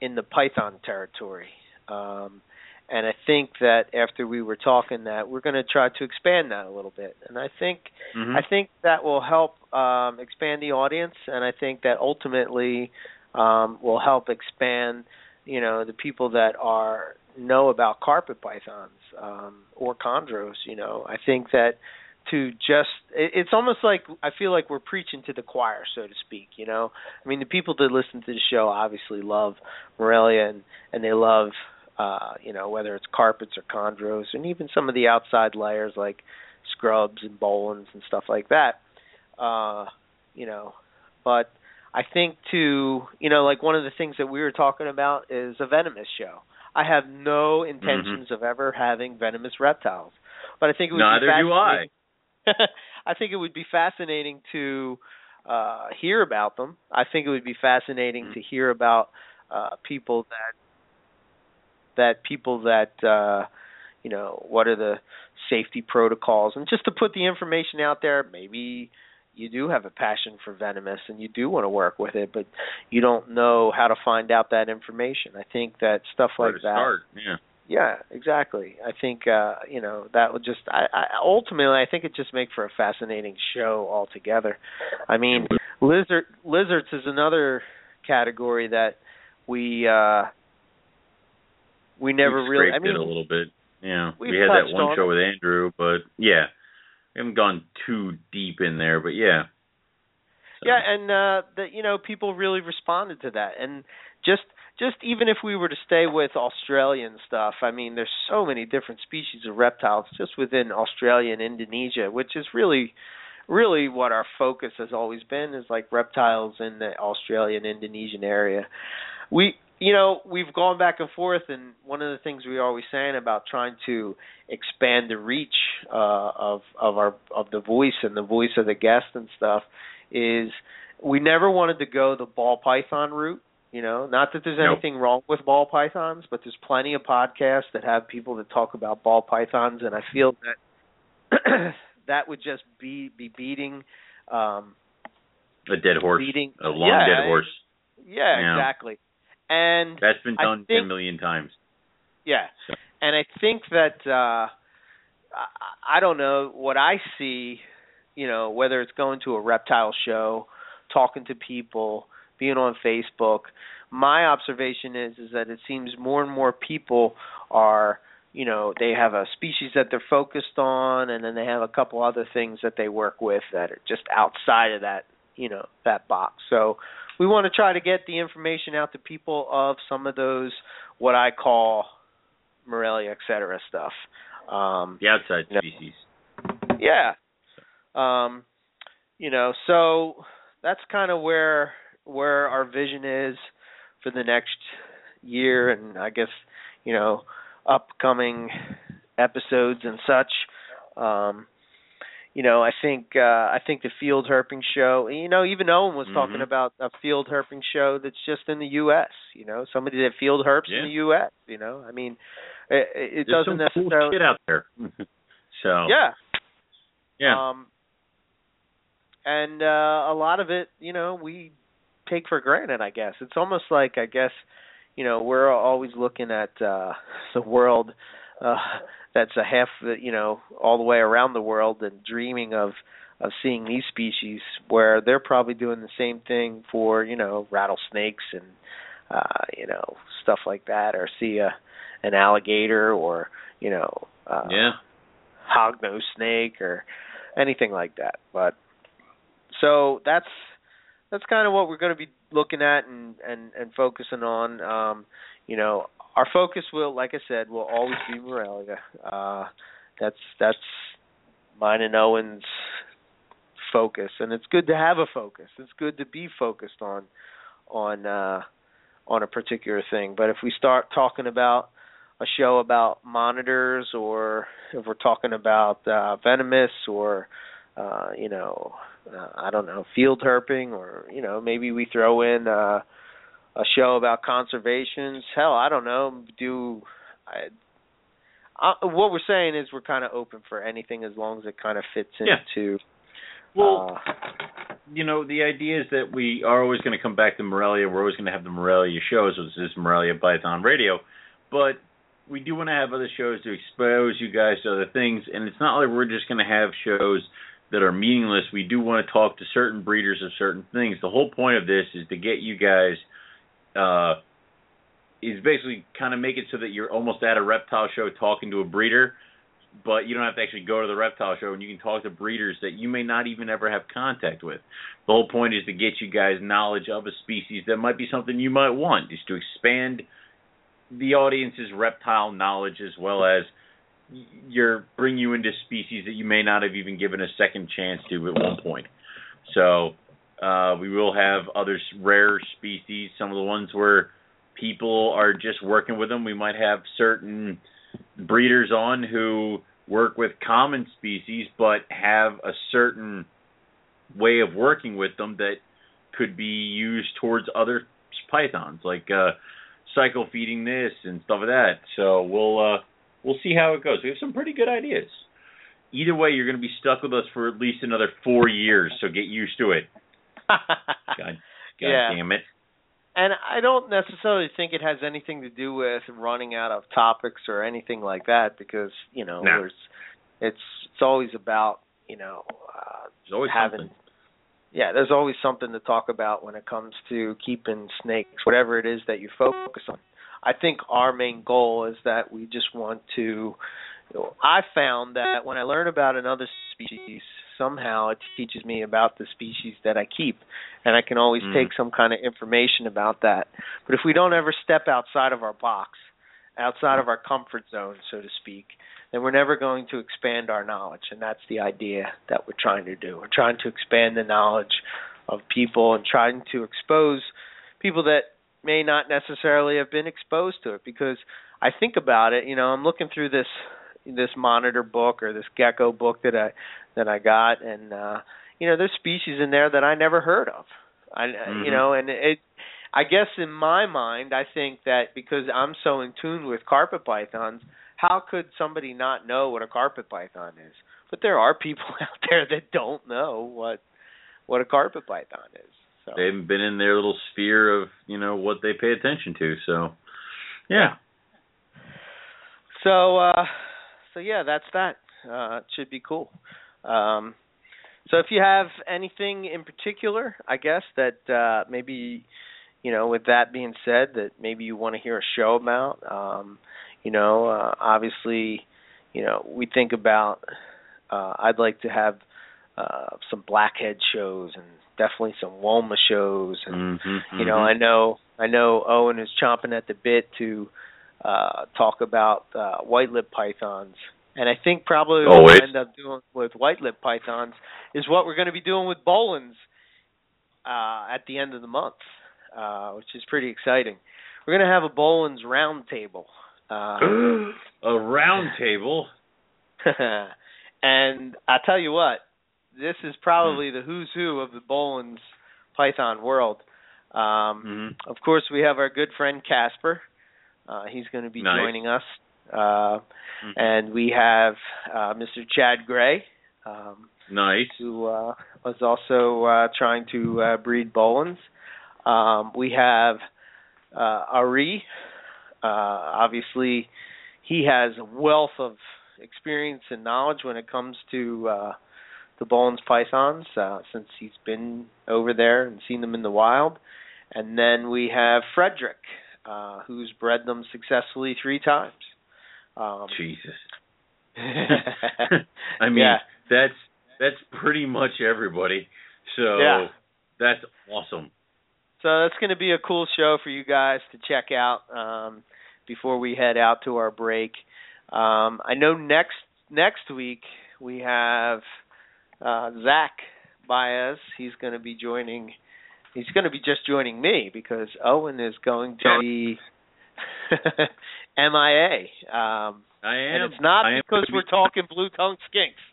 in the Python territory. Um, and I think that after we were talking that we're going to try to expand that a little bit. And I think mm-hmm. I think that will help um, expand the audience, and I think that ultimately um, will help expand, you know, the people that are know about carpet pythons um, or chondros. You know, I think that to just it, it's almost like I feel like we're preaching to the choir, so to speak. You know, I mean, the people that listen to the show obviously love Morelia and and they love uh, you know whether it's carpets or chondros and even some of the outside layers like scrubs and Boelens and stuff like that. Uh, you know, but I think to you know like one of the things that we were talking about is a venomous show. I have no intentions mm-hmm. of ever having venomous reptiles, but I think it would neither be do I. I think it would be fascinating to uh, hear about them. I think it would be fascinating mm-hmm. to hear about uh, people that that people that uh, you know what are the safety protocols and just to put the information out there. Maybe you do have a passion for venomous and you do want to work with it, but you don't know how to find out that information. I think that stuff Where like that. Start. Yeah. Yeah, exactly. I think uh, you know that would just I, I ultimately I think it just make for a fascinating show altogether. I mean, lizard lizards is another category that we uh we never We've really I mean it a little bit. Yeah. We had that one on show it. with Andrew, but yeah. Haven't gone too deep in there, but yeah. So, Yeah, and uh that you know people really responded to that, and just just even if we were to stay with Australian stuff, I mean, there's so many different species of reptiles just within Australia and Indonesia, which is really really what our focus has always been is like reptiles in the Australian Indonesian area. We you know, we've gone back and forth, and one of the things we are always saying about trying to expand the reach uh, of of our of the voice and the voice of the guest and stuff is we never wanted to go the ball python route. You know, not that there's Nope. anything wrong with ball pythons, but there's plenty of podcasts that have people that talk about ball pythons, and I feel that that would just be be beating um A dead horse. beating A long yeah, dead horse. Yeah, Yeah. exactly. And That's been done think- ten million times. yeah. So- And I think that uh I, I don't know what I see, you know, whether it's going to a reptile show, talking to people, being on Facebook, my observation is is that it seems more and more people are you know they have a species that they're focused on and then they have a couple other things that they work with that are just outside of that you know that box so we want to try to get the information out to people of some of those what I call Morelia, et cetera stuff. Um, The outside species. yeah. Um, you know, so that's kind of where where our vision is for the next year, and I guess you know upcoming episodes and such. Um, you know, I think uh, I think the field herping show. You know, even Owen was talking Mhm. about a field herping show that's just in the U.S. You know, somebody that field herps Yeah. in the U.S. You know, I mean, it, it There's doesn't some cool necessarily. shit out there. so Yeah, yeah. um, and uh, a lot of it, you know, we take for granted. I guess it's almost like I guess, you know, we're always looking at uh, the world uh, that's a half, you know, all the way around the world, and dreaming of of seeing these species where they're probably doing the same thing for you know rattlesnakes and uh, you know stuff like that, or see a an alligator or you know uh, yeah. hognose snake or anything like that. But so that's that's kind of what we're going to be looking at and and and focusing on. Um, you know, our focus will, like I said, will always be Morelia. Uh, that's that's mine and Owen's focus, and it's good to have a focus. It's good to be focused on on uh, on a particular thing. But if we start talking about a show about monitors or if we're talking about uh venomous or uh you know uh, I don't know field herping or you know maybe we throw in uh a show about conservations hell I don't know do I uh, what we're saying is we're kind of open for anything as long as it kind of fits Yeah. into Well, uh, you know, the idea is that we are always going to come back to Morelia. We're always going to have the Morelia shows, which is Morelia Python Radio. But we do want to have other shows to expose you guys to other things. And it's not like we're just going to have shows that are meaningless. We do want to talk to certain breeders of certain things. The whole point of this is to get you guys. Uh, is basically kind of make it so that you're almost at a reptile show talking to a breeder, but you don't have to actually go to the reptile show and you can talk to breeders that you may not even ever have contact with. The whole point is to get you guys knowledge of a species that might be something you might want, is to expand the audience's reptile knowledge as well as your bring you into species that you may not have even given a second chance to at one point. So uh, we will have other rare species, some of the ones where people are just working with them. We might have certain breeders on who work with common species but have a certain way of working with them that could be used towards other pythons like uh cycle feeding this and stuff like that. So we'll uh we'll see how it goes. We have some pretty good ideas. Either way you're going to be stuck with us for at least another four years so get used to it god god Yeah. damn it and I don't necessarily think it has anything to do with running out of topics or anything like that because you know No. there's it's it's always about you know uh, there's always having something yeah there's always something to talk about when it comes to keeping snakes whatever it is that you focus on i think our main goal is that we just want to you know, i found that when i learn about another species somehow it teaches me about the species that i keep and i can always Mm. take some kind of information about that but if we don't ever step outside of our box outside of our comfort zone so to speak then we're never going to expand our knowledge and that's the idea that we're trying to do we're trying to expand the knowledge of people and trying to expose people that may not necessarily have been exposed to it because I think about it, you know, I'm looking through this this monitor book or this gecko book that I that I got and uh you know there's species in there that I never heard of. I mm-hmm. you know and it I guess in my mind I think that because I'm so in tune with carpet pythons, how could somebody not know what a carpet python is? But there are people out there that don't know what what a carpet python is. So. They haven't been in their little sphere of, you know, what they pay attention to. So, yeah. So, uh so yeah, that's that. Uh, it should be cool. Um, so if you have anything in particular, I guess that uh, maybe you know, with that being said, that maybe you want to hear a show about. Um, you know, uh, obviously, you know, we think about. Uh, I'd like to have uh, some blackhead shows and definitely some Woma shows, and mm-hmm, you know, mm-hmm. I know I know Owen is chomping at the bit to uh, talk about uh, white lip pythons. And I think probably what Always. we'll end up doing with white lip pythons is what we're going to be doing with Boelen's uh, at the end of the month, uh, which is pretty exciting. We're going to have a Boelen's round table. Uh, a round table. and I tell you what, this is probably the who's who of the Boelen's Python world. Um, mm-hmm. Of course, we have our good friend Casper. Uh, he's going to be nice. joining us. Uh, mm-hmm. And we have uh, Mr. Chad Gray, um, nice, who uh, was also uh, trying to uh, breed Boelen's. Um, we have uh, Ari. Uh, obviously, he has a wealth of experience and knowledge when it comes to uh, the Boelen's pythons, uh, since he's been over there and seen them in the wild. And then we have Frederick, uh, who's bred them successfully three times. Um, Jesus. I mean, yeah. that's that's pretty much everybody. So Yeah. that's awesome. So that's going to be a cool show for you guys to check out um, before we head out to our break. Um, I know next next week we have uh, Zach Baez. He's going to be joining. He's going to be just joining me because Owen is going to be MIA. Um, I am. and it's not I because be- we're talking blue tongue skinks.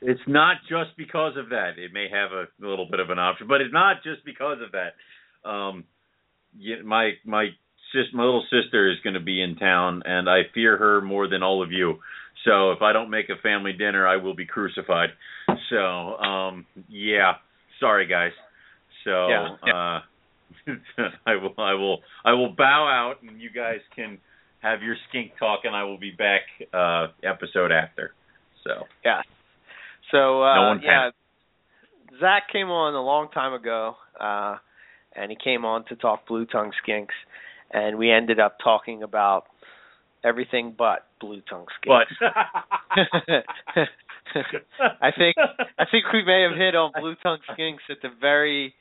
It's not just because of that. It may have a little bit of an option, but it's not just because of that. Um, my my sis, my little sister is going to be in town, and I fear her more than all of you. So if I don't make a family dinner, I will be crucified. So um, yeah, sorry guys. So Yeah. uh, I will I will I will bow out, and you guys can have your skink talk, and I will be back uh, episode after. So Yeah. So uh, No one yeah, Zach came on a long time ago, uh, and he came on to talk blue tongue skinks, and we ended up talking about everything but blue tongue skinks. but I think I think we may have hit on blue tongue skinks at the very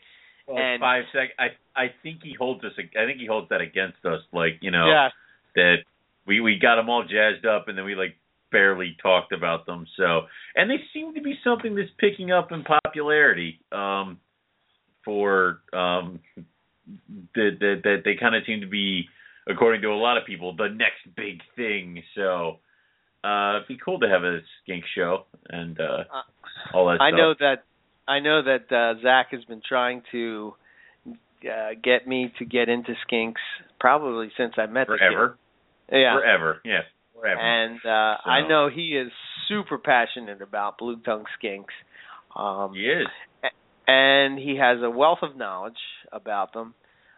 Well, And- five sec. I I think he holds us. I think he holds that against us. Like you know yeah that we we got them all jazzed up, and then we like barely talked about them. So and they seem to be something that's picking up in popularity. Um, for um, that that that they kind of seem to be, according to a lot of people, the next big thing. So. Uh, it'd be cool to have a skink show and uh, Uh, all that I stuff. know that I know that uh, Zach has been trying to uh, get me to get into skinks probably since I met the forever, kid. Yeah. forever, yes, forever. and uh So- I know he is super passionate about blue tongue skinks. Um he is. and he has a wealth of knowledge about them.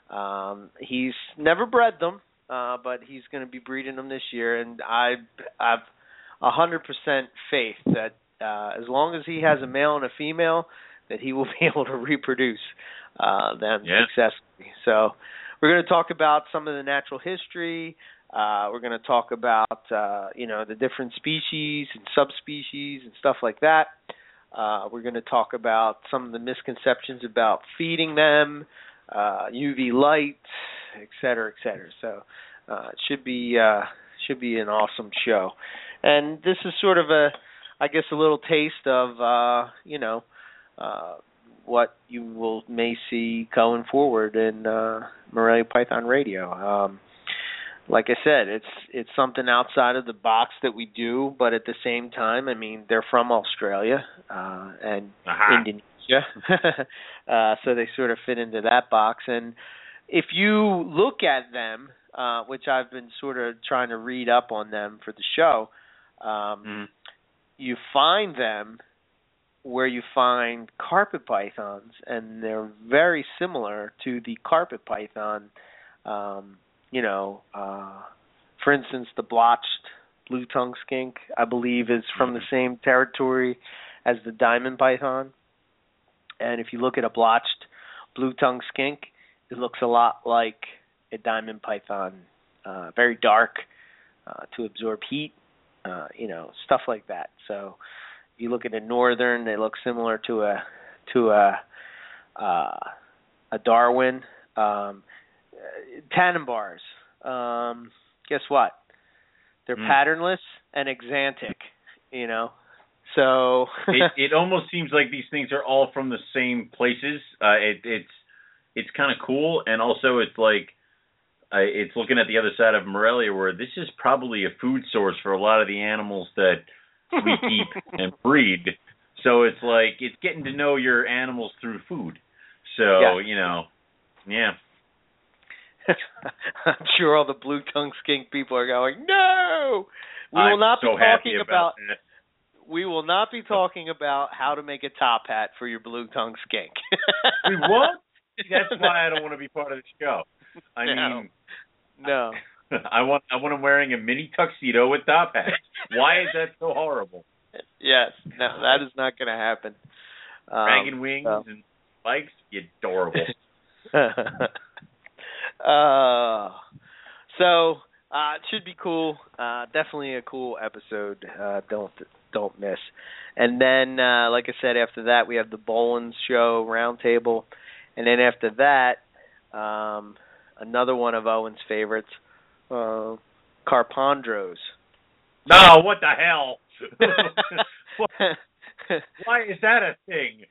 Um he's never bred them, uh but he's going to be breeding them this year and I I've a hundred percent faith that uh as long as he has a male and a female that he will be able to reproduce uh them Yeah. successfully. So we're going to talk about some of the natural history, uh, we're going to talk about uh, you know the different species and subspecies and stuff like that. Uh, we're going to talk about some of the misconceptions about feeding them, uh, UV light, et cetera, et cetera. So uh, it should be uh, should be an awesome show. And this is sort of a, I guess, a little taste of uh, you know uh, what you will may see going forward in uh, Morelia Python Radio. Um, like I said, it's it's something outside of the box that we do, but at the same time, I mean, they're from Australia uh, and. Indonesia, uh, so they sort of fit into that box. And if you look at them, uh, which I've been sort of trying to read up on them for the show, um, mm. You find them where you find carpet pythons, and they're very similar to the carpet python. Um, you know, uh, for instance, the blotched blue tongue skink, I believe, is from the same territory as the diamond python. And if you look at a blotched blue tongue skink, it looks a lot like a diamond python, uh, very dark uh, to absorb heat, uh, you know, stuff like that. So you look at a northern, they look similar to a to a uh, a Darwin. Um, Tanimbars. Um, guess what? They're Mm. patternless and axanthic. You know, so it, it almost seems like these things are all from the same places. Uh, it, it's it's kind of cool, and also it's like uh, it's looking at the other side of Morelia, where this is probably a food source for a lot of the animals that we keep and breed. So it's like it's getting to know your animals through food. So Yeah. you know, yeah. I'm sure all the blue tongue skink people are going, no. We I'm will not so be talking about, that. we will not be talking about how to make a top hat for your blue tongue skink. We won't. That's why I don't want to be part of the show. I No. mean, no. I want I want him wearing a mini tuxedo with top hat. Why is that so horrible? Yes. No, that is not going to happen. Um, Dragon wings so- and spikes, you adorable. uh, so uh, it should be cool. Uh, definitely a cool episode. Uh, don't don't miss. And then, uh, like I said, after that we have the Boelens show roundtable, and then after that, um, another one of Owen's favorites, uh, Carpondros. no, what the hell? Why is that a thing?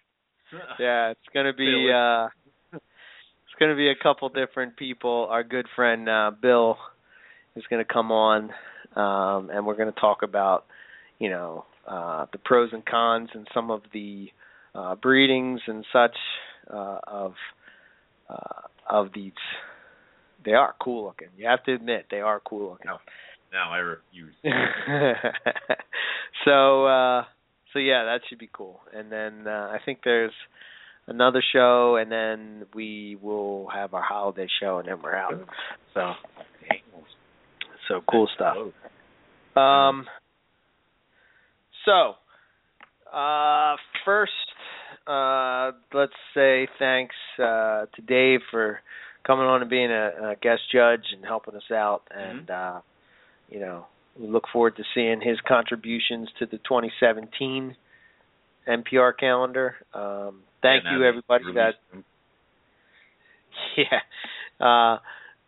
yeah, it's gonna be uh it's gonna be a couple different people. Our good friend uh Bill is gonna come on um and we're gonna talk about, you know, uh the pros and cons and some of the uh breedings and such uh of uh of these they are cool looking. You have to admit they are cool looking. No, I refuse. so uh so yeah, that should be cool. And then uh I think there's another show and then we will have our holiday show and then we're out. So so cool stuff. Um so uh first uh let's say thanks uh to Dave for coming on and being a, a guest judge and helping us out and uh you know we look forward to seeing his contributions to the 2017 MPR calendar. Um, thank And you, everybody. That yeah. Uh,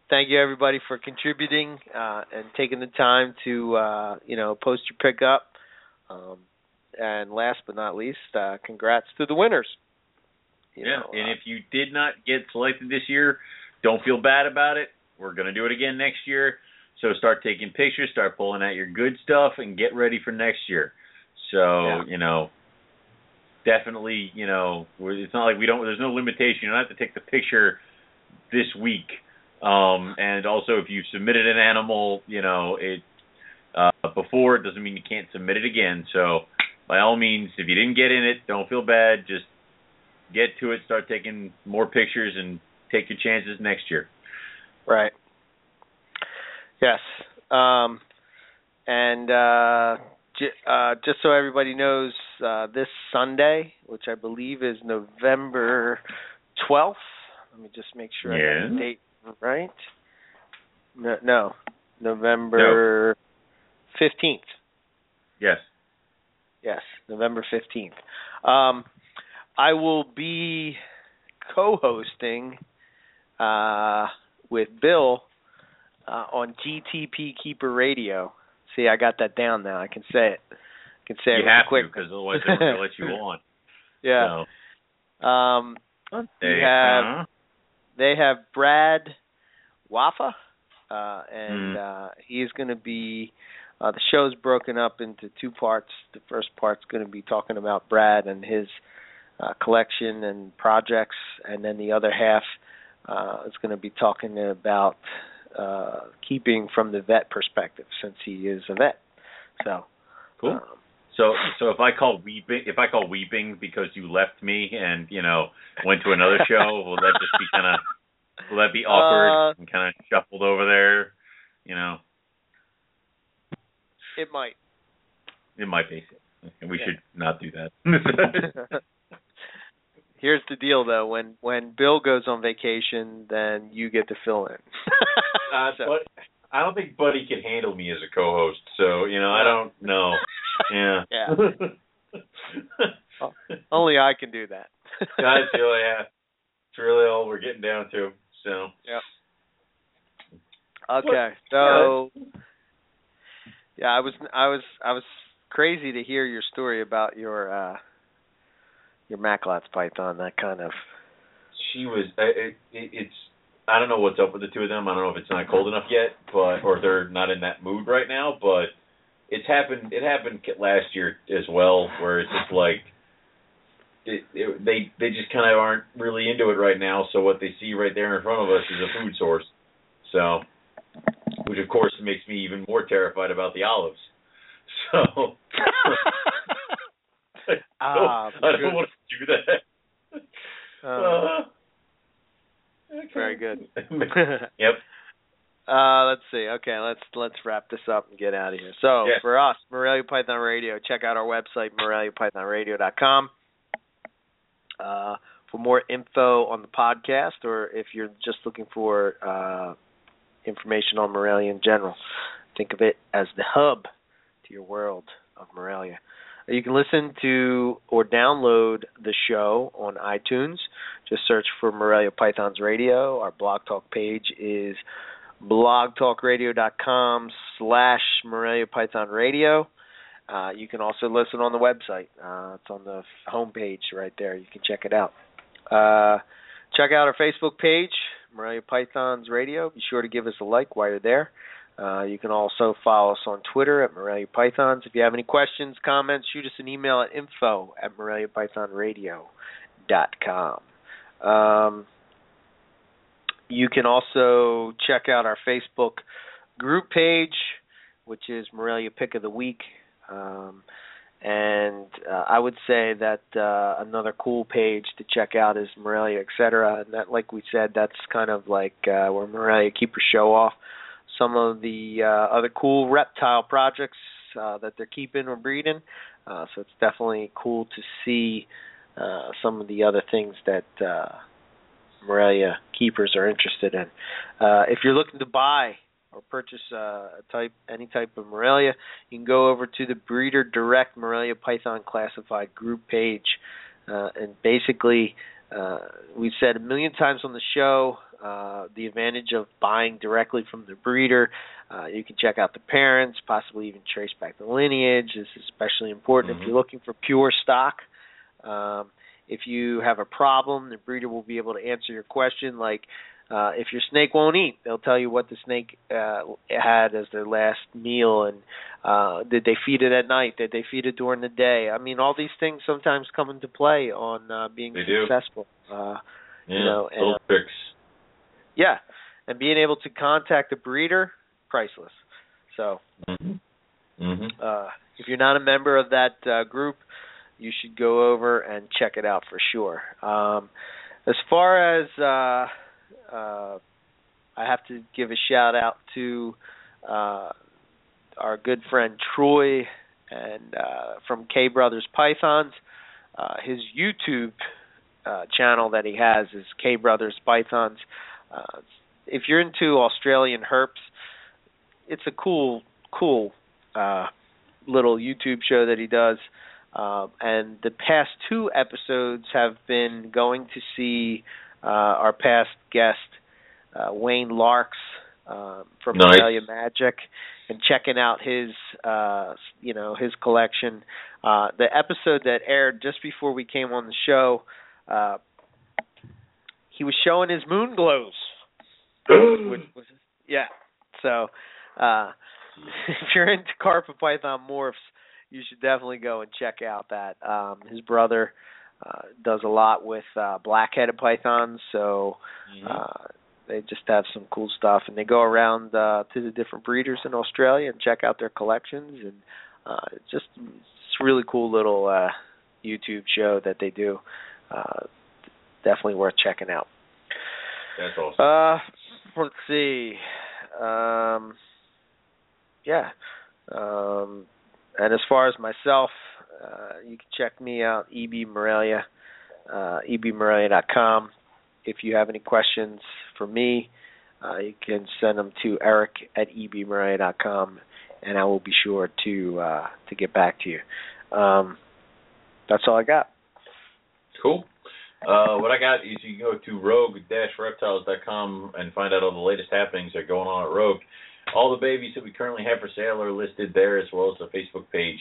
thank you, everybody, for contributing uh, and taking the time to uh, you know post your pickup. Um, and last but not least, uh, congrats to the winners. You yeah, know, and uh, if you did not get selected this year, don't feel bad about it. We're going to do it again next year. So start taking pictures, start pulling out your good stuff, and get ready for next year. So Yeah. you know, definitely, you know, it's not like we don't. There's no limitation. You don't have to take the picture this week. Um, and also, if you've submitted an animal, you know, it uh, before it doesn't mean you can't submit it again. So by all means, if you didn't get in it, don't feel bad. Just get to it, start taking more pictures, and take your chances next year. Right. Yes. Um, and uh, j- uh, just so everybody knows, uh, this Sunday, which I believe is November 12th, let me just make sure I got the date right. No, no November 15th. Yes. Yes, November 15th. Um, I will be co-hosting uh, with Bill uh, on GTP Keeper Radio. See, I got that down now. I can say it. I can say you it have quick. to, because otherwise they're going to let you on. Yeah. Um, They have- huh? they have Brad Waffa, uh, and Hmm. uh, he's going to be. Uh, the show's broken up into two parts. The first part's going to be talking about Brad and his uh, collection and projects, and then the other half uh, is going to be talking about uh, keeping from the vet perspective, since he is a vet. So, Cool. um, So so if I call weeping if I call weeping because you left me and you know went to another show, will that just be kind of will that be awkward Uh, and kind of shuffled over there? You know, it might. it might be. We Yeah. should not do that. Here's the deal, though. When when Bill goes on vacation, then you get to fill in. uh, So- but I don't think Buddy could handle me as a co-host, so you know I don't know. Yeah. Yeah. Only I can do that. That's really yeah. It's really all we're getting down to. So yeah Okay, so yeah, I was I was I was crazy to hear your story about your uh your Macklot's python. That kind of she was. It, it, it's. I don't know what's up with the two of them. I don't know if it's not cold enough yet, but or they're not in that mood right now. But it's happened. It happened last year as well, where it's just like it, it, they they just kind of aren't really into it right now. So what they see right there in front of us is a food source. So, which of course makes me even more terrified about the olives. So. Ah, I don't good. want to do that. Uh, okay. very good. yep. Uh, let's see. Okay, let's let's wrap this up and get out of here. So Yeah. for us, Morelia Python Radio, check out our website, moreliapythonradio.com. Uh, for more info on the podcast, or if you're just looking for uh, information on Morelia in general, think of it as the hub to your world of Morelia. You can listen to or download the show on iTunes. Just search for Morelia Pythons Radio. Our blog talk page is blogtalkradio.com slash Morelia Python Radio. Uh, you can also listen on the website. Uh, it's on the homepage right there. You can check it out. Uh, check out our Facebook page, Morelia Pythons Radio. Be sure to give us a like while you're there. Uh, you can also follow us on Twitter at Morelia Pythons. If you have any questions, comments, shoot us an email at info at MoreliaPythonRadio.com. Um, you can also check out our Facebook group page, which is Morelia Pick of the Week. Um, and uh, I would say that uh, another cool page to check out is Morelia, etc. And that, like we said, that's kind of like uh, where Morelia keepers show off some of the uh, other cool reptile projects uh, that they're keeping or breeding. Uh, so it's definitely cool to see uh, some of the other things that uh, Morelia keepers are interested in. Uh, if you're looking to buy or purchase uh, a type any type of Morelia, you can go over to the Breeder Direct Morelia Python Classified group page, uh, and basically, uh, we've said a million times on the show uh, the advantage of buying directly from the breeder. Uh, you can check out the parents, possibly even trace back the lineage. This is especially important if Mhm. you're looking for pure stock. Um, if you have a problem, the breeder will be able to answer your question. Like uh, if your snake won't eat, they'll tell you what the snake uh, had as their last meal, and uh, did they feed it at night? Did they feed it during the day? I mean, all these things sometimes come into play on uh, being They do. successful. Uh, Yeah. You know, and- tricks. yeah, and being able to contact the breeder, priceless. So Mhm. Mhm. uh, if you're not a member of that uh, group, you should go over and check it out for sure. Um, as far as uh, uh, I have to give a shout out to uh, our good friend Troy and uh, from K Brothers Pythons. Uh, his YouTube uh, channel that he has is K Brothers Pythons. Uh, if you're into Australian herps, it's a cool, cool uh, little YouTube show that he does. Um, and the past two episodes have been going to see uh, our past guest uh, Wayne Larks um, from Nice. Australia Magic and checking out his uh, you know his collection. Uh, the episode that aired just before we came on the show, uh, he was showing his moon glows. which was, yeah. So uh, if you're into carpet python morphs, you should definitely go and check out that. Um, his brother uh, does a lot with uh, black-headed pythons, so Mm-hmm. uh, they just have some cool stuff, and they go around uh, to the different breeders in Australia and check out their collections, and uh, it's just it's a really cool little uh, YouTube show that they do. Uh, definitely worth checking out. That's awesome. Uh, let's see. Um, yeah. Um, and as far as myself, uh, you can check me out, EB Morelia, uh, ebmorelia.com. If you have any questions for me, uh, you can send them to Eric at ebmorelia.com, and I will be sure to uh, to get back to you. Um, that's all I got. Cool. Uh, what I got is you can go to rogue-reptiles.com and find out all the latest happenings that are going on at Rogue. All the babies that we currently have for sale are listed there as well as the Facebook page.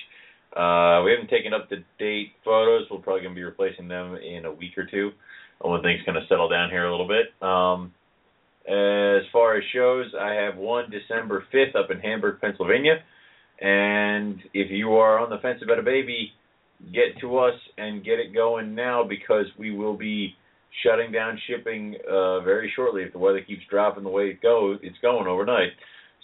Uh, we haven't taken up to date photos. We're probably to be replacing them in a week or two when things kind of settle down here a little bit. Um, as far as shows, I have one December 5th up in Hamburg, Pennsylvania. And if you are on the fence about a baby, get to us and get it going now because we will be shutting down shipping uh, very shortly if the weather keeps dropping the way it goes. It's going overnight.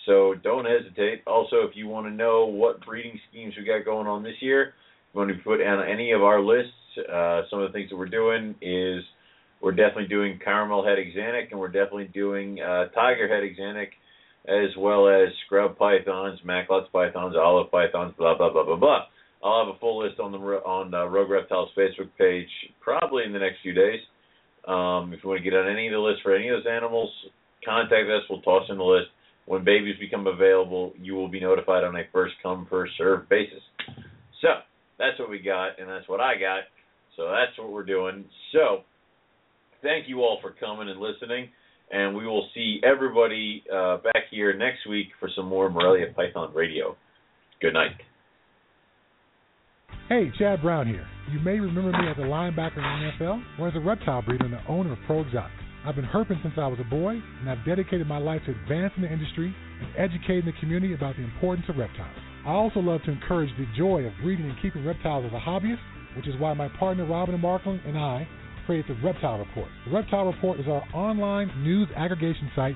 So don't hesitate. Also, if you want to know what breeding schemes we got going on this year, you want to put on any of our lists. Uh, some of the things that we're doing is we're definitely doing caramel head axanthic and we're definitely doing uh, tiger head axanthic as well as scrub pythons, Macklot's pythons, olive pythons, blah blah blah blah blah. I'll have a full list on the on uh, Rogue Reptiles Facebook page probably in the next few days. Um, if you want to get on any of the lists for any of those animals, contact us. We'll toss in the list. When babies become available, you will be notified on a first come first served basis. So that's what we got, and that's what I got. So that's what we're doing. So thank you all for coming and listening, and we will see everybody uh, back here next week for some more Morelia Python Radio. Good night. Hey, Chad Brown here. You may remember me as a linebacker in the NFL or as a reptile breeder and the owner of Pro. I've been herping since I was a boy, and I've dedicated my life to advancing the industry and educating the community about the importance of reptiles. I also love to encourage the joy of breeding and keeping reptiles as a hobbyist, which is why my partner Robin Markland and I created the Reptile Report. The Reptile Report is our online news aggregation site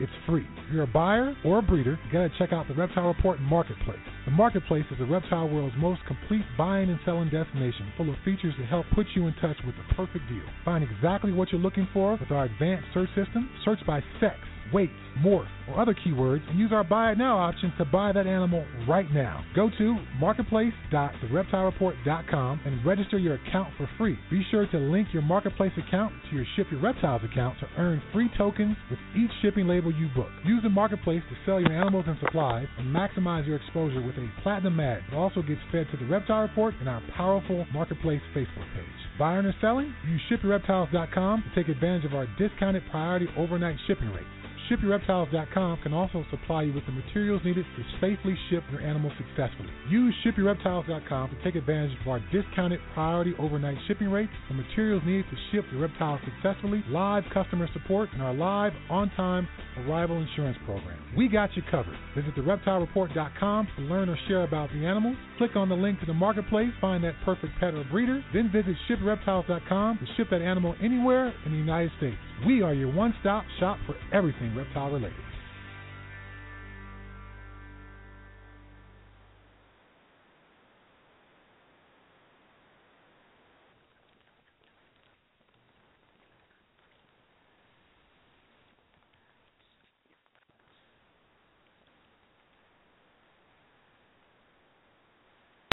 it's free. If you're a buyer or a breeder, you gotta check out the Reptile Report Marketplace. The Marketplace is the reptile world's most complete buying and selling destination, full of features to help put you in touch with the perfect deal. Find exactly what you're looking for with our advanced search system. Search by sex, weight, morph, or other keywords, and use our buy it now option to buy that animal right now. Go to marketplace.thereptilereport.com and register your account for free. Be sure to link your marketplace account to your Ship Your Reptiles account to earn free tokens with each shipping label you book. Use the marketplace to sell your animals and supplies and maximize your exposure with a platinum ad. It also gets fed to the Reptile Report and our powerful marketplace Facebook page. Buying or selling? Use shipyourreptiles.com to take advantage of our discounted priority overnight shipping rates. ShipYourReptiles.com can also supply you with the materials needed to safely ship your animal successfully. Use ShipYourReptiles.com to take advantage of our discounted priority overnight shipping rates, the materials needed to ship your reptiles successfully, live customer support, and our live on-time arrival insurance program. We got you covered. Visit TheReptileReport.com to learn or share about the animals. Click on the link to the marketplace, find that perfect pet or breeder, then visit ShipYourReptiles.com to ship that animal anywhere in the United States. We are your one-stop shop for everything reptile related.